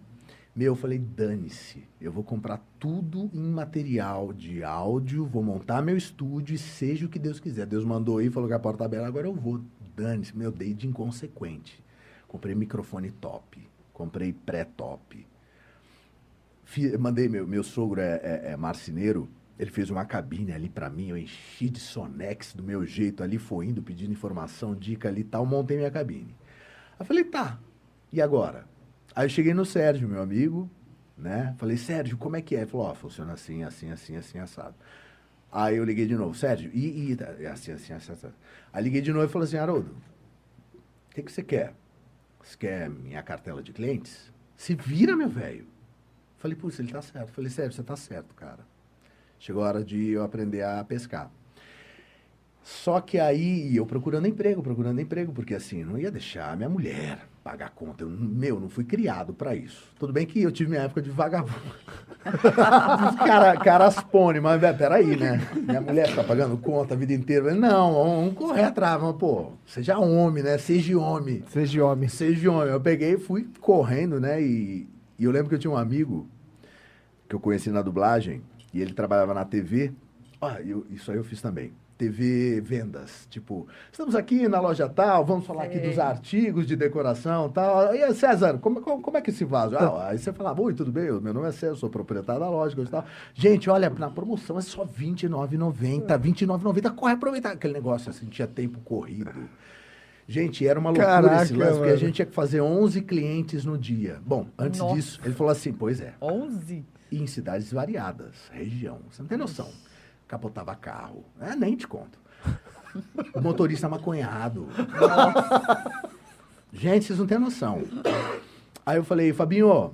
Meu, eu falei, dane-se, eu vou comprar tudo em material de áudio, vou montar meu estúdio e seja o que Deus quiser. Deus mandou ir, falou que a porta tá aberta, agora eu vou. Dane-se, meu, dei de inconsequente. Comprei microfone top, comprei pré-top. Mandei, meu, meu sogro é, é, é marceneiro, ele fez uma cabine ali para mim, eu enchi de sonex do meu jeito ali, foi indo, pedindo informação, dica ali e tal, montei minha cabine. Aí falei, tá, e agora? Aí eu cheguei no Sérgio, meu amigo, né? Falei, Sérgio, como é que é? Ele falou, ó, oh, funciona assim, assim, assim, assim, assado. Aí eu liguei de novo, Sérgio, e, e assim, assim, assim, assado. Aí liguei de novo e falei assim, Haroldo, o que, que você quer? Você quer minha cartela de clientes? Se vira, meu velho. Falei, putz, ele tá certo. Falei, Sérgio, você tá certo, cara. Chegou a hora de eu aprender a pescar. Só que aí eu procurando emprego, procurando emprego, porque assim, não ia deixar minha mulher pagar conta. Eu, meu, não fui criado para isso. Tudo bem que eu tive minha época de vagabundo. cara, caras pone, mas peraí, né? Minha mulher tá pagando conta a vida inteira. Não, vamos correr atrás. Mas, pô, seja homem, né? Seja homem. Seja homem. Seja homem. Eu peguei e fui correndo, né? E, e eu lembro que eu tinha um amigo que eu conheci na dublagem, e ele trabalhava na TV. Ah, eu, isso aí eu fiz também. TV vendas. Tipo, estamos aqui na loja tal, vamos falar aqui dos artigos de decoração tal. E César, como, como, como é que esse vaso? Ah, aí você falava, oi, tudo bem? Meu nome é César, sou proprietário da loja e tal. Gente, olha, na promoção é só R$29,90, R$29,90, corre aproveitar. Aquele negócio assim, tinha tempo corrido. Gente, era uma loucura Caraca, esse lance, porque a gente tinha que fazer 11 clientes no dia. Bom, antes Nossa. disso, ele falou assim, pois é. 11? E em cidades variadas, região. Você não tem noção. Capotava carro. É, nem te conto. O motorista maconhado. Gente, vocês não têm noção. Aí eu falei, Fabinho,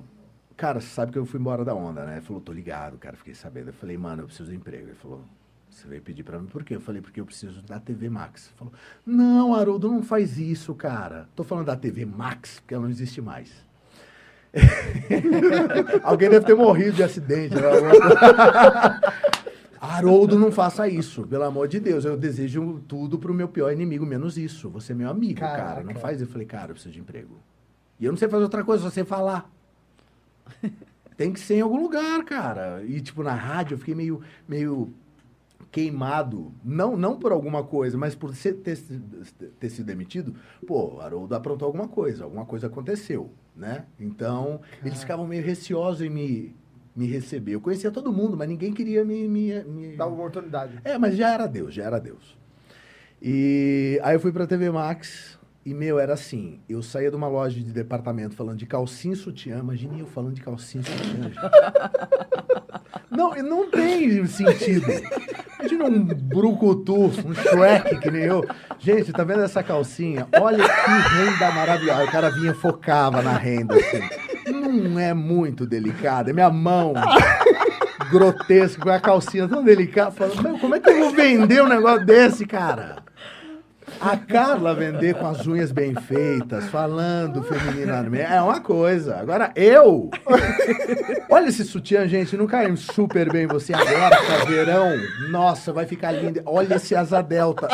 cara, você sabe que eu fui embora da onda, né? Ele falou, tô ligado, cara, fiquei sabendo. Eu falei, mano, eu preciso de emprego. Ele falou, você veio pedir pra mim por quê? Eu falei, porque eu preciso da TV Max. Ele falou, não, Haroldo, não faz isso, cara. Tô falando da TV Max, porque ela não existe mais. Alguém deve ter morrido de acidente. Né? Haroldo, não faça isso, pelo amor de Deus. Eu desejo tudo pro meu pior inimigo, menos isso. Você é meu amigo, Caraca. cara. Não faz. Eu falei, cara, eu preciso de emprego. E eu não sei fazer outra coisa, só sei falar. Tem que ser em algum lugar, cara. E, tipo, na rádio eu fiquei meio, meio queimado, não, não por alguma coisa, mas por ser, ter, ter sido demitido, pô, Haroldo aprontou alguma coisa, alguma coisa aconteceu, né? Então, eles ficavam meio receosos em me, me receber. Eu conhecia todo mundo, mas ninguém queria me... me, me... Dar uma oportunidade. É, mas já era Deus, já era Deus. E aí eu fui pra TV Max, e, meu, era assim, eu saía de uma loja de departamento falando de calcinha e sutiã, imagine eu falando de calcinha e sutiã. não, não tem sentido. Imagina um brucutu, um Shrek que nem eu. Gente, tá vendo essa calcinha? Olha que renda maravilhosa. O cara vinha focava na renda, assim. Não é muito delicada, minha mão grotesca, com a calcinha tão delicada. Falando, como é que eu vou vender um negócio desse, cara? A Carla vender com as unhas bem feitas, falando feminino é uma coisa. Agora eu. Olha esse sutiã, gente, não caiu super bem você agora, tá verão. Nossa, vai ficar lindo. Olha esse asa delta.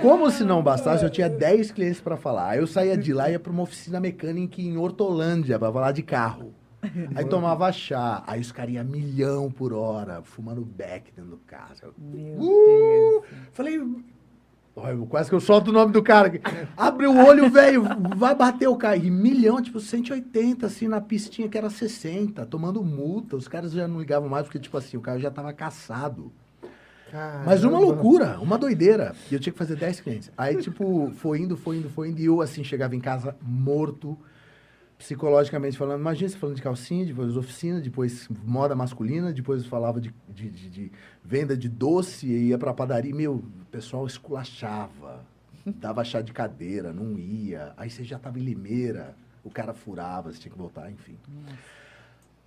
Como se não bastasse, eu tinha 10 clientes para falar. Aí eu saía de lá e ia para uma oficina mecânica em Hortolândia para falar de carro. Aí tomava chá, aí os caras iam milhão por hora, fumando beck dentro do carro. Meu uh! Deus. Falei, quase que eu solto o nome do cara. Abre o olho, velho, vai bater o carro. E milhão, tipo, 180, assim, na pistinha que era 60, tomando multa. Os caras já não ligavam mais, porque, tipo assim, o carro já tava caçado. Caramba. Mas uma loucura, uma doideira. E eu tinha que fazer 10 clientes. Aí, tipo, foi indo, foi indo, foi indo. E eu, assim, chegava em casa morto psicologicamente falando, imagina você falando de calcinha, depois oficina, depois moda masculina, depois falava de, de, de, de venda de doce e ia pra padaria. Meu, o pessoal esculachava, dava chá de cadeira, não ia. Aí você já tava em Limeira, o cara furava, você tinha que voltar, enfim.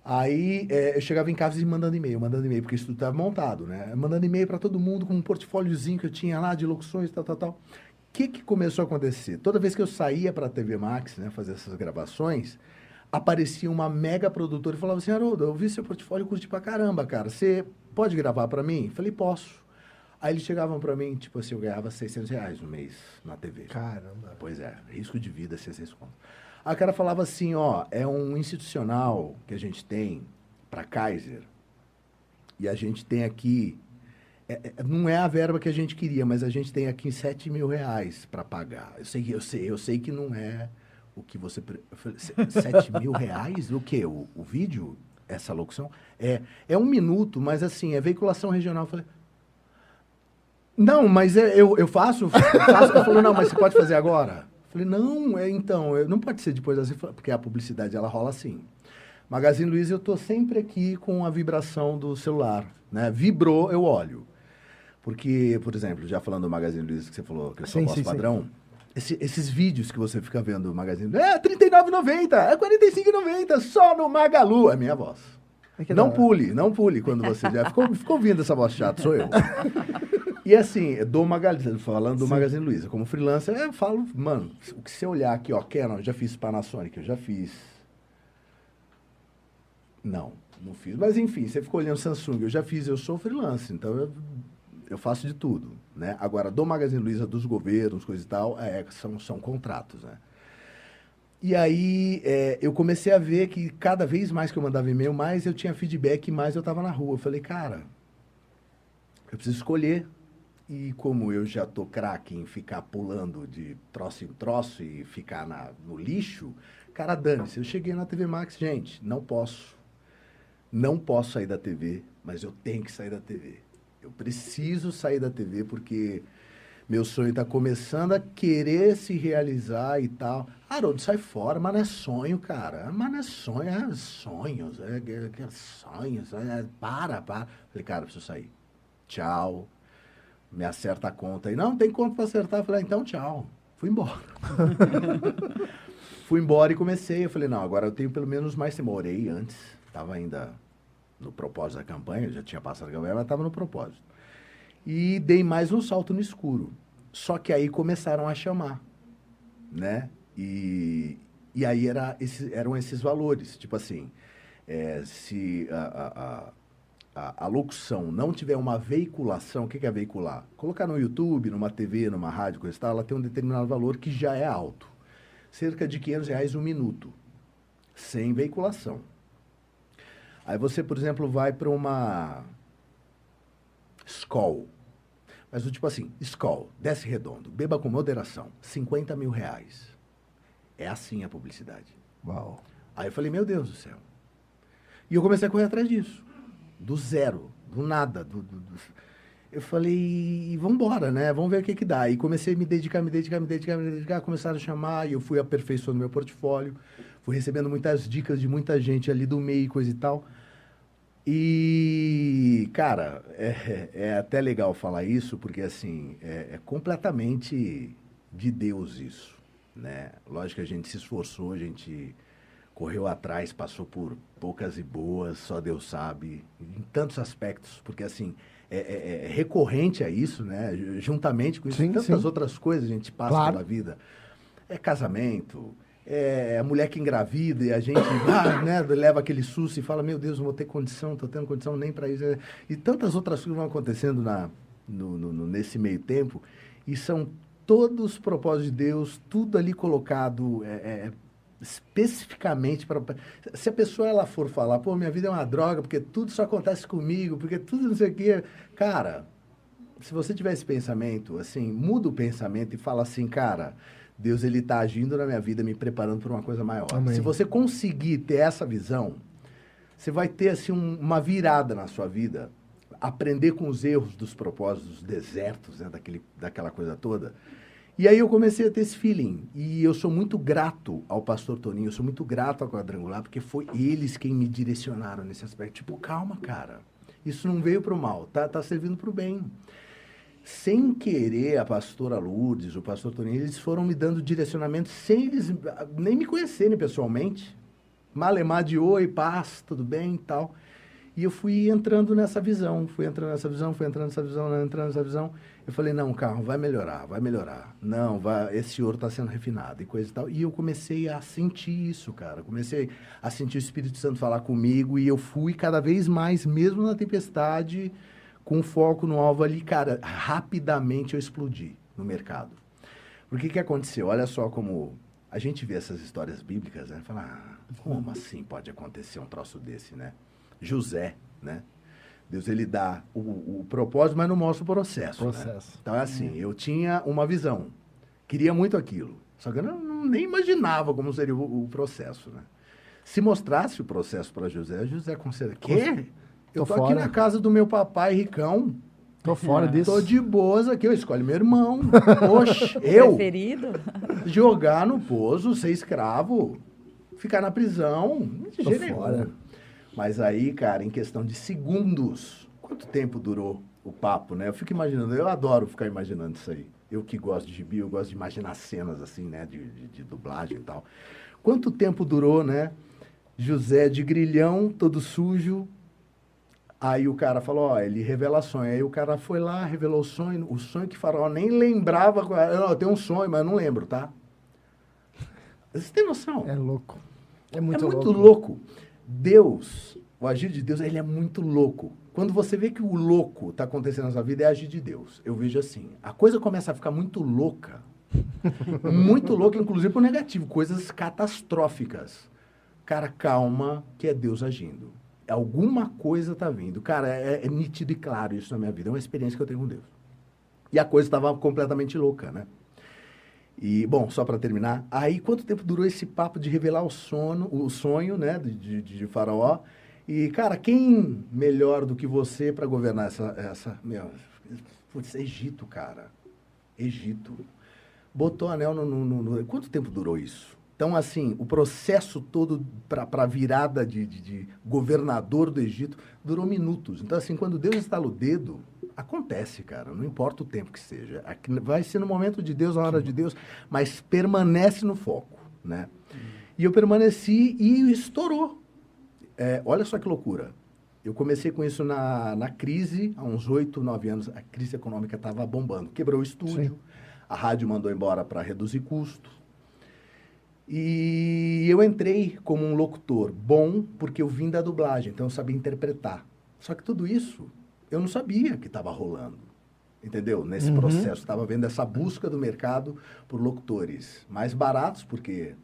Aí é, eu chegava em casa e mandando e-mail, mandando e-mail, porque isso tudo estava montado, né? Mandando e-mail para todo mundo com um portfóliozinho que eu tinha lá de locuções, tal, tal, tal que, que começou a acontecer? Toda vez que eu saía para a TV Max, né, fazer essas gravações, aparecia uma mega produtora e falava assim, Haroldo, eu vi seu portfólio, curti pra caramba, cara. Você pode gravar para mim? Falei, posso. Aí eles chegavam para mim, tipo assim, eu ganhava 600 reais no mês na TV. Caramba. Pois é, risco de vida, 600 conto. O cara falava assim, ó, é um institucional que a gente tem para Kaiser, e a gente tem aqui é, é, não é a verba que a gente queria, mas a gente tem aqui 7 mil reais para pagar. Eu sei, eu, sei, eu sei que não é o que você. Falei, 7 mil reais? O quê? O, o vídeo? Essa locução? É, é um minuto, mas assim, é veiculação regional. Eu falei. Não, mas é, eu, eu faço, faço. Ele falou, não, mas você pode fazer agora? Eu falei, não, é, então, não pode ser depois assim, porque a publicidade ela rola assim. Magazine Luiza, eu estou sempre aqui com a vibração do celular. Né? Vibrou, eu olho. Porque, por exemplo, já falando do Magazine Luiza que você falou que é só sim, voz sim, padrão, sim. Esse, esses vídeos que você fica vendo do Magazine é R$39,90, é R$45,90, só no Magalu, é minha voz. É não pule, não pule quando você já ficou, ficou ouvindo essa voz chata, sou eu. e assim, do Magazine, falando do Magazine Luiza, como freelancer, eu falo, mano, o que você olhar aqui, ó, Canon, eu já fiz Panasonic, eu já fiz. Não, não fiz. Mas enfim, você ficou olhando Samsung, eu já fiz, eu sou freelancer, então eu eu faço de tudo, né? Agora, do Magazine Luiza, dos governos, coisa e tal, é, são, são contratos, né? E aí é, eu comecei a ver que cada vez mais que eu mandava e-mail, mais eu tinha feedback, mais eu estava na rua. Eu falei, cara, eu preciso escolher. E como eu já tô craque em ficar pulando de troço em troço e ficar na, no lixo, cara, dane-se. Eu cheguei na TV Max, gente, não posso. Não posso sair da TV, mas eu tenho que sair da TV eu preciso sair da TV porque Meu sonho está começando a querer se realizar e tal. Haroldo, sai fora, mas não é sonho, cara. Mas não é sonho, é sonhos, é, é, é sonhos. É, para, para. Falei, cara, preciso sair. Tchau. Me acerta a conta. E não, tem conta para acertar. Falei, ah, então tchau. Fui embora. Fui embora e comecei. Eu falei, não, agora eu tenho pelo menos mais tempo. Morei antes, estava ainda no propósito da campanha, já tinha passado a campanha, mas estava no propósito. E dei mais um salto no escuro. Só que aí começaram a chamar, né? E, e aí era esse, eram esses valores, tipo assim, é, se a, a, a, a, locução não tiver uma veiculação, o que, que é veicular? Colocar no YouTube, numa TV, numa rádio, coisa tal, ela tem um determinado valor que já é alto. Cerca de 500 reais um minuto, sem veiculação. Aí você, por exemplo, vai para uma Skol. Mas o tipo assim, Skol, desce redondo, beba com moderação, 50 mil reais. É assim a publicidade. Uau. Aí eu falei, meu Deus do céu. E eu comecei a correr atrás disso. Do zero, do nada. Do, do, do... Eu falei, vamos embora, né? Vamos ver o que que dá. E comecei a me dedicar, me dedicar, me dedicar, me dedicar. Começaram a chamar e eu fui aperfeiçoando meu portfólio. Fui recebendo muitas dicas de muita gente ali do meio, coisa e tal. E, cara, é, é até legal falar isso, porque, assim, é, é, completamente de Deus isso, né? Lógico que a gente se esforçou, a gente correu atrás, passou por poucas e boas, só Deus sabe, em tantos aspectos, porque, assim, é, é, é recorrente a isso, né? Juntamente com isso, sim, tantas sim. outras coisas a gente passa claro. pela vida. É casamento, é, a mulher que engravida e a gente ah, né, leva aquele susto e fala, meu Deus, não vou ter condição, estou tendo condição nem para isso. E tantas outras coisas vão acontecendo na, no, no, nesse meio tempo e são todos os propósitos de Deus, tudo ali colocado é, é, especificamente para... Se a pessoa ela for falar, pô, minha vida é uma droga, porque tudo só acontece comigo, porque tudo não sei o quê... Cara, se você tiver esse pensamento, assim, muda o pensamento e fala assim, cara Deus ele está agindo na minha vida, me preparando para uma coisa maior. Amém. Se você conseguir ter essa visão, você vai ter assim um, uma virada na sua vida, aprender com os erros dos propósitos, dos desertos, né, daquele, daquela coisa toda. E aí eu comecei a ter esse feeling. E eu sou muito grato ao pastor Toninho, eu sou muito grato ao Quadrangular, porque foi eles quem me direcionaram nesse aspecto. Tipo, calma, cara. Isso não veio para o mal, tá, tá servindo para o bem sem querer, a pastora Lourdes, o pastor Toninho, eles foram me dando direcionamento sem eles nem me conhecerem pessoalmente. Malemar de oi, paz, tudo bem e tal. E eu fui entrando nessa visão, fui entrando nessa visão, fui entrando nessa visão, entrando nessa visão. Eu falei, não, carro, vai melhorar, vai melhorar. Não, vai, esse ouro está sendo refinado e coisa e tal. E eu comecei a sentir isso, cara. Comecei a sentir o Espírito Santo falar comigo e eu fui cada vez mais, mesmo na tempestade, com foco no alvo ali, cara, rapidamente eu explodi no mercado. Por que que aconteceu? Olha só como a gente vê essas histórias bíblicas, né? Fala, ah, como assim pode acontecer um troço desse, né? José, né? Deus ele dá o, o propósito, mas não mostra o processo. Né? processo. Né? Então é assim, hum. eu tinha uma visão, queria muito aquilo, só que eu não, não nem imaginava como seria o, o, processo, né? Se mostrasse o processo para José, José considera, quê? Eu tô, tô aqui na casa do meu papai ricão. Tô fora disso. Tô de boas aqui, eu escolho meu irmão. Oxe, eu. Preferido? Jogar no poço, ser escravo, ficar na prisão. De Tô fora. Mas aí, cara, em questão de segundos, quanto tempo durou o papo, né? Eu fico imaginando, eu adoro ficar imaginando isso aí. Eu que gosto de gibi, eu gosto de imaginar cenas assim, né? De, de, de dublagem e tal. Quanto tempo durou, né? José de grilhão, todo sujo, Aí o cara falou, ó, ele revela sonho. Aí o cara foi lá, revelou o sonho, o sonho que faraó nem lembrava. Não, eu tenho um sonho, mas não lembro, tá? Você tem noção? É louco. É muito, é muito louco. louco. Deus, o agir de Deus, ele é muito louco. Quando você vê que o louco está acontecendo na sua vida, é agir de Deus. Eu vejo assim. A coisa começa a ficar muito louca. muito louca, inclusive por negativo. Coisas catastróficas. Cara, calma, que é Deus agindo alguma coisa está vindo. Cara, é, é, nítido e claro isso na minha vida. É uma experiência que eu tenho com Deus. E a coisa estava completamente louca, né? E, bom, só para terminar, aí quanto tempo durou esse papo de revelar o sono, o sonho, né, de, de, de faraó? E, cara, quem melhor do que você para governar essa, essa, meu, putz, Egito, cara. Egito. Botou anel no, no, no, no, Quanto tempo durou isso? Então, assim, o processo todo para a virada de, de, de, governador do Egito durou minutos. Então, assim, quando Deus estala o dedo, acontece, cara. Não importa o tempo que seja. Vai ser no momento de Deus, na hora de Deus, mas permanece no foco, né? E eu permaneci e estourou. É, olha só que loucura. Eu comecei com isso na, na crise, há uns oito, nove anos. A crise econômica estava bombando. Quebrou o estúdio, Sim. a rádio mandou embora para reduzir custo. E eu entrei como um locutor bom, porque eu vim da dublagem, então eu sabia interpretar. Só que tudo isso eu não sabia que estava rolando. Entendeu? Nesse uhum. processo. Estava vendo essa busca do mercado por locutores mais baratos, porque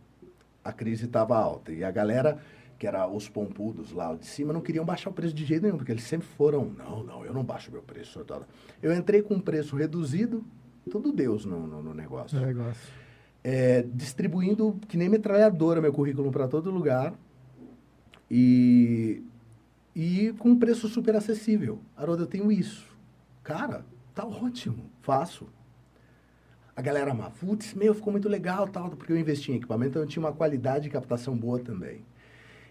a crise estava alta. E a galera que era os pompudos lá de cima, não queriam baixar o preço de jeito nenhum, porque eles sempre foram, não, não, eu não baixo meu preço. Eu entrei com um preço reduzido, tudo Deus no, no, no negócio. negócio. É, distribuindo que nem metralhadora meu currículo para todo lugar e, e com um preço super acessível. Haroldo, eu tenho isso. Cara, tá ótimo, faço. A galera amava, putz, meu, ficou muito legal, tal, porque eu investi em equipamento, então eu tinha uma qualidade de captação boa também.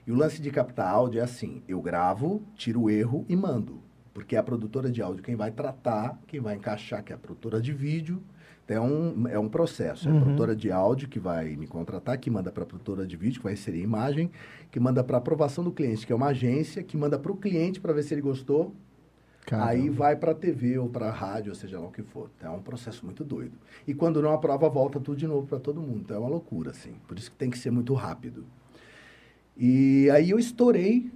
E o lance de captar áudio é assim: eu gravo, tiro o erro e mando. Porque é a produtora de áudio quem vai tratar, quem vai encaixar, que é a produtora de vídeo. É um, é um processo. É a uhum. produtora de áudio que vai me contratar, que manda para a produtora de vídeo, que vai inserir a imagem, que manda para aprovação do cliente, que é uma agência, que manda para o cliente para ver se ele gostou. Caramba. Aí vai para a TV ou para a rádio, ou seja lá o que for. Então, é um processo muito doido. E quando não aprova, volta tudo de novo para todo mundo. Então, é uma loucura, assim. Por isso que tem que ser muito rápido. E aí eu estourei,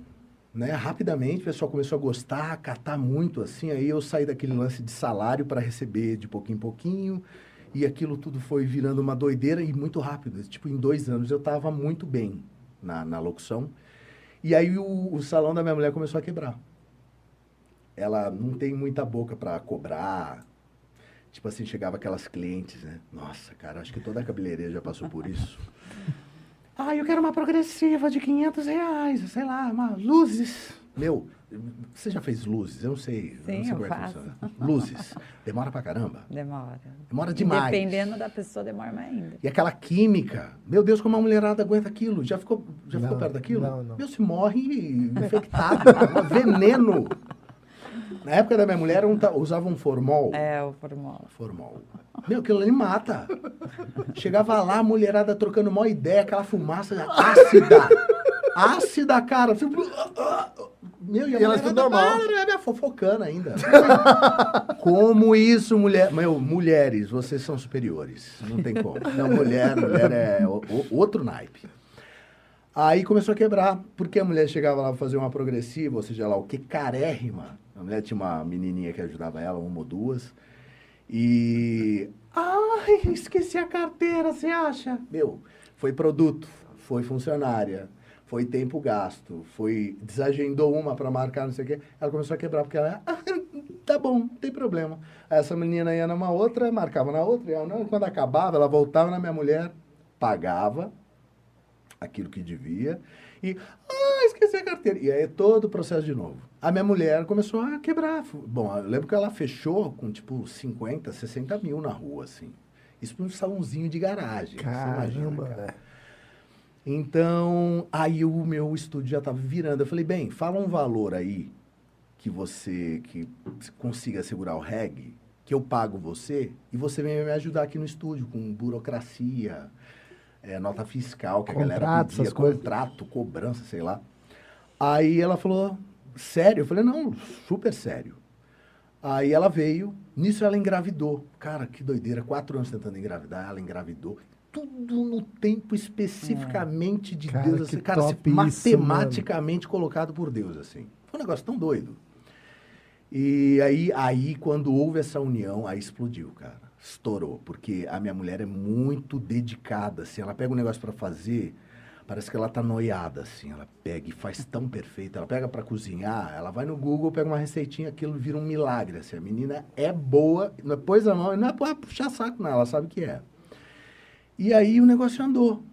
né? Rapidamente, o pessoal começou a gostar, a catar muito, assim. Aí eu saí daquele lance de salário para receber de pouquinho em pouquinho. E aquilo tudo foi virando uma doideira e muito rápido. Tipo, em dois anos eu estava muito bem na, na locução. E aí o, o salão da minha mulher começou a quebrar. Ela não tem muita boca para cobrar. Tipo assim, chegava aquelas clientes, né? Nossa, cara, acho que toda a cabeleireira já passou por isso. Ah, eu quero uma progressiva de 500 reais, sei lá, uma luzes. Meu, você já fez luzes? Eu não sei. Sim, não sei eu faço. Luzes. Demora pra caramba? Demora. Demora demais. Dependendo da pessoa, demora mais ainda. E aquela química. Meu Deus, como a mulherada aguenta aquilo. Já ficou, já não, ficou perto daquilo? Não, não. Meu, se morre infectado. veneno. Na época da minha mulher, um, usava um formol. É, o formol. Formol. Meu, aquilo ali mata. Chegava lá, a mulherada trocando uma ideia, aquela fumaça ácida. ácida, cara. Meu, e, e ela tudo normal. Era fofocando ainda. como isso, mulher... Meu, mulheres, vocês são superiores. Não tem como. Não, mulher, mulher é o, o, outro naipe. Aí começou a quebrar, porque a mulher chegava lá fazer uma progressiva, ou seja lá o que, carérrima. A mulher tinha uma menininha que ajudava ela, uma ou duas. E. Ai, esqueci a carteira, você acha? Meu, foi produto, foi funcionária, foi tempo gasto, foi. Desagendou uma para marcar, não sei o quê. Ela começou a quebrar, porque ela. Ah, tá bom, não tem problema. Essa menina ia numa outra, marcava na outra, e ela, quando acabava, ela voltava na minha mulher, pagava aquilo que devia e, ah, esqueci a carteira. E aí todo o processo de novo. A minha mulher começou a quebrar. Bom, eu lembro que ela fechou com tipo 50, 60 mil na rua, assim. Isso para um salãozinho de garagem. Caramba, imagina, Então, aí o meu estúdio já estava virando. Eu falei, bem, fala um valor aí que você que consiga segurar o reggae, que eu pago você e você vem me ajudar aqui no estúdio com burocracia, é, nota fiscal que contrato, a galera pedia, contrato, cobrança, sei lá. Aí ela falou, sério? Eu falei, não, super sério. Aí ela veio, nisso ela engravidou. Cara, que doideira, quatro anos tentando engravidar, ela engravidou. Tudo no tempo especificamente de cara, Deus, assim, cara, assim, matematicamente colocado por Deus, assim. Foi um negócio tão doido. E aí, aí, quando houve essa união, aí explodiu, cara estourou, porque a minha mulher é muito dedicada, assim, ela pega um negócio para fazer, parece que ela tá noiada, assim, ela pega e faz tão perfeito, ela pega para cozinhar, ela vai no Google, pega uma receitinha, aquilo vira um milagre, assim, a menina é boa, não é mão, não é pra puxar saco, não, ela sabe que é. E aí o negócio andou,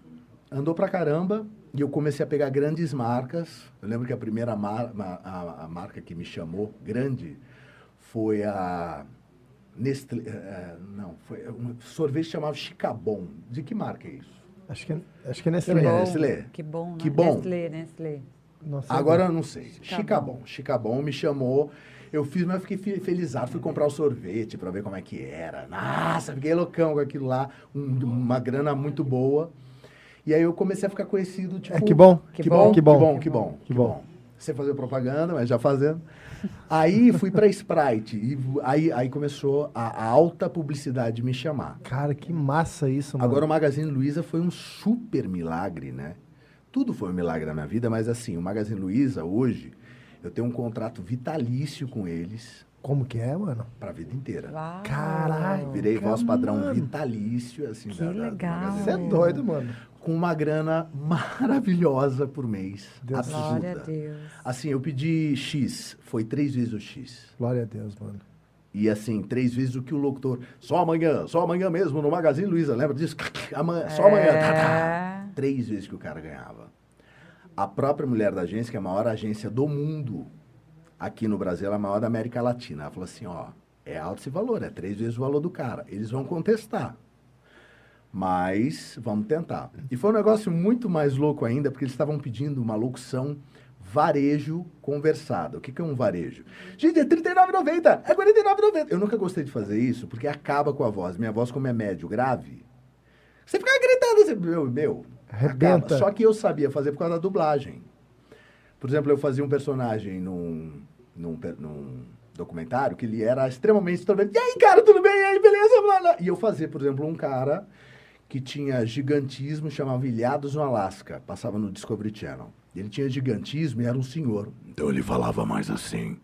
andou pra caramba, e eu comecei a pegar grandes marcas, eu lembro que a primeira mar, a, a marca que me chamou, grande, foi a Nestlé, é, não, foi um sorvete chamado Chicabon. De que marca é isso? Acho que, acho que é Que Nestlé. Nestlé. bom, Nestlé. que bom, né? Que bom. Nestlé, Nestlé. Nossa, Agora eu não sei. Chicabon. Chicabon. Me chamou. Eu fiz, mas eu fiquei fe- felizado. Fui comprar o sorvete pra ver como é que era. Nossa, fiquei loucão com aquilo lá. um- uma grana muito boa. E aí eu comecei a ficar conhecido, tipo... É, que bom. Que Que bom. bom, Que que bom. bom, que bom, Que bom. Sem fazer propaganda, mas já fazendo. Aí fui pra Sprite. E aí, aí começou a, a alta publicidade me chamar. Cara, que massa isso, mano. Agora o Magazine Luiza foi um super milagre, né? Tudo foi um milagre na minha vida, mas assim, o Magazine Luiza hoje, eu tenho um contrato vitalício com eles Como que é, mano? pra vida inteira. Uau. Caralho. Virei voz padrão mano. vitalício, assim, Que da- legal. Você é doido, mano. Com uma grana maravilhosa por mês. Deus absurda. Glória a Deus. Assim, eu pedi X, foi três vezes o X. Glória a Deus, mano. E assim, três vezes o que o locutor. Só amanhã, só amanhã mesmo, no Magazine Luiza, lembra disso? Amanhã, só amanhã. tá, tá. É. Três vezes que o cara ganhava. A própria mulher da agência, que é a maior agência do mundo, aqui no Brasil, ela é a maior da América Latina. Ela falou assim: ó, é alto esse valor, é três vezes o valor do cara. Eles vão contestar. Mas vamos tentar. E foi um negócio muito mais louco ainda, porque eles estavam pedindo uma locução varejo conversada. O que, que é um varejo? Gente, é R$ 39,90, é R$ 49,90. Eu nunca gostei de fazer isso, porque acaba com a voz. Minha voz, como é médio grave, você fica gritando, você, meu, meu Arrebenta. acaba. Só que eu sabia fazer por causa da dublagem. Por exemplo, eu fazia um personagem num, num, num documentário que ele era extremamente extrovertido. E aí, cara, tudo bem? E aí, beleza? Blá, blá. E eu fazia, por exemplo, um cara que tinha gigantismo, chamava Ilhados no Alasca. Passava no Discovery Channel. Ele tinha gigantismo e era um senhor. Então ele falava mais assim.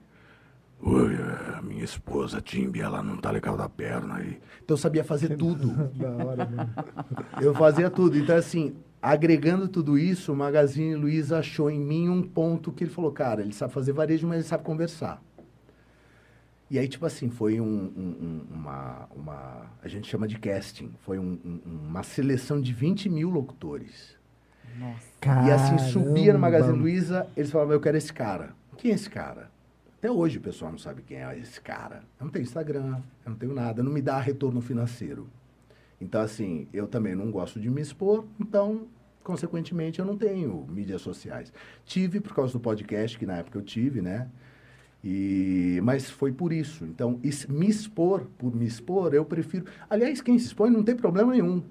Oi, é, minha esposa Timbi, ela não tá legal da perna aí. Então eu sabia fazer tudo. Da hora, mano. Eu fazia tudo. Então, assim, agregando tudo isso, o Magazine Luiza achou em mim um ponto que ele falou, cara, ele sabe fazer varejo, mas ele sabe conversar. E aí, tipo assim, foi um, um- um- uma, uma... A gente chama de casting. Foi um- um- uma seleção de 20 mil locutores. Nossa. E assim, subia no Magazine Caramba. Luiza, eles falavam, eu quero esse cara. Quem é esse cara? Até hoje o pessoal não sabe quem é esse cara. Eu não tenho Instagram, eu não tenho nada, não me dá retorno financeiro. Então, assim, eu também não gosto de me expor, então, consequentemente, eu não tenho mídias sociais. Tive por causa do podcast, que na época eu tive, né? E, mas foi por isso. Então, is- me expor, por me expor, eu prefiro. Aliás, quem se expõe não tem problema nenhum.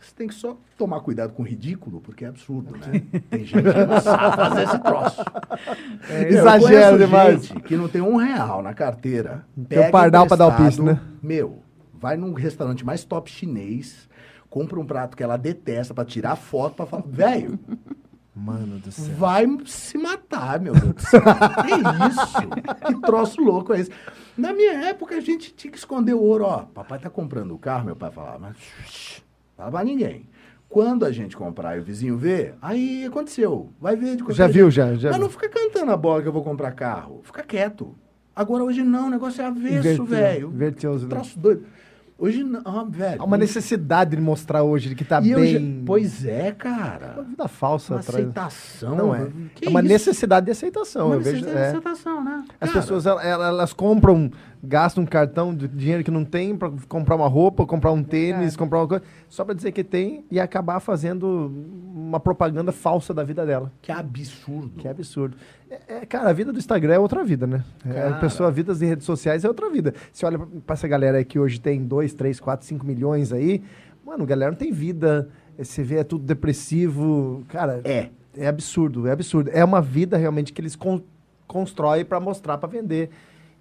Você tem que só tomar cuidado com o ridículo, porque é absurdo, né? Tem gente que não sabe fazer esse troço. Exagera conheço demais. gente que não tem um real na carteira. Tem pega pardal pra dar o piso, né? Meu, vai num restaurante mais top chinês, compra um prato que ela detesta pra tirar foto, pra falar, velho, Mano do céu. vai se matar, meu Deus do céu. Que isso? Que troço louco é esse? Na minha época, a gente tinha que esconder o ouro. Ó, papai tá comprando o carro, meu pai falava, mas shh, fala pra ninguém. Quando a gente comprar e o vizinho ver, aí aconteceu. Vai ver de qualquer Já viu, já, já. Mas não fica cantando a bola que eu vou comprar carro. Fica quieto. Agora hoje não, o negócio é avesso, velho. inverteu? Troço doido. Hoje não, ah, velho. Há uma necessidade de mostrar hoje que tá E bem. Pois é, Uma cara. vida falsa Uma atrás. aceitação. Não é. Que é uma isso? necessidade de aceitação. Uma eu vejo. necessidade de é. aceitação, né? As Cara, pessoas elas, elas compram, gastam um cartão de dinheiro que não tem para comprar uma roupa, comprar um tênis, comprar uma coisa, só para dizer que tem e acabar fazendo uma propaganda falsa da vida dela. Que absurdo. Que absurdo. É, é, cara, a vida do Instagram é outra vida, né? É, a pessoa, a vida das redes sociais é outra vida. Você olha pra essa galera aí que hoje tem 2, 3, 4, 5 milhões aí, mano, a galera não tem vida. É, Você vê, é tudo depressivo. Cara, É. é absurdo, é absurdo. É uma vida realmente que eles con constroem para mostrar, para vender.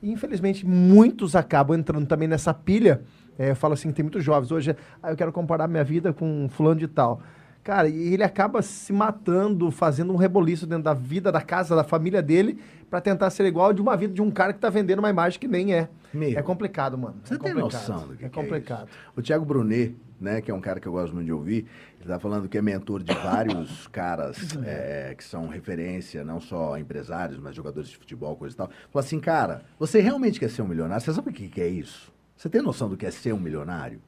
E infelizmente muitos acabam entrando também nessa pilha. É, eu falo assim, tem muitos jovens hoje, ah, eu quero comparar minha vida com fulano de tal. Cara, e ele acaba se matando, fazendo um reboliço dentro da vida, da casa, da família dele, para tentar ser igual de uma vida de um cara que tá vendendo uma imagem que nem é. Meu. É complicado, mano. Você é tem complicado. noção do que, É que é complicado. O Thiago Brunet, né, que é um cara que eu gosto muito de ouvir, ele tá falando que é mentor de vários caras é, que são referência, não só empresários, mas jogadores de futebol, coisa e tal. Falou assim, cara, você realmente quer ser um milionário? Você sabe o que, que é isso? Você tem noção do que é ser um milionário?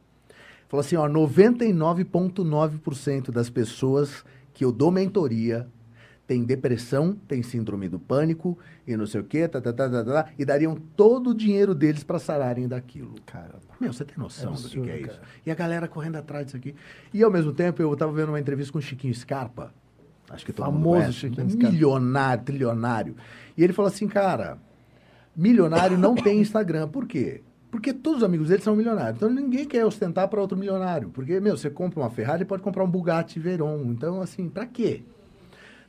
Falou assim, ó, 99,9% das pessoas que eu dou mentoria tem depressão, tem síndrome do pânico e não sei o quê, tá, tá, tá, tá, tá, e dariam todo o dinheiro deles para sararem daquilo. Caramba. Meu, você tem noção É do que, que é isso? cara. E a galera correndo atrás disso aqui. E ao mesmo tempo, eu estava vendo uma entrevista com o Chiquinho Scarpa. Acho que todo mundo Famoso conhece. Chiquinho Scarpa. Milionário, trilionário. E ele falou assim, cara, milionário não tem Instagram. Por quê? Porque todos os amigos dele são milionários. Então ninguém quer ostentar para outro milionário. Porque, meu, você compra uma Ferrari, pode comprar um Bugatti Veyron. Então, assim, para quê?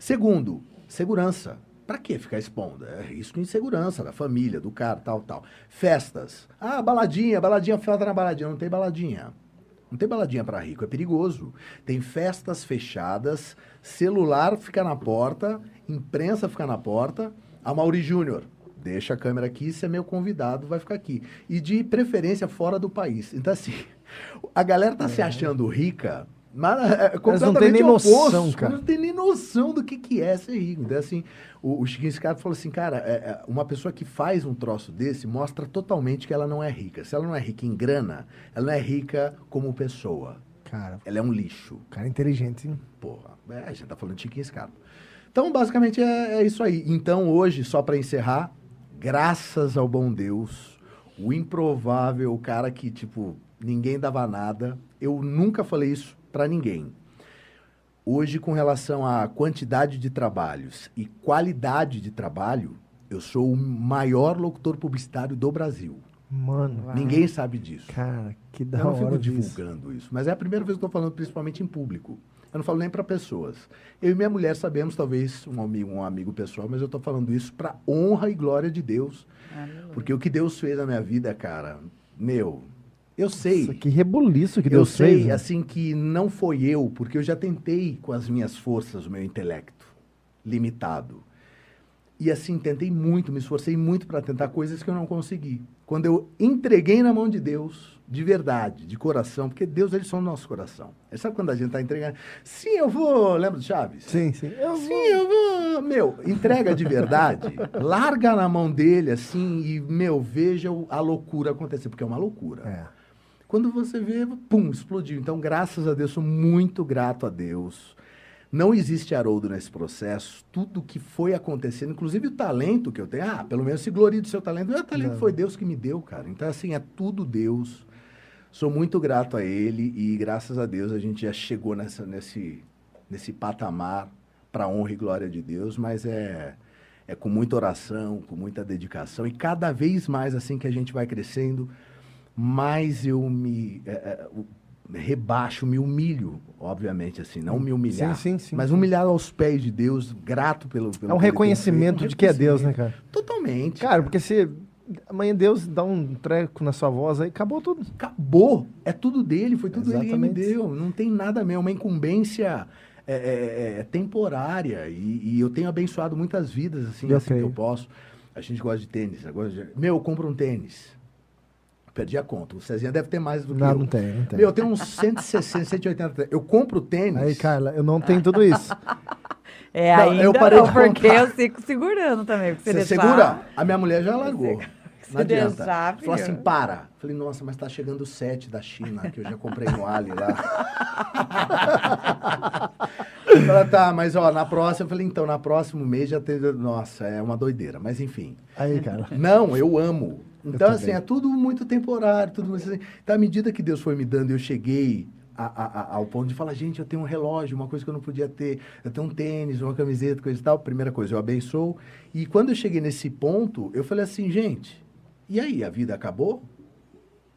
Segundo, segurança. Para que ficar expondo? É risco de insegurança da família, do cara, tal, tal. Festas. Ah, baladinha, baladinha, festa na baladinha. Não tem baladinha. Não tem baladinha para rico, é perigoso. Tem festas fechadas, celular fica na porta, imprensa fica na porta. A Mauri Júnior, deixa a câmera aqui, se é meu convidado, vai ficar aqui. E de preferência fora do país. Então, assim, a galera tá se achando rica, mas é Eles completamente não têm nem noção, oposto. cara. Não tem nem noção do que, que é ser rico. Então, assim, o, o Chiquinho Scarpa falou assim, cara, é, é, uma pessoa que faz um troço desse mostra totalmente que ela não é rica. Se ela não é rica em grana, ela não é rica como pessoa. Cara, Ela é um lixo. cara inteligente, hein? Porra, é, a gente tá falando de Chiquinho Scarpa. Então, basicamente, é, é isso aí. Então, hoje, só para encerrar, graças ao bom Deus, o improvável, o cara que, tipo, ninguém dava nada, eu nunca falei isso para ninguém. Hoje, com relação à quantidade de trabalhos e qualidade de trabalho, eu sou o maior locutor publicitário do Brasil. Mano, Uau. Ninguém sabe disso. cara, que da Eu não hora fico disso. divulgando isso. Mas é a primeira vez que eu estou falando, principalmente em público. Eu não falo nem para pessoas. Eu e minha mulher sabemos, talvez, um amigo, um amigo pessoal, mas eu estou falando isso para honra e glória de Deus. Porque o que Deus fez na minha vida, cara, meu, eu sei. Nossa, que rebuliço que eu Deus sei, fez. né? assim, que não foi eu, porque eu já tentei com as minhas forças, o meu intelecto limitado. E assim, tentei muito, me esforcei muito para tentar coisas que eu não consegui. Quando eu entreguei na mão de Deus, de verdade, de coração, porque Deus, ele só no nosso coração. Ele sabe quando a gente está entregando? Sim, eu vou. Lembra do Chaves? Sim, sim. Eu Sim, eu vou. Meu, entrega de verdade. larga na mão dele, assim, e, meu, veja a loucura acontecer, porque é uma loucura. É. Quando você vê, pum, explodiu. Então, graças a Deus, sou muito grato a Deus. Não existe Haroldo nesse processo. Tudo que foi acontecendo, inclusive o talento que eu tenho, ah, pelo menos se glorie do seu talento. Meu talento Não. foi Deus que me deu, cara. Então, assim, é tudo Deus. Sou muito grato a Ele e, graças a Deus, a gente já chegou nessa, nesse, nesse patamar para honra e glória de Deus, mas é, é com muita oração, com muita dedicação e cada vez mais, assim que a gente vai crescendo, mais eu me é, é, rebaixo, me humilho, obviamente, assim, não me humilhar, Sim, sim, sim. mas humilhar aos pés de Deus, grato pelo, pelo É um reconhecimento de que é Deus, né, cara? Totalmente. Cara, porque se amanhã Deus dá um treco na sua voz aí, acabou tudo. acabou. É tudo dele, foi tudo ele que me Exatamente. deu. Não tem nada mesmo, uma incumbência é, é, é, temporária. E, e eu tenho abençoado muitas vidas, assim, Eu assim que eu posso. A gente gosta de tênis. de- Meu, eu compro um tênis. Perdi a conta. O Cezinha deve ter mais do que Não, eu. não tem, não tem. Meu, eu tenho uns 160, 180 tênis. Eu compro tênis. Aí, Carla, eu não tenho tudo isso. É, Não, ainda eu parei não, de porque eu fico segurando também. Você deixar- segura? A minha mulher já largou. Não adianta. deixar, Falou assim, para. Falei, nossa, mas tá chegando o 7 da China, que eu já comprei no Ali lá. Ela tá, mas ó, na próxima, eu falei, então, na próximo mês já teve. Nossa, é uma doideira, mas enfim. Aí, Carla. Não, eu amo. Então, assim, é tudo muito temporário, tudo muito assim. Então, à medida que Deus foi me dando, eu cheguei a- a- ao ponto de falar, gente, eu tenho um relógio, uma coisa que eu não podia ter, eu tenho um tênis, uma camiseta, coisa e tal. Primeira coisa, eu abençoo. E quando eu cheguei nesse ponto, eu falei assim, gente, e aí, a vida acabou?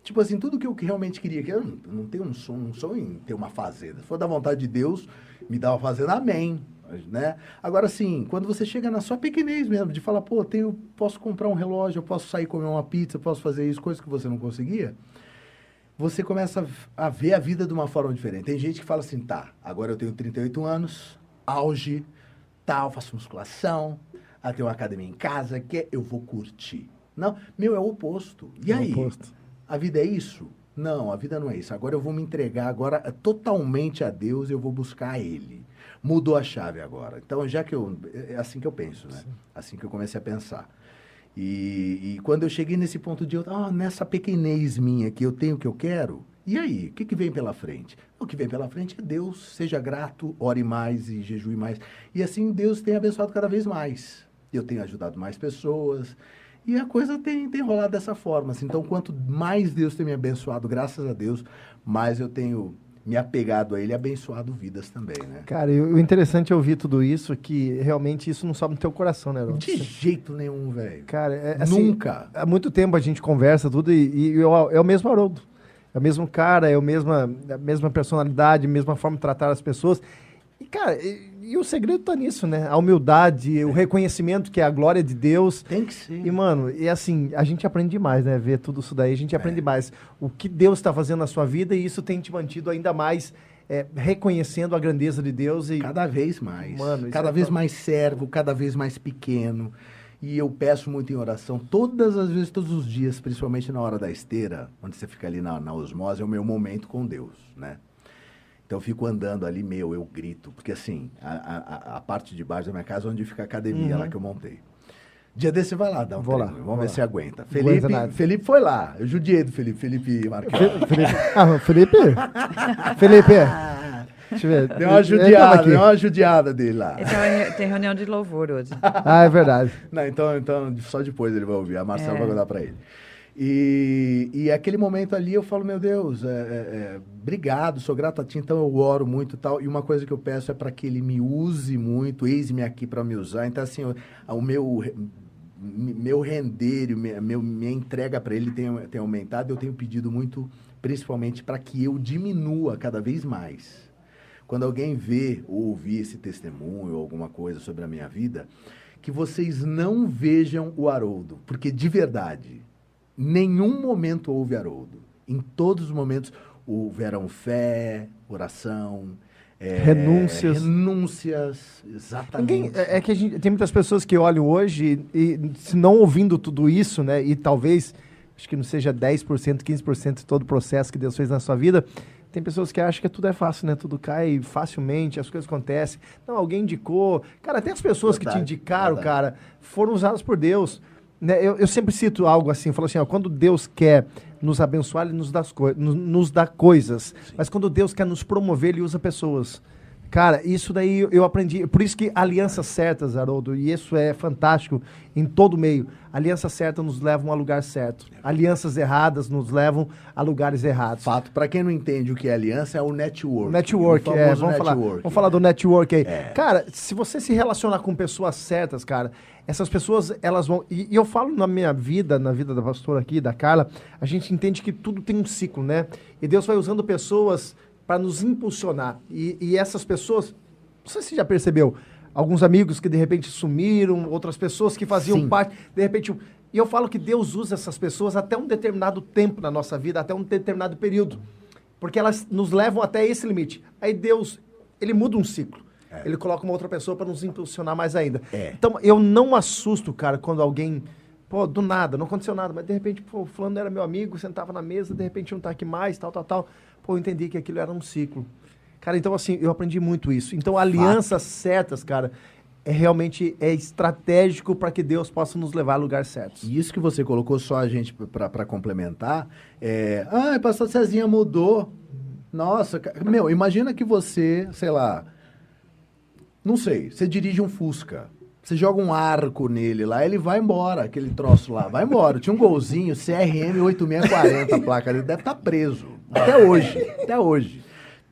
Tipo assim, tudo que eu realmente queria, que eu não, não tenho um sonho, um sonho em ter uma fazenda. Se for da vontade de Deus, me dá uma fazenda, amém. Né? Agora, assim, quando você chega na sua pequenez mesmo, de falar, pô, tenho, posso comprar um relógio, eu posso sair comer uma pizza, posso fazer isso, coisas que você não conseguia, você começa a ver a vida de uma forma diferente. Tem gente que fala assim, tá, agora eu tenho 38 anos, auge, tal, faço musculação, ah, tenho uma academia em casa, que eu vou curtir. Não, meu, é o oposto. E É aí? oposto. A vida é isso? Não, a vida não é isso. Agora eu vou me entregar agora é totalmente a Deus, eu vou buscar Ele. Mudou a chave agora. Então, já que eu. É assim que eu penso, né? Assim que eu comecei a pensar. E, e quando eu cheguei nesse ponto de, ah, nessa pequenez minha que eu tenho o que eu quero, E aí, o que, que vem pela frente? O que vem pela frente é Deus, seja grato, ore mais e jejue mais. E assim Deus tem abençoado cada vez mais. Eu tenho ajudado mais pessoas. E a coisa tem, tem rolado dessa forma. Assim. Então, quanto mais Deus tem me abençoado, graças a Deus, mais eu tenho me apegado a Ele e abençoado vidas também, né? Cara, e o interessante é ouvir tudo isso, que realmente isso não sobe no teu coração, né, Ron? De jeito nenhum, velho. Cara, é, assim, Nunca. Há muito tempo a gente conversa tudo e, e eu- é o mesmo Haroldo. É o mesmo cara, é o mesma, a mesma personalidade, a mesma forma de tratar as pessoas. E, cara, e, e o segredo tá nisso, né? A humildade, o reconhecimento que é a glória de Deus. Tem que ser. E, mano, e assim, a gente aprende demais, né? Ver tudo isso daí, a gente aprende mais. O que Deus está fazendo na sua vida e isso tem te mantido ainda mais é, reconhecendo a grandeza de Deus e. Cada vez mais. Mano, cada é vez top. mais servo, cada vez mais pequeno. E eu peço muito em oração, todas as vezes, todos os dias, principalmente na hora da esteira, onde você fica ali na, na osmose, é o meu momento com Deus, né? Então eu fico andando ali, meu, eu grito, porque assim, a, a- a- parte de baixo da minha casa é onde fica a academia Uhum. lá que eu montei. Dia desse você vai lá, dá um Vou lá, treino, vou vamos ver lá. se aguenta. Felipe. Felipe foi lá, eu judiei do Felipe, Felipe Marques. Fe- Felipe. Ah, Felipe? Felipe. Deixa eu ver. Deu uma tava judiada, aqui. deu uma judiada dele lá. Tava- tem reunião de louvor hoje. Ah, é verdade. Não, então, então só depois ele vai ouvir. A Marcela É. vai contar pra ele. E, e aquele momento ali eu falo, meu Deus, é, é, é, obrigado, sou grato a ti, então eu oro muito e tal. E uma coisa que eu peço é para que ele me use muito, eis-me aqui para me usar. Então, assim, o, o meu, meu render, meu- minha entrega para ele tem, tem aumentado. Eu tenho pedido muito, principalmente, para que eu diminua cada vez mais. Quando alguém vê ou ouvir esse testemunho ou alguma coisa sobre a minha vida, que vocês não vejam o Haroldo, porque de verdade, nenhum momento houve Haroldo. Em todos os momentos houveram fé, oração, é, Renúncias. renúncias, exatamente. Ninguém, é, é que a gente, tem muitas pessoas que olham hoje e, se não ouvindo tudo isso, né? E talvez, acho que não seja 10%, 15% de todo o processo que Deus fez na sua vida. Tem pessoas que acham que tudo é fácil, né? Tudo cai facilmente, as coisas acontecem. Não, alguém indicou. Cara, até as pessoas que te Verdade, indicaram, verdade. cara, foram usadas por Deus. Né? Eu, eu sempre cito algo assim, eu falo assim, ó, quando Deus quer nos abençoar, Ele nos dá, coi- nos, nos dá coisas. Mas quando Deus quer nos promover, Ele usa pessoas. Cara, isso daí eu aprendi. Por isso que alianças certas, Haroldo, e isso é fantástico em todo meio. Alianças certas nos levam a lugar certo. Alianças erradas nos levam a lugares errados. Fato, para quem não entende o que é aliança, é o network. Network, o é, vamos falar, network. vamos falar do network aí. É. Cara, se você se relacionar com pessoas certas, cara, essas pessoas, elas vão. E, e eu falo na minha vida, na vida da pastora aqui, da Carla, a gente entende que tudo tem um ciclo, né? E Deus vai usando pessoas para nos impulsionar. E, e essas pessoas, não sei se você já percebeu, alguns amigos que de repente sumiram, outras pessoas que faziam Sim. parte, de repente. E eu falo que Deus usa essas pessoas até um determinado tempo na nossa vida, até um determinado período. Porque elas nos levam até esse limite. Aí Deus, ele muda um ciclo. Ele coloca uma outra pessoa para nos impulsionar mais ainda. É. Então, eu não assusto, cara, quando alguém, pô, do nada, não aconteceu nada, mas de repente, pô, o fulano era meu amigo, sentava na mesa, de repente não tá aqui mais, tal, tal, tal. Pô, eu entendi que aquilo era um ciclo. Cara, então assim, eu aprendi muito isso. Então, alianças certas, cara, é realmente é estratégico para que Deus possa nos levar a lugares certos. E isso que você colocou só a gente para complementar é. Ah, pastor Cezinha mudou. Nossa, meu, imagina que você, sei lá. Não sei, você dirige um Fusca. Você joga um arco nele lá, ele vai embora, aquele troço lá, vai embora. Tinha um golzinho, CRM 8640, a placa dele deve estar preso. Até hoje, até hoje.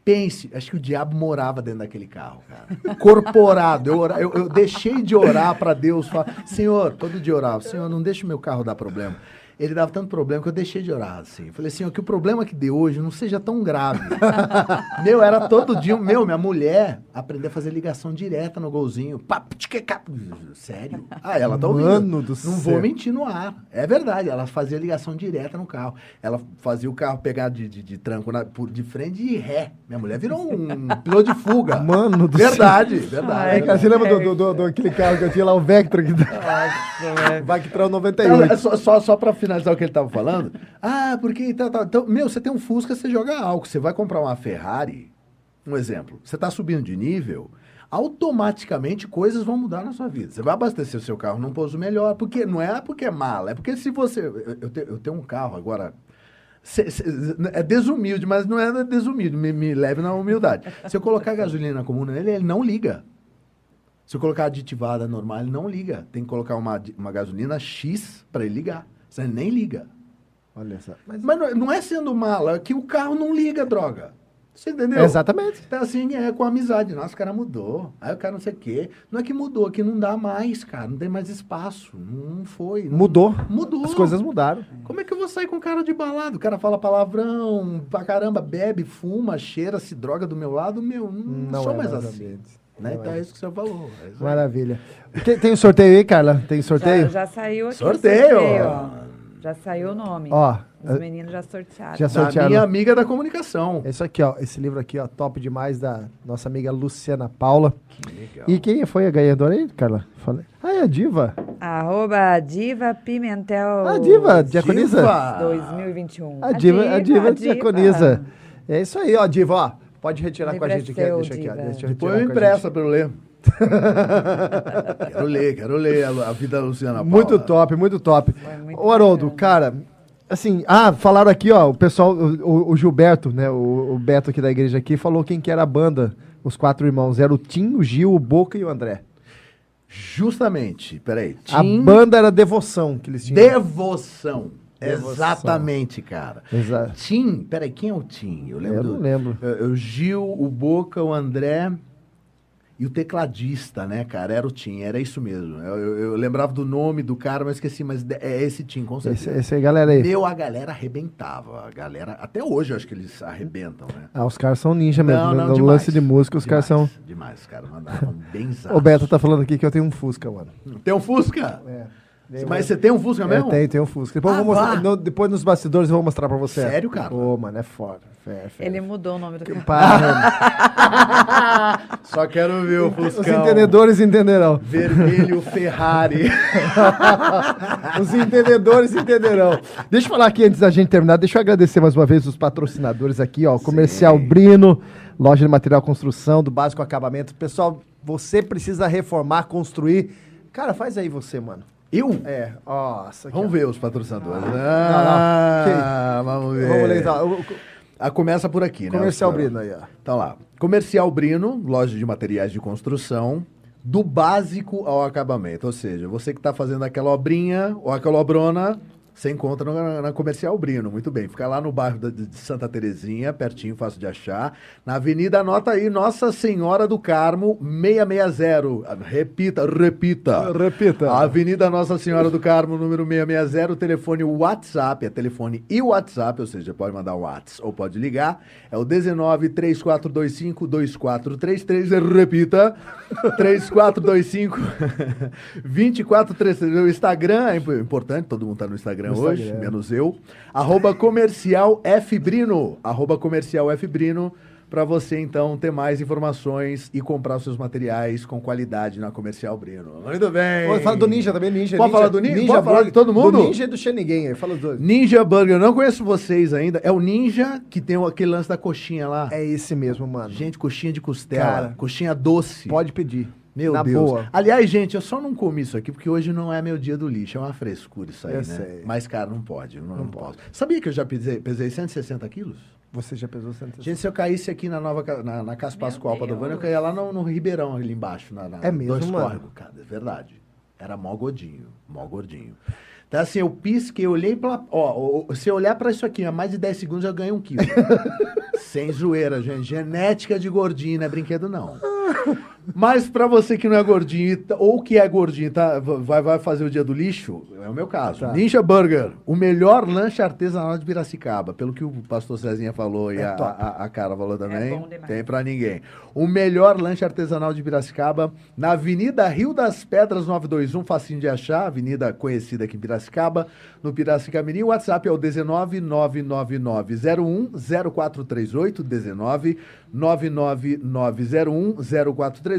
Pense, acho que o diabo morava dentro daquele carro, cara. Corporado. Eu, eu, eu deixei de orar para Deus, falar, Senhor, todo dia orava, Senhor, não deixa o meu carro dar problema. Ele dava tanto problema que eu deixei de orar, assim. Eu falei, Senhor, que o problema que deu hoje não seja tão grave. meu, era todo dia, meu, minha mulher aprendeu a fazer ligação direta no golzinho. Cá. Sério? Ah, ela tá ouvindo. Mano do não céu. vou mentir no ar. É verdade, ela fazia ligação direta no carro. Ela fazia o carro pegar de, de, de tranco na- por, de frente e ré. Minha mulher virou um piloto de fuga. Mano do Verdade, verdade. É, cara, você lembra do, do, do, do- aquele carro que eu tinha lá, o Vectra? Que... Vectra Então, 98. é só, só, só pra finalizar o que ele tava falando. Ah, porque. Tá, tá, então, meu, você tem um Fusca, você joga álcool. Você vai comprar uma Ferrari, um exemplo. Você tá subindo de nível, automaticamente coisas vão mudar na sua vida. Você vai abastecer o seu carro num pouso melhor. Porque não é porque é mala, é porque se você. Eu, eu te- eu tenho um carro agora. é desumilde, mas não é desumilde, me, me leve na humildade. Se eu colocar gasolina comum nele, ele não liga. Se eu colocar aditivada normal, ele não liga. Tem que colocar uma, uma gasolina X para ele ligar. Ele nem liga. Olha só. Mas, Mas não, é- não é sendo mala, é que o carro não liga, droga. Você entendeu? Exatamente. Então, assim, é com amizade. Nossa, o cara mudou. Aí o cara não sei o quê. Não é que mudou, é que não dá mais, cara. Não tem mais espaço. Não foi. não- Mudou. Mudou. As coisas mudaram. Como é que eu vou sair com cara de balada? O cara fala palavrão pra caramba, bebe, fuma, cheira, se droga do meu lado. Meu, não, sou é mais mais assim. ambiente. Né? Então é. é isso que você falou. É. Maravilha. Tem, tem um sorteio aí, Carla? Tem sorteio? Já, já saiu aqui Sorteio! o sorteio, ó. Já saiu o nome. Ó, Os meninos já sortearam. já Da sortearam. minha amiga da comunicação. Esse aqui, ó. Esse livro aqui, ó. Top demais da nossa amiga Luciana Paula. Que legal. E quem foi a ganhadora aí, Carla? Falei. Ah, é a Diva. Arroba Diva Pimentel. A Diva, diaconisa. Diva! 2021. A Diva, a Diva a diaconisa. É isso aí, ó, Diva, ó. Pode retirar com a é gente aqui. Deixa aqui. Deixa eu Depois retirar eu a impressa pra eu ler. quero ler, quero ler a, a vida da Luciana. Paula. Muito top, muito top. Muito Ô, Haroldo, bacana. cara, assim, ah, falaram aqui, ó, o pessoal, o, o- Gilberto, né, o, o Beto aqui da igreja aqui, falou quem que era a banda, os quatro irmãos. Era o Tim, o Gil, o Boca e o André. Justamente, peraí. A Tim banda era Devoção que eles tinham. Devoção. Exatamente, cara. Exato. Tim, peraí, quem é o Tim? Eu lembro. Eu não lembro. É, é o Gil, o Boca, o André e o tecladista, né, cara? Era o Tim, era isso mesmo. Eu, eu- eu lembrava do nome do cara, mas esqueci, mas de- é esse Tim, com Esse, certeza. esse aí, galera aí. Meu, a galera arrebentava. A galera, até hoje eu acho que eles arrebentam, né? Ah, os caras são ninja mesmo. Não, né? não, no demais. lance de música, os caras são. Demais, caras mandavam bem O Beto tá falando aqui que eu tenho um Fusca, mano. Tem um Fusca? É. Mas você tem um Fusca É, mesmo? tem, tem um Fusca. Depois, eu vou Ah, mostrar, no- depois nos bastidores eu vou mostrar pra você. Sério, cara? Ô, mano, é foda. Fé, fé. Ele mudou o nome do carro. Para, Só quero ver o Os Fuscão. entendedores entenderão. Vermelho Ferrari. Os entendedores entenderão. Deixa eu falar aqui antes da gente terminar, deixa eu agradecer mais uma vez os patrocinadores aqui, ó. Comercial Brino, loja de material construção, do básico acabamento. Pessoal, você precisa reformar, construir. Cara, faz aí você, mano. Eu? É, nossa. aqui, Vamos ó. ver os patrocinadores. não. Ah, vamos ver. Vamos ler Ah, começa por aqui, né? Comercial Brino aí, ó. Então lá. Comercial Brino, loja de materiais de construção, do básico ao acabamento. Ou seja, você que está fazendo aquela obrinha ou aquela obrona, você encontra na, na Comercial Brino. Muito bem. Fica lá no bairro da- de Santa Terezinha, pertinho, fácil de achar. Na Avenida, anota aí, Nossa Senhora do Carmo, 660. Ah, Repita, repita. Repita. Avenida Nossa Senhora do Carmo, número 660, o telefone WhatsApp, é telefone e WhatsApp, ou seja, pode mandar um WhatsApp ou pode ligar, é o 19 3425 2433, repita, 3425 2433. O Instagram é imp- importante, todo mundo tá no Instagram No hoje, Instagram. menos eu. Arroba comercial F Brino, arroba comercial F Brino, para você então ter mais informações e comprar os seus materiais com qualidade na Comercial Brino. Muito bem. Pô, Fala do Ninja também, Ninja. Pode ninja, falar do Ninja? Pode falar de todo mundo? Do Ninja e do Xeniguem aí, fala os dois. Ninja Burger, eu não conheço vocês ainda. É o Ninja que tem aquele lance da coxinha lá. É esse mesmo, mano. Gente, coxinha de costela, Cara, coxinha doce. Pode pedir. Meu Na Deus. boa. Aliás, gente, eu só não comi isso aqui porque hoje não é meu dia do lixo. É uma frescura isso aí, Eu né? sei. Mas, cara, não pode. Não, Não não pode. posso. Sabia que eu já pesei, pesei 160 quilos? Você já pesou 160? Gente, se eu caísse aqui na nova na, na Pascoal Deus. Padovani, eu caía lá no, no Ribeirão, ali embaixo. Na, na, É mesmo, dois mano? córregos, cara. É verdade. Era mó gordinho. Mó gordinho. Então, assim, eu pisquei, eu olhei pra. Ó, ó, se eu olhar pra isso aqui, há mais de 10 segundos eu ganho um quilo. Sem zoeira, gente. Genética de gordinho, não é brinquedo, não. Mas pra você que não é gordinho e tá- ou que é gordinho, e tá, vai, vai fazer o dia do lixo, é o meu caso. Tá. Ninja Burger, o melhor lanche artesanal de Piracicaba. Pelo que o pastor Cezinha falou e É a, top. a, a cara falou também. bom demais. tem pra ninguém. O melhor lanche artesanal de Piracicaba, na Avenida Rio das Pedras 921, facinho de achar, avenida conhecida aqui em Piracicaba, no Piracicamirim. O WhatsApp é o 19 99901 0438, 19 99901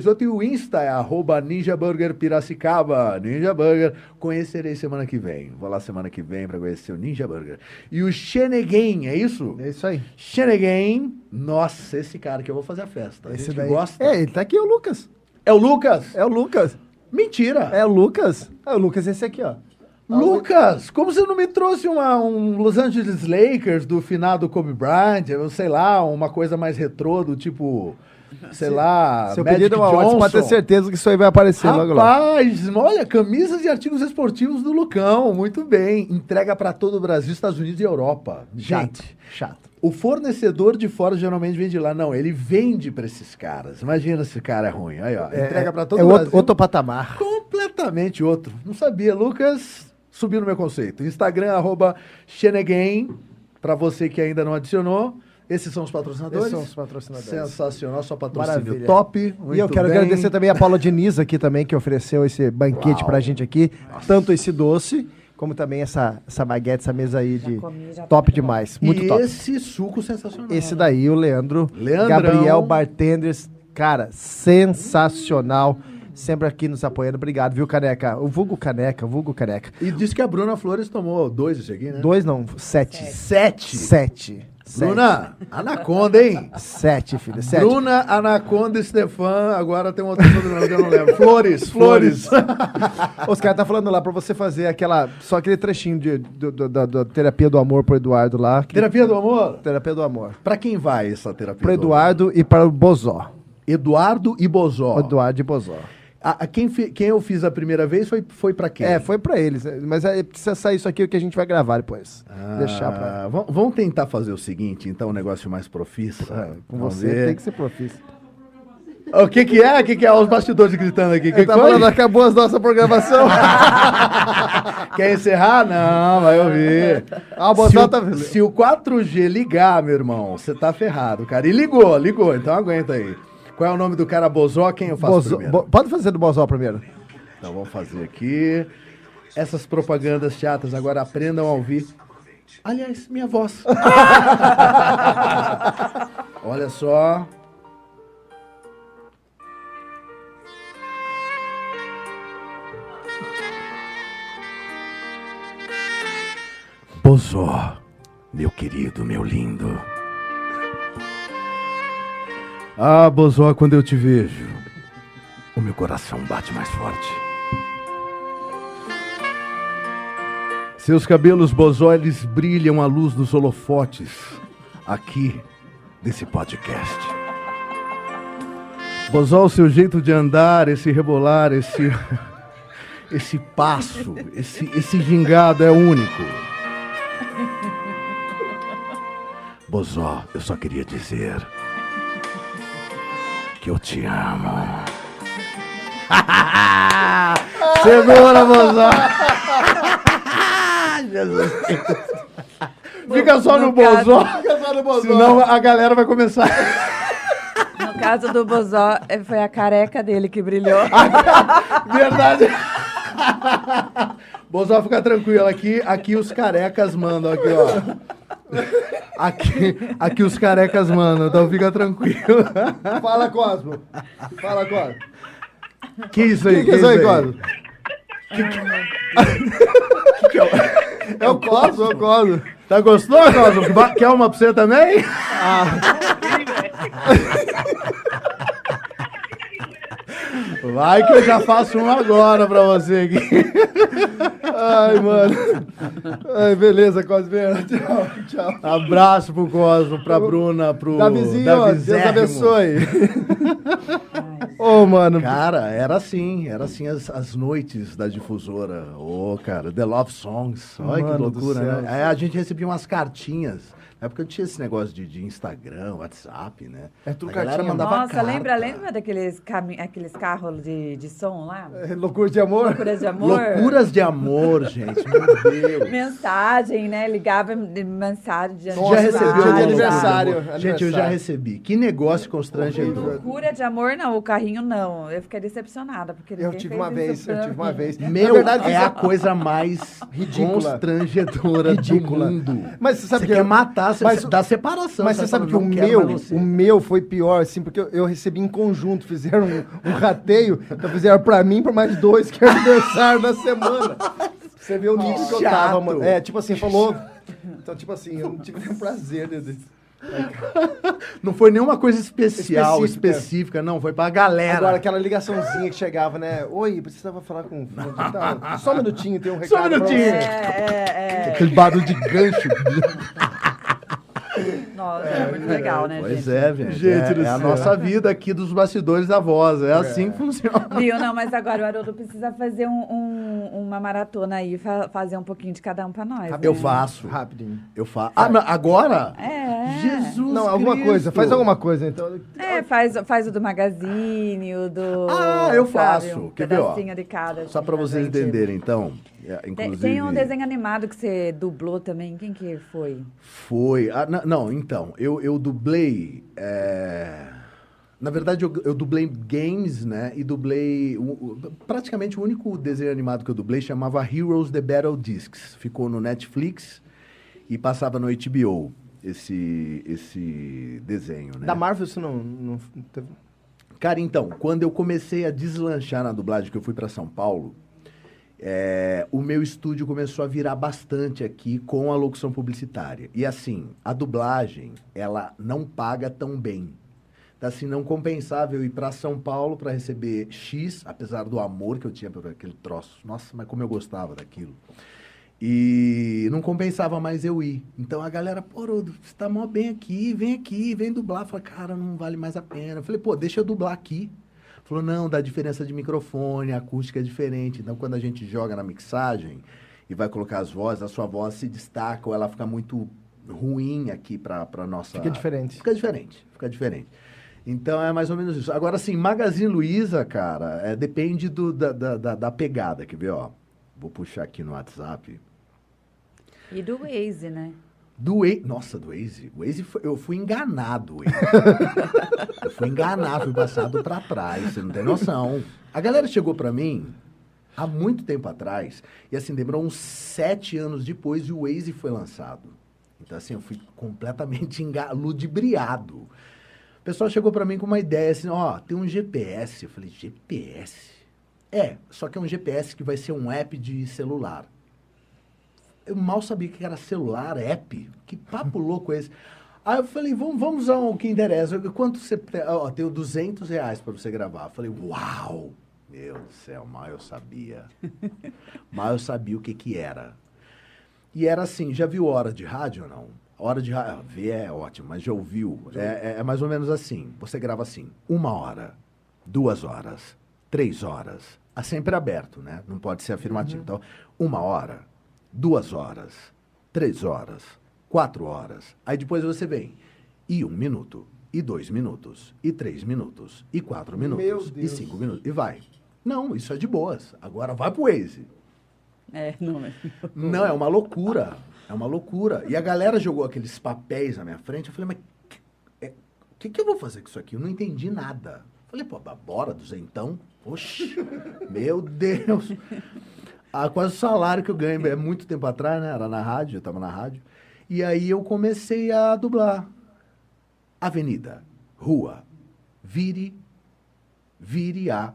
0438 e o Insta é arroba Ninja Burger Piracicaba. Ninja Burger, conhecerei semana que vem. Vou lá semana que vem pra conhecer o Ninja Burger. E o Xeneguen, é isso? É isso aí. Xeneguen, nossa, esse cara que eu vou fazer a festa. A Esse daí. gosta. É, ele tá aqui, o Lucas. É o Lucas? É o Lucas. Mentira. É o Lucas. É o Lucas esse aqui, ó. Lucas, como você não me trouxe uma, um Los Angeles Lakers do final do Kobe Bryant, eu sei lá, uma coisa mais retrô do tipo, sei lá, Seu Magic pedido é uma Johnson. pode ter certeza que isso aí vai aparecer logo lá. Rapaz, olha, camisas e artigos esportivos do Lucão, muito bem. Entrega para todo o Brasil, Estados Unidos e Europa. Gente, chato. o fornecedor de fora geralmente vende lá. Não, ele vende para esses caras. Imagina se o cara é ruim. Aí, ó, entrega para todo é o outro, Brasil. outro patamar. Completamente outro. Não sabia, Lucas. Subiu no meu conceito. Instagram, arroba Xenegain, para você que ainda não adicionou. Esses são os patrocinadores? Esses são os patrocinadores. Sensacional, só patrocínio Maravilha. top. e eu quero bem. agradecer também a Paula Diniz aqui também, que ofereceu esse banquete Uau. pra gente aqui. Tanto esse doce, como também essa, essa baguete, essa mesa aí de comi, já top demais. Muito e top. esse suco sensacional. Esse daí, o Leandro. Leandrão. Gabriel Bartenders. Cara, sensacional. Sempre aqui nos apoiando. Obrigado, viu, Caneca? O vulgo Caneca, o vulgo Caneca. E disse que a Bruna Flores tomou dois isso aqui, né? Dois não, sete. Sete. Sete. Bruna, Anaconda, hein? Sete, filho. Sete. Bruna, Anaconda, Stefan, agora tem um outro sobrenome que eu não lembro. Flores, Flores. Os caras tá falando lá pra você fazer aquela. Só aquele trechinho de, do- do- da, da terapia do amor pro Eduardo lá. que- terapia do amor? terapia do amor. Pra quem vai essa terapia? Pro do Eduardo e para o Bozó. Eduardo e Bozó. Eduardo e Bozó. A, a quem, fi- quem eu fiz a primeira vez foi, foi pra quem? É, foi pra eles. né? Mas aí precisa sair isso aqui o que a gente vai gravar depois. Ah, Deixar pra. vam- Vamos tentar fazer o seguinte, então, um negócio mais profissa. É, com Vamos você ver. tem que ser profissa. O que que é? O que que é? Os bastidores gritando aqui. Que tá falando, acabou a nossa programação. Quer encerrar? Não, vai ouvir. Ah, se, o, tá. se o 4G ligar, meu irmão, você tá ferrado, cara. E ligou, ligou, então aguenta aí. Qual é o nome do cara Bozó? Quem eu faço Bozó- primeiro? Bo- Pode fazer do Bozó primeiro. Então vamos fazer aqui. Essas propagandas chatas agora aprendam a ouvir. Aliás, minha voz. Olha só. Bozó, meu querido, meu lindo. Ah, Bozó, quando eu te vejo, o meu coração bate mais forte. Seus cabelos Bozó, eles brilham à luz dos holofotes aqui desse podcast. Bozó, o seu jeito de andar, esse rebolar, esse esse passo, esse esse gingado é único. Bozó, eu só queria dizer que eu te amo. Segura, Bozó! Jesus. Fica só no, no caso- Bozó, senão a galera vai começar. No caso do Bozó, eh, foi a careca dele que brilhou. Verdade. Bozó, fica tranquilo. Aqui, aqui os carecas mandam, aqui, ó. Aqui, aqui os carecas mandam, então fica tranquilo. Fala, Cosmo. Fala, Cosmo. Que isso aí? que, que é isso aí? Cosmo? Que que é o- É o Cosmo, é o Cosmo. Tá gostoso, Cosmo? Quer uma pra você também? Vai que eu já faço uma agora pra você aqui. Ai, mano. Ai, beleza, Cosmo. Tchau, tchau. Abraço pro Cosmo, pra Bruna, pro Davizinho, ó, Deus abençoe. Ô, mano. Cara, era assim, era assim as, as noites da difusora. Ô, cara, The Love Songs. Olha Mano que loucura, né? Aí a gente recebia umas cartinhas. Na época não tinha esse negócio de, de Instagram, WhatsApp, né? É tudo a galera cartinha. mandava Nossa, carta. lembra, lembra daqueles, cami- aqueles carros de, de som lá? É Loucura de amor? Loucuras de amor? Loucuras de amor, gente. Meu Deus. Mensagem, né? Ligava de mensagem de já recebeu de aniversário, amor? Gente, eu já aniversário. recebi. Que negócio constrangedor. Loucura de amor, não. O carrinho, não. Eu fiquei decepcionada. Porque Eu tive uma vez, eu tive uma vez. Meu, verdade, é a coisa mais Ridícula. constrangedora Ridícula. do mundo. Mas você sabe você que quer eu- matar, mas- dá separação. Mas você sabe que o "Não quero meu, mais você." o meu foi pior, assim, porque eu, eu recebi em conjunto, fizeram um, um rateio, então fizeram pra mim e pra mais dois, que é aniversário na semana. Você vê o nível que eu tava, mano. É, tipo assim, falou. Então, tipo assim, eu não tive nenhum prazer de, não foi nenhuma coisa especial, Específica. específica, não. Foi pra galera. Agora, aquela ligaçãozinha que chegava, né? Oi, precisava falar com... Tá, Só um minutinho, tem um recado Só um minutinho. É, é, é. Aquele barulho de gancho. Nossa, é muito legal, né, pois gente? é, gente. Gente é, é a nossa vida aqui dos bastidores da voz. É, assim que funciona. Viu? Não, mas agora o Haroldo precisa fazer um- um- uma maratona aí, fa- fazer um pouquinho de cada um pra nós. né? Eu faço. Rapidinho. Eu faço. Ah, mas agora? É. Jesus Não, alguma Cristo. coisa. Faz alguma coisa, então. É, faz, faz o do Magazine, o do. Ah, eu sabe, faço. Um Quer ver, ó? de cada. Só pra vocês entenderem, então. É, Tem, inclusive, tem um desenho animado que você dublou também. Quem que foi? Foi. Ah, não, então, eu, eu dublei. é, Na verdade, eu, eu dublei games, né? E dublei. o- o- praticamente o único desenho animado que eu dublei chamava Heroes The Battle Discs. Ficou no Netflix e passava no HBO esse, esse desenho, né? Da Marvel, isso não, não teve... Cara, então, quando eu comecei a deslanchar na dublagem, que eu fui para São Paulo, é, o meu estúdio começou a virar bastante aqui com a locução publicitária. E assim, a dublagem, ela não paga tão bem. Então, assim, não compensava eu ir para São Paulo para receber X, apesar do amor que eu tinha por aquele troço. Nossa, mas como eu gostava daquilo. E não compensava mais eu ir. Então a galera, pô, você tá mó bem aqui, vem aqui, vem dublar. Falei, cara, não vale mais a pena. Eu falei, pô, deixa eu dublar aqui. Falou, não, dá diferença de microfone, a acústica é diferente. Então quando a gente joga na mixagem e vai colocar as vozes, a sua voz se destaca ou ela fica muito ruim aqui pra, pra nossa. Fica diferente. Fica diferente, fica diferente. Então é mais ou menos isso. Agora, assim, Magazine Luiza, cara, é, depende do, da, da, da, da pegada. Quer ver, ó? Vou puxar aqui no WhatsApp. E do Waze, né? Do Waze. Nossa, do Waze. O Waze foi- eu fui enganado. Eu fui enganado, fui passado pra trás. Você não tem noção. A galera chegou pra mim há muito tempo atrás. E assim, demorou uns sete anos depois e o Waze foi lançado. Então, assim, eu fui completamente enga- ludibriado. O pessoal chegou pra mim com uma ideia assim: ó, tem um GPS. Eu falei: GPS? É, só que é um GPS que vai ser um app de celular. Eu mal sabia que era celular, app. Que papo louco é esse? Aí eu falei, vamos, vamos ao que interessa. Quanto você... Ó, tenho 200 reais para você gravar. Eu falei, uau! Meu do céu, mal eu sabia. mal eu sabia o que que era. E era assim, já viu hora de rádio ou não? Hora de rádio, ver é ótimo, mas já ouviu? É, é- é mais ou menos assim. Você grava assim, uma hora, duas horas, três horas. É sempre aberto, né? Não pode ser afirmativo. Então, uma hora, duas horas, três horas, quatro horas. Aí depois você vem. E um minuto, e dois minutos, e três minutos, e quatro minutos, e cinco minutos. E vai. Não, isso é de boas. Agora vai pro Waze. É, não é. Não, é uma loucura. É uma loucura. E a galera jogou aqueles papéis na minha frente. Eu falei, mas que- é, o que, que eu vou fazer com isso aqui? Eu não entendi nada. Falei, pô, bora, duzentão. Oxi, meu Deus. Ah, quase o salário que eu ganhei. É muito tempo atrás, né? Era na rádio, eu tava na rádio. E aí eu comecei a dublar. Avenida, rua, vire, vire a,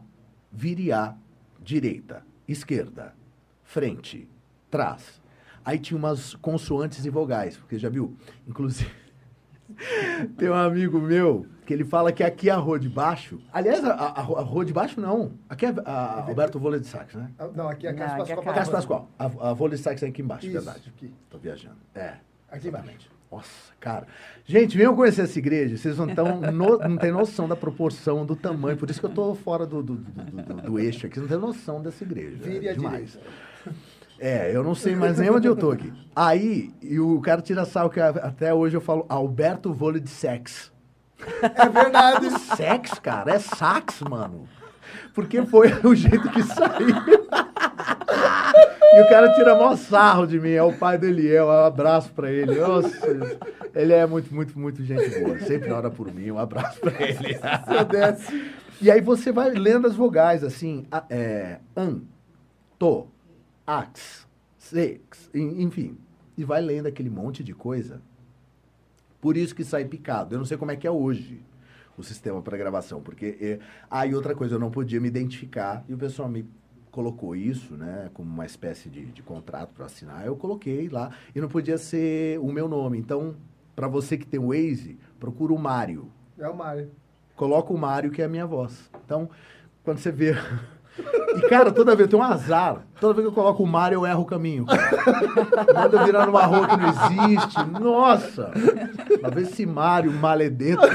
vire a, direita, esquerda, frente, trás. Aí tinha umas consoantes e vogais, porque já viu? Inclusive, tem um amigo meu que ele fala que aqui é a rua de baixo. Aliás, a, a- a rua de baixo não. Aqui é a, Alberto Vôlei de Sax, né? Ah, Não, aqui é a Não, Casa aqui é Pascoal. a Cássio Pascoal. A, a Vôlei de Sax é aqui embaixo, Isso, verdade. aqui. Tô viajando. É. Aqui embaixo. Nossa, cara. Gente, venham conhecer essa igreja. Vocês não, tão no- não têm noção da proporção, do tamanho. Por isso que eu tô fora do, do, do, do- do eixo aqui. Não tem noção dessa igreja. Vire é demais. direita. É, eu não sei mais nem onde eu tô aqui. Aí, e o cara tira sal que até hoje eu falo Alberto Vôlei de Sex. É verdade. Sex, cara, é sax, mano. Porque foi o jeito que saiu. e o cara tira maior sarro de mim, é o pai do Eliel, um abraço pra ele. Nossa, ele é muito, muito, muito gente boa. Sempre ora por mim, um abraço pra ele. Se eu desse. E aí você vai lendo as vogais, assim, é, an, to, ax, sex, en- enfim. E vai lendo aquele monte de coisa. Por isso que sai picado. Eu não sei como é que é hoje o sistema para gravação, porque... É, ah, e outra coisa, eu não podia me identificar, e o pessoal me colocou isso, né, como uma espécie de, de contrato para assinar, eu coloquei lá, e não podia ser o meu nome. Então, Para você que tem o Waze, procura o Mário. É o Mário. Coloca o Mário, que é a minha voz. Então, quando você vê. E, cara, toda vez, tenho um azar. Toda vez que eu coloco o Mário, eu erro o caminho. Manda eu virar numa rua que não existe. Nossa! Pra ver esse Mário maledeto.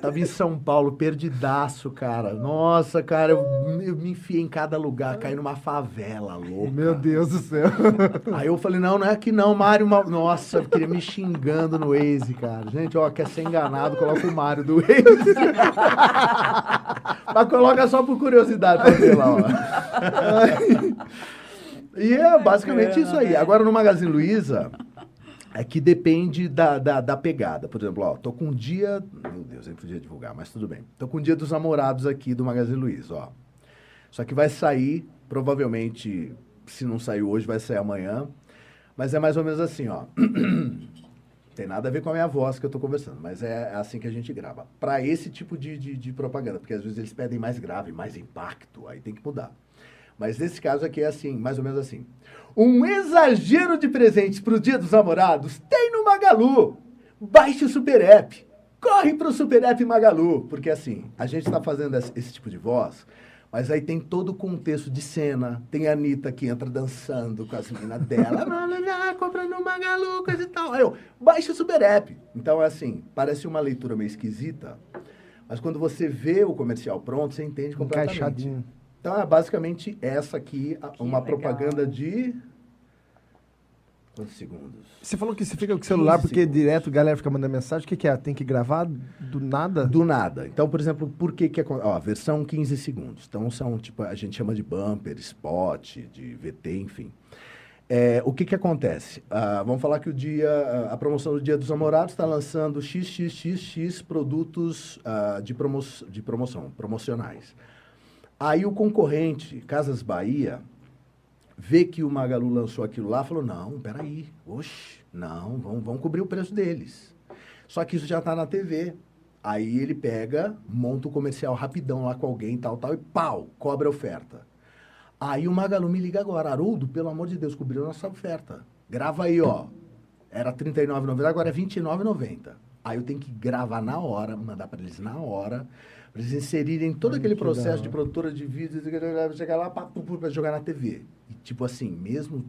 Tava em São Paulo, perdidaço, cara. Nossa, cara, eu, eu me enfiei em cada lugar, caí numa favela, louco. Meu Deus do céu. Aí eu falei, não, não é aqui não, Mário. Ma... Nossa, eu queria me xingando no Waze, cara. Gente, ó, quer ser enganado, coloca o Mário do Waze. Mas coloca só por curiosidade pra ver lá, ó. e é basicamente isso aí. Agora no Magazine Luiza, é que depende da, da, da, pegada. Por exemplo, ó, tô com um dia. Meu Deus, eu podia divulgar, mas tudo bem. Tô com um dia dos namorados aqui do Magazine Luiza, ó. Só que vai sair, provavelmente, se não sair hoje, vai sair amanhã. Mas é mais ou menos assim, ó. Tem nada a ver com a minha voz que eu tô conversando, mas é assim que a gente grava. Para esse tipo de, de, de propaganda, porque às vezes eles pedem mais grave, mais impacto, aí tem que mudar. Mas nesse caso aqui é assim, mais ou menos assim. Um exagero de presentes para o Dia dos Namorados tem no Magalu. Baixe o Super App. Corre para o Super App Magalu. Porque assim, a gente está fazendo esse, tipo de voz, mas aí tem todo o contexto de cena. Tem a Anitta que entra dançando com as meninas dela. compra no Magalu, coisa e tal. Aí eu, baixe o Super App. Então é assim, parece uma leitura meio esquisita, mas quando você vê o comercial pronto, você entende completamente. Encaixadinho. Então é basicamente essa aqui, que uma legal. propaganda de. Quantos segundos? Você falou que você fica com o celular porque segundos. direto a galera fica mandando mensagem. O que, que, é? Tem que gravar do nada? Do nada. Então, por exemplo, por que que é. Ó, versão 15 segundos. Então, são, tipo, a gente chama de bumper, spot, de VT, enfim. É, o que que acontece? Ah, vamos falar que o dia, a promoção do Dia dos Namorados está lançando XXXX produtos ah, de, promo de promoção, promocionais. Aí o concorrente, Casas Bahia, vê que o Magalu lançou aquilo lá, falou, não, peraí, oxe, não, vamos, vamos cobrir o preço deles. Só que isso já está na TV. Aí ele pega, monta o comercial rapidão lá com alguém, tal, tal, e pau, cobra a oferta. Aí o Magalu me liga agora, Haroldo, pelo amor de Deus, cobriu nossa oferta. Grava aí, ó. Era R$39,90, agora é R$29,90. Aí eu tenho que gravar na hora, mandar para eles na hora para eles inserirem todo aquele processo de produtora de vídeos, chegar lá para jogar na TV. E, tipo assim, mesmo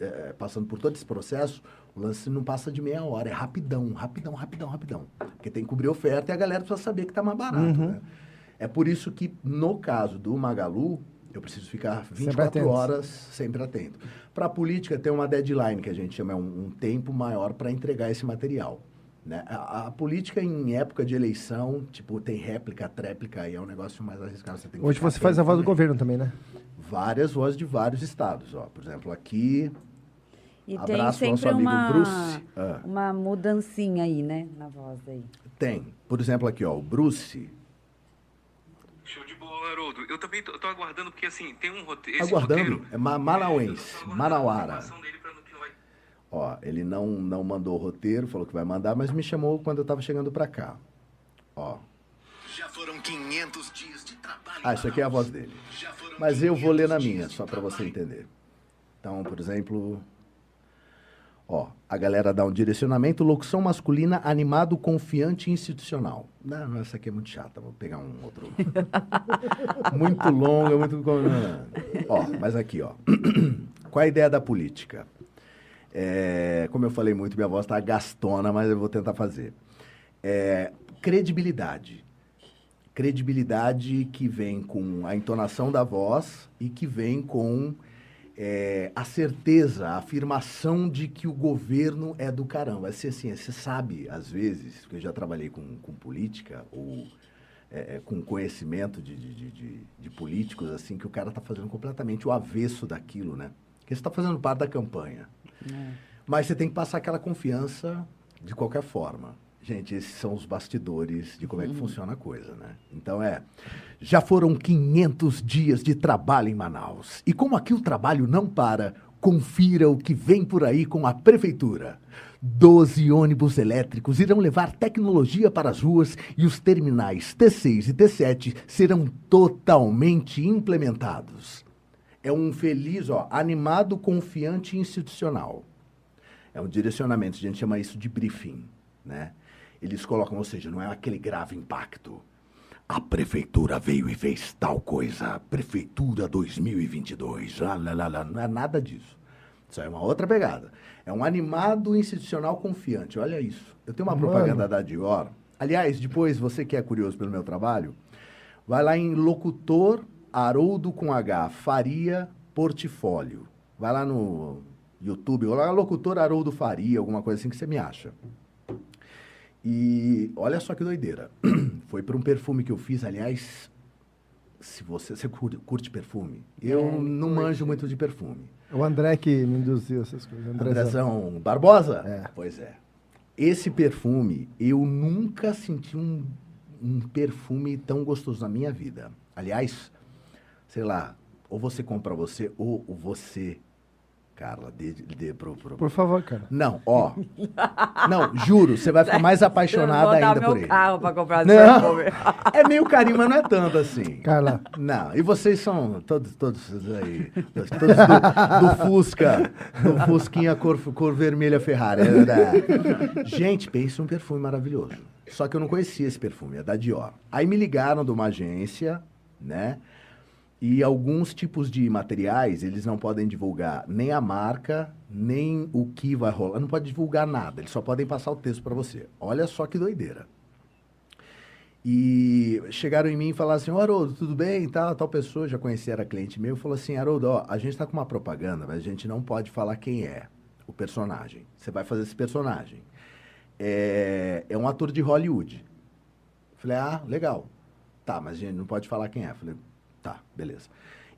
é, passando por todo esse processo, o lance não passa de meia hora, é rapidão, rapidão, rapidão, rapidão. Porque tem que cobrir oferta e a galera precisa saber que está mais barato, uhum. né? É por isso que, no caso do Magalu, eu preciso ficar 24 sempre horas sempre atento. Para a política, tem uma deadline, que a gente chama, é um, um tempo maior para entregar esse material. Né? A, a, política em época de eleição, tipo, tem réplica, tréplica, aí é um negócio mais arriscado. Você Hoje você faz a voz do governo também, né? Várias vozes de vários estados. Ó. Por exemplo, aqui. E Abraço tem sempre uma, Bruce. Ah. uma mudancinha aí, né? Na voz aí. Tem. Por exemplo, aqui, ó, o Bruce. Show de bola, Haroldo. Eu também tô, tô aguardando, porque assim, tem um roteiro. Aguardando? Roteiro, é ma Manauense, Manauara. Ó, ele não, não mandou o roteiro, falou que vai mandar, mas me chamou quando eu estava chegando para cá. Ó. Já foram 500 dias de trabalho. Ah, isso aqui é a voz dele. Mas eu vou ler na minha, só para você entender. Então, por exemplo, ó, a galera dá um direcionamento, locução masculina, animado, confiante e institucional. Não, essa aqui é muito chata, vou pegar um outro. muito longa, muito. Ó, mas aqui, ó. Qual a ideia da política? É, como eu falei muito, minha voz está gastona, mas eu vou tentar fazer. É, credibilidade. Credibilidade que vem com a entonação da voz e que vem com é, a certeza, a afirmação de que o governo é do caramba. Assim, assim, você sabe, às vezes, porque eu já trabalhei com, com política ou é, é com conhecimento de, de, de, de, políticos, assim, que o cara está fazendo completamente o avesso daquilo, né? Que você está fazendo parte da campanha. É. Mas você tem que passar aquela confiança de qualquer forma. Gente, esses são os bastidores de como é que funciona a coisa, né? Então é, já foram 500 dias de trabalho em Manaus. E como aqui o trabalho não para, confira o que vem por aí com a prefeitura. Doze ônibus elétricos irão levar tecnologia para as ruas e os terminais T6 e T7 serão totalmente implementados. É um feliz, ó, animado, confiante e institucional. É um direcionamento, a gente chama isso de briefing. né? Eles colocam, ou seja, não é aquele grave impacto. A prefeitura veio e fez tal coisa. Prefeitura 2022. Lá, lá, lá, lá. Não é nada disso. Isso é uma outra pegada. É um animado institucional confiante. Olha isso. Eu tenho uma Mano. propaganda da Dior. Aliás, depois, você que é curioso pelo meu trabalho, vai lá em locutor Haroldo com H, Faria Portfólio. Vai lá no YouTube, ou lá locutor Haroldo Faria, alguma coisa assim que você me acha. E olha só que doideira. Foi para um perfume que eu fiz, aliás, se você, você curte, curte perfume, eu É, não curte. manjo muito de perfume. O André que me induziu essas coisas. Andrezão. Andrezão Barbosa? É. Pois é. Esse perfume, eu nunca senti um, um perfume tão gostoso na minha vida. Aliás, sei lá, ou você compra você, ou você, Carla, dê, dê pro, pro... Por favor, cara. Não, ó. Não, juro, você vai ficar mais apaixonada ainda meu por ele. carro pra comprar Não. É meio carinho, mas não é tanto assim. Carla. Não, e vocês são todos, todos aí, todos do, do Fusca, do Fusquinha cor, cor vermelha Ferrari. é, né? Gente, pense um perfume maravilhoso. Só que eu não conhecia esse perfume, é da Dior. Aí me ligaram de uma agência, né? E alguns tipos de materiais, eles não podem divulgar nem a marca, nem o que vai rolar. Não pode divulgar nada, eles só podem passar o texto para você. Olha só que doideira. E chegaram em mim e falaram assim, Haroldo, tudo bem? Tal, tal pessoa, já conhecia, era cliente meu, falou assim, Haroldo, ó, a gente tá com uma propaganda, mas a gente não pode falar quem é o personagem. Você vai fazer esse personagem. É, é um ator de Hollywood. Falei, ah, legal. Tá, mas a gente não pode falar quem é. Falei, tá, beleza.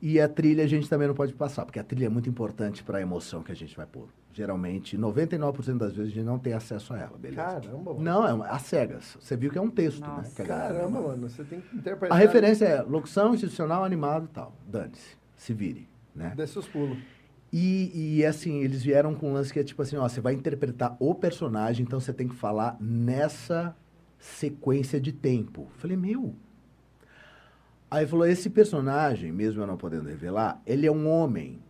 E a trilha a gente também não pode passar, porque a trilha é muito importante para a emoção que a gente vai pôr. Geralmente, 99% das vezes a gente não tem acesso a ela, beleza? Caramba, mano. Não, é uma, às cegas. Você viu que é um texto, né? Nossa, que a galera Caramba, mano. Você tem que interpretar. A referência é locução institucional, animado e tal. Dane-se, se vire, né? Desce os pulos. E, e, assim, eles vieram com um lance que é tipo assim, ó, você vai interpretar o personagem, então você tem que falar nessa sequência de tempo. Falei, meu. Aí falou, esse personagem, mesmo eu não podendo revelar, ele é um homem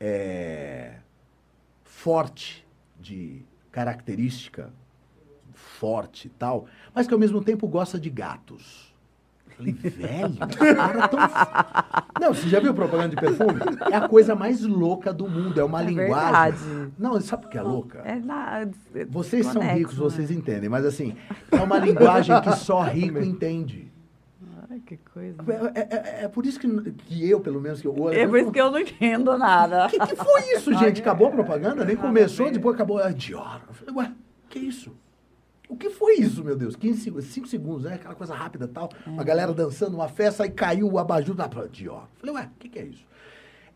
é, forte, de característica forte e tal, mas que ao mesmo tempo gosta de gatos. Falei, velho, cara é tão. Não, você já viu propaganda de perfume? É a coisa mais louca do mundo. É uma É linguagem. verdade. Não, sabe por que é louca? É na, Vocês são ricos, né? vocês entendem, mas assim, é uma linguagem que só rico entende. Que coisa. É, é- é- é por isso que, que eu, pelo menos, que eu olho. É por isso que eu não entendo nada. O que, que foi isso, gente? Acabou a propaganda? Nem começou, a depois acabou. É Dior. Eu falei, ué, que isso? O que foi isso, meu Deus? 15 segundos, 5 segundos, né? Aquela coisa rápida e tal. A galera dançando uma festa, aí caiu o abajur da Dior. Eu falei, ué, o que, que é isso?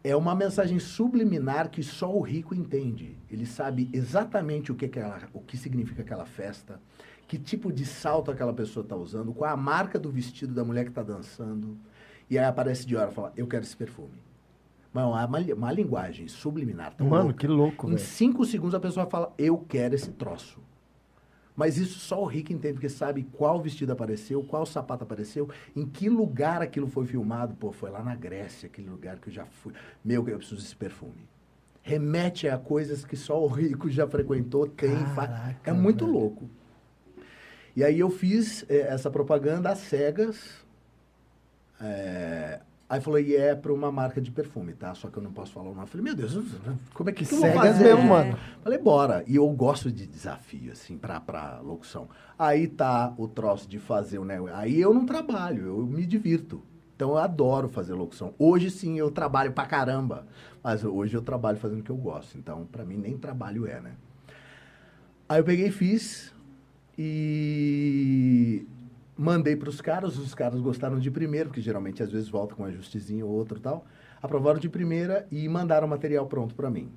É uma mensagem subliminar que só o rico entende. Ele sabe exatamente o que, que ela- o que significa aquela festa, que tipo de salto aquela pessoa está usando, qual é a marca do vestido da mulher que está dançando. E aí aparece Dior e fala, eu quero esse perfume. Mas é uma, uma, linguagem subliminar. tão Mano, louca. que louco, Em velho. cinco segundos a pessoa fala, eu quero esse troço. Mas isso só o rico entende, porque sabe qual vestido apareceu, qual sapato apareceu, em que lugar aquilo foi filmado. Pô, foi lá na Grécia, aquele lugar que eu já fui. Meu, eu preciso desse perfume. Remete a coisas que só o rico já frequentou, tem. fa- Caraca, É muito velho. louco. E aí eu fiz eh, essa propaganda às cegas. É, aí falou, e é para uma marca de perfume, tá? Só que eu não posso falar o nome. Eu falei, meu Deus, como é que, que Cegas mesmo, mano. Falei, bora. E eu gosto de desafio, assim, pra, pra locução. Aí tá o troço de fazer o negócio. Aí eu não trabalho, eu me divirto. Então eu adoro fazer locução. Hoje sim eu trabalho pra caramba. Mas hoje eu trabalho fazendo o que eu gosto. Então, pra mim, nem trabalho é, né? Aí eu peguei e fiz. E mandei pros caras. Os caras gostaram de primeiro, porque geralmente às vezes volta com um ajustezinho ou outro e tal. Aprovaram de primeira e mandaram o material pronto pra mim.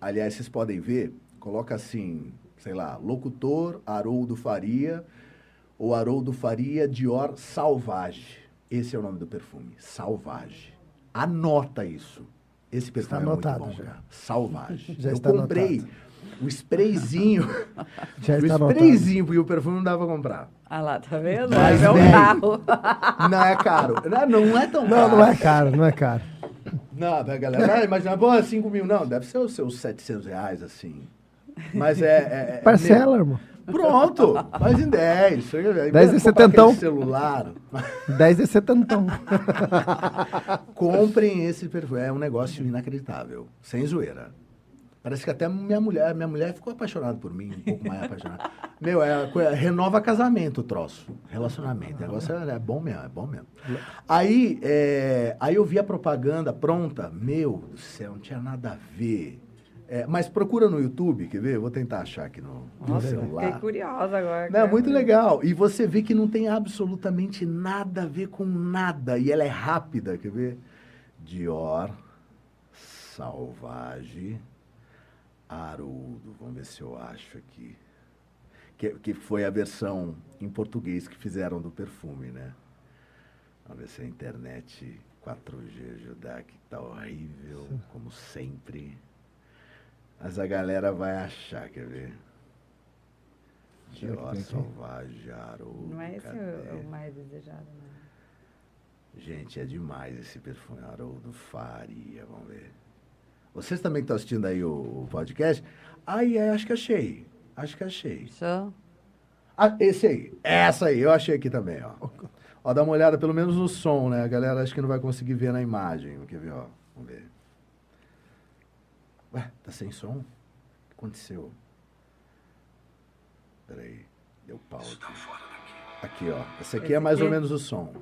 Aliás, vocês podem ver, coloca assim, sei lá, locutor Haroldo Faria ou Haroldo Faria Dior Salvage. Esse é o nome do perfume, Salvage. Anota isso. Esse perfume é anotado muito bom, já. Salvage. Já Eu está comprei anotado. O sprayzinho. Já o sprayzinho, porque o perfume não dava pra comprar. Ah lá, tá vendo? Mas, é velho, carro. Não é caro. Não, não é tão Não, caro. não é caro, não é caro. Não, a galera, ah, imagina, pô, 5 mil. Não, deve ser os seus 700 reais, assim. Mas é... é- é- Parcela, irmão. Pronto, faz em 10. 10 de setentão. celular. 10 de setentão. Comprem esse perfume. É um negócio inacreditável. Sem zoeira. Parece que até minha mulher, minha mulher ficou apaixonada por mim, um pouco mais apaixonada. Meu, é, é, renova casamento o troço, relacionamento. O negócio é, é, bom mesmo, é bom mesmo. Aí, é, aí eu vi a propaganda pronta, meu do céu, não tinha nada a ver. É, mas procura no YouTube, quer ver? Vou tentar achar aqui no, no Nossa, celular. Fiquei curiosa agora. Não, é muito legal. E você vê que não tem absolutamente nada a ver com nada. E ela é rápida, quer ver? Dior, Salvage, Haroldo. Vamos ver se eu acho aqui. Que, que foi a versão em português que fizeram do perfume, né? Vamos ver se a internet 4G ajudar, que tá horrível, Sim. como sempre. Mas a galera vai achar, quer ver? Dior Sauvage, Haroldo. Não é esse o, o mais desejado, né? Gente, é demais esse perfume Haroldo Faria, vamos ver. Vocês também estão assistindo aí o, o podcast? Ai, é, acho que achei. Acho que achei. Só. Ah, esse aí. Essa aí, eu achei aqui também, ó. Ó, dá uma olhada pelo menos no som, né? A galera acho que não vai conseguir ver na imagem. Quer ver, ó? Vamos ver. Ué, tá sem som? O que aconteceu? Peraí. Deu pau aqui. Aqui, ó. Esse aqui é mais ou menos o som.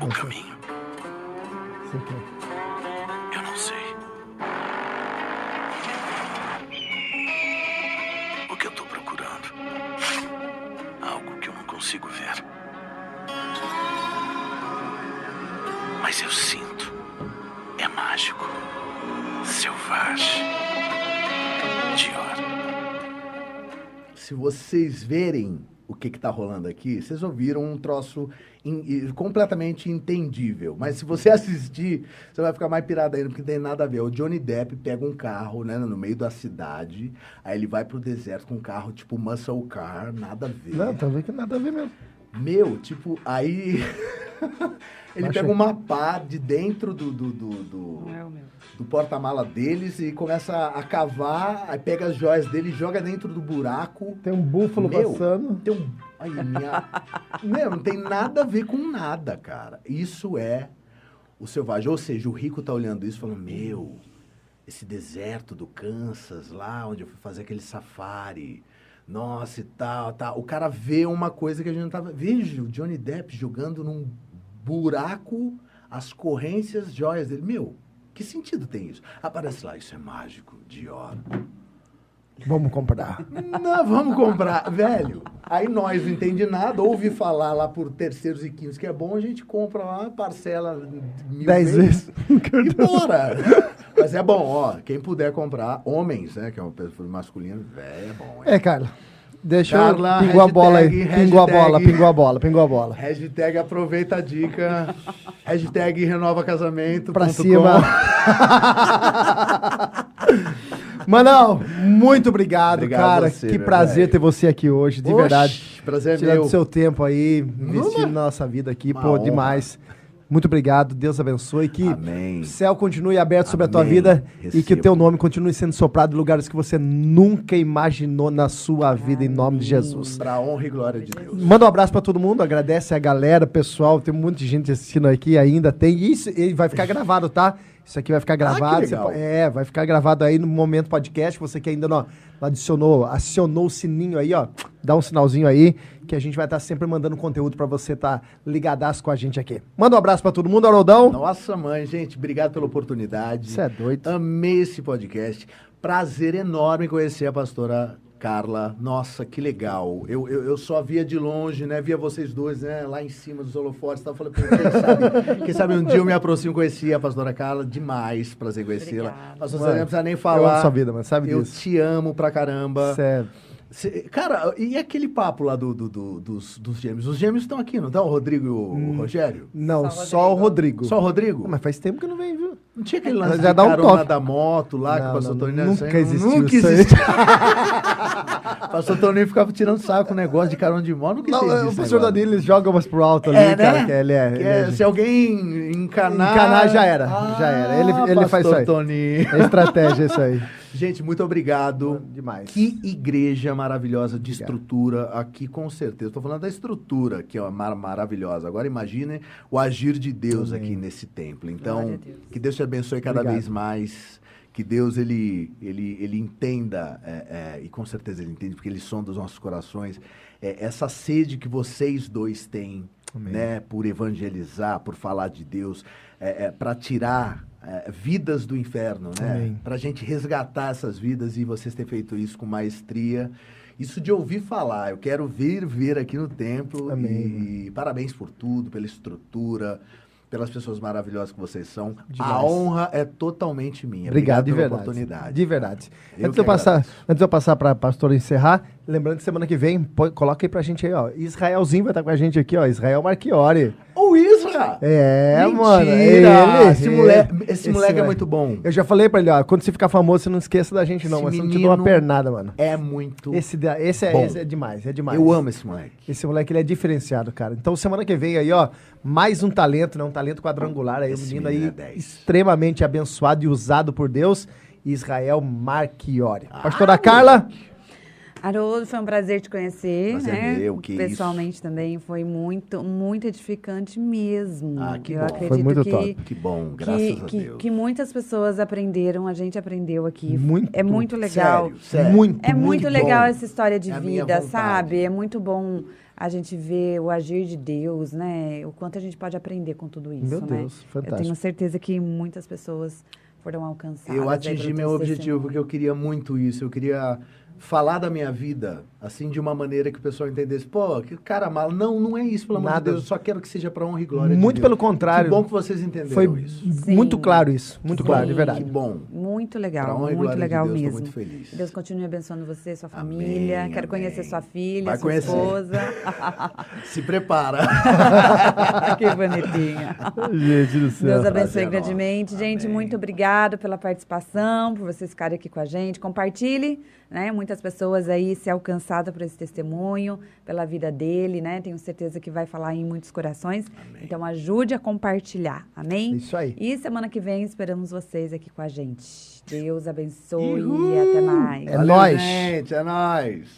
O caminho. Eu não sei. O que eu tô procurando? Algo que eu não consigo ver. Mas eu sinto. É mágico. Selvagem. Dior. Se vocês verem o que está rolando aqui, vocês ouviram um troço in, completamente entendível. Mas se você assistir, você vai ficar mais pirado ainda, porque não tem nada a ver. O Johnny Depp pega um carro né, no meio da cidade, aí ele vai pro deserto com um carro tipo muscle car, nada a ver. Não, tá vendo que nada a ver mesmo. Meu, tipo, aí. ele pega uma pá de dentro do, do, do, do, é do porta-mala deles e começa a cavar, aí pega as joias dele e joga dentro do buraco. Tem um búfalo Meu, passando. Tem um. Aí, minha. Meu, não tem nada a ver com nada, cara. Isso é o selvagem. Ou seja, o rico tá olhando isso e falando: Meu, esse deserto do Kansas, lá onde eu fui fazer aquele safari nossa e tal, tal. O cara vê uma coisa que a gente não tava. Veja o Johnny Depp jogando num buraco as corrências, joias dele. Meu, que sentido tem isso? Aparece lá, isso é mágico, Dior. Vamos comprar. Não, vamos comprar, velho. Aí nós não entende nada, ouve falar lá por terceiros e quintos que é bom, a gente compra lá, parcela mil Dez vezes. E bora. Mas é bom, ó, quem puder comprar, homens, né, que é um perfil masculino, velho, é bom. É, é Carla. Deixa Carla, eu pingou a bola aí. Pingou a bola, pingou a bola, pingou a bola. Hashtag aproveita a dica. hashtag renova casamento. Pra cima. Manão, muito obrigado, obrigado cara. Você, que prazer véio. ter você aqui hoje, de verdade. Prazer Tirando meu. seu tempo aí, investindo na nossa vida aqui, Uma pô, honra. demais. Muito obrigado, Deus abençoe, que Amém. o céu continue aberto Amém. sobre a tua vida Recebo. e que o teu nome continue sendo soprado em lugares que você nunca imaginou na sua vida, em nome de Jesus. Para honra e glória de Deus. Manda um abraço para todo mundo, agradece a galera, pessoal, tem muita gente assistindo aqui ainda, tem isso, e vai ficar gravado, tá? Isso aqui vai ficar gravado. Ah, pode, é, vai ficar gravado aí no momento podcast. Você que ainda não, adicionou, acionou o sininho aí, ó. Dá um sinalzinho aí, que a gente vai estar sempre mandando conteúdo para você estar tá ligadaço com a gente aqui. Manda um abraço para todo mundo, Haroldão. Nossa, mãe, gente, obrigado pela oportunidade. Você é doido. Amei esse podcast. Prazer enorme conhecer a pastora Carla, nossa, que legal. Eu, eu, eu, só via de longe, né? Via vocês dois, né? Lá em cima dos holofotes. Tava falando, quem sabe, quem sabe um dia eu me aproximo, conheci a pastora Carla. Demais, prazer conhecê-la. Pastor, você não precisa nem falar. Eu amo sua vida, mas sabe eu disso. Eu te amo pra caramba. Sério. Cê, cara, e aquele papo lá do, do, do, dos, dos gêmeos? Os gêmeos estão aqui, não estão? O Rodrigo e o hum, Rogério? Não, só o Rodrigo. Só o Rodrigo? Só o Rodrigo? mas faz tempo que não vem, viu? Não tinha aquele lance Já de dá um carona toque. da moto lá que Não, o pastor não, Toninho... nunca aí existiu Nunca existiu. o pastor Toninho ficava tirando saco com o negócio de carona de moto. Nunca Não, entendi o professor. Danilo ele joga umas pro alto ali, É, cara, né? que ele é. Que ele é, é- se alguém encanar... Encanar já era, já era. Ele- ele faz isso aí. Toninho. É estratégia isso aí. Gente, muito obrigado. Demais. Que igreja maravilhosa de estrutura aqui, com certeza. Estou falando da estrutura, que é mar maravilhosa. Agora imagine o agir de Deus Amém. aqui nesse templo. Então, Deus. que Deus te abençoe cada Obrigado. vez mais. Que Deus ele, ele, ele entenda, é, é, e com certeza ele entende, porque ele sonda os nossos corações, é, essa sede que vocês dois têm, Amém. né, por evangelizar, por falar de Deus, é, para tirar é, vidas do inferno, né? Para a gente resgatar essas vidas e vocês terem feito isso com maestria. Isso de ouvir falar, eu quero vir ver aqui no templo. Amém. E parabéns por tudo, pela estrutura, pelas pessoas maravilhosas que vocês são. Demais. A honra é totalmente minha. Obrigado, de pela verdade. oportunidade. De verdade. Eu antes, de eu passar, antes de eu passar para pastor encerrar, lembrando que semana que vem, pô- coloca aí pra gente aí, ó. Israelzinho vai estar com a gente aqui, ó. Israel Marchiori. O Isra! É, Mentira! mano. é ele. Esse, moleque, esse, Esse moleque é muito bom. Eu já falei pra ele, ó. Quando você ficar famoso, você não esqueça da gente, não. Esse Mas você não te dou uma pernada, mano. É muito. Esse, esse, é, bom. esse é demais, é demais. Eu amo esse moleque. Esse moleque, ele é diferenciado, cara. Então, semana que vem aí, ó, mais um talento, né? Um talento quadrangular aí. Esse menino aí é 10. extremamente abençoado e usado por Deus. Israel Marchiori. Ah, Pastora Carla, Haroldo, foi um prazer te conhecer, Prazer né? meu, que Pessoalmente também foi muito, muito edificante mesmo. Ah, que Eu bom. acredito Foi muito que, top. Que bom, graças que, a que, Deus. que muitas pessoas aprenderam, a gente aprendeu aqui. Muito. é muito legal. Sério, sério. muito, É muito, muito legal bom. essa história de É vida, sabe? É muito bom a gente ver o agir de Deus, né? O quanto a gente pode aprender com tudo isso, Meu né? Deus, Eu tenho fantástico. certeza que muitas pessoas foram alcançadas. Eu atingi meu objetivo porque eu queria muito isso. Eu queria falar da minha vida, assim, de uma maneira que o pessoal entendesse. Pô, que cara mal. Não, não é isso, pelo amor de. Deus. Eu só quero que seja pra honra e glória de muito Deus. pelo contrário. Que bom que vocês entenderam Foi isso. Sim. muito claro isso. Muito Sim. claro, de verdade. Que bom. Muito legal, honra e muito glória de legal Deus, tô mesmo. muito feliz. Deus continue abençoando você, sua Amém, família. Quero amém. conhecer sua filha, Vai sua conhecer. esposa. Se prepara. que bonitinha. Gente do céu. Deus abençoe prazer grandemente. Gente, Amém. muito obrigado pela participação, por vocês ficarem aqui com a gente. Compartilhe, né? Muitas pessoas aí se alcançadas por esse testemunho, pela vida dele, né? Tenho certeza que vai falar em muitos corações. Então ajude a compartilhar, amém? Isso aí. E semana que vem esperamos vocês aqui com a gente. Deus abençoe e até mais. É Valeu, nóis. gente. É nóis.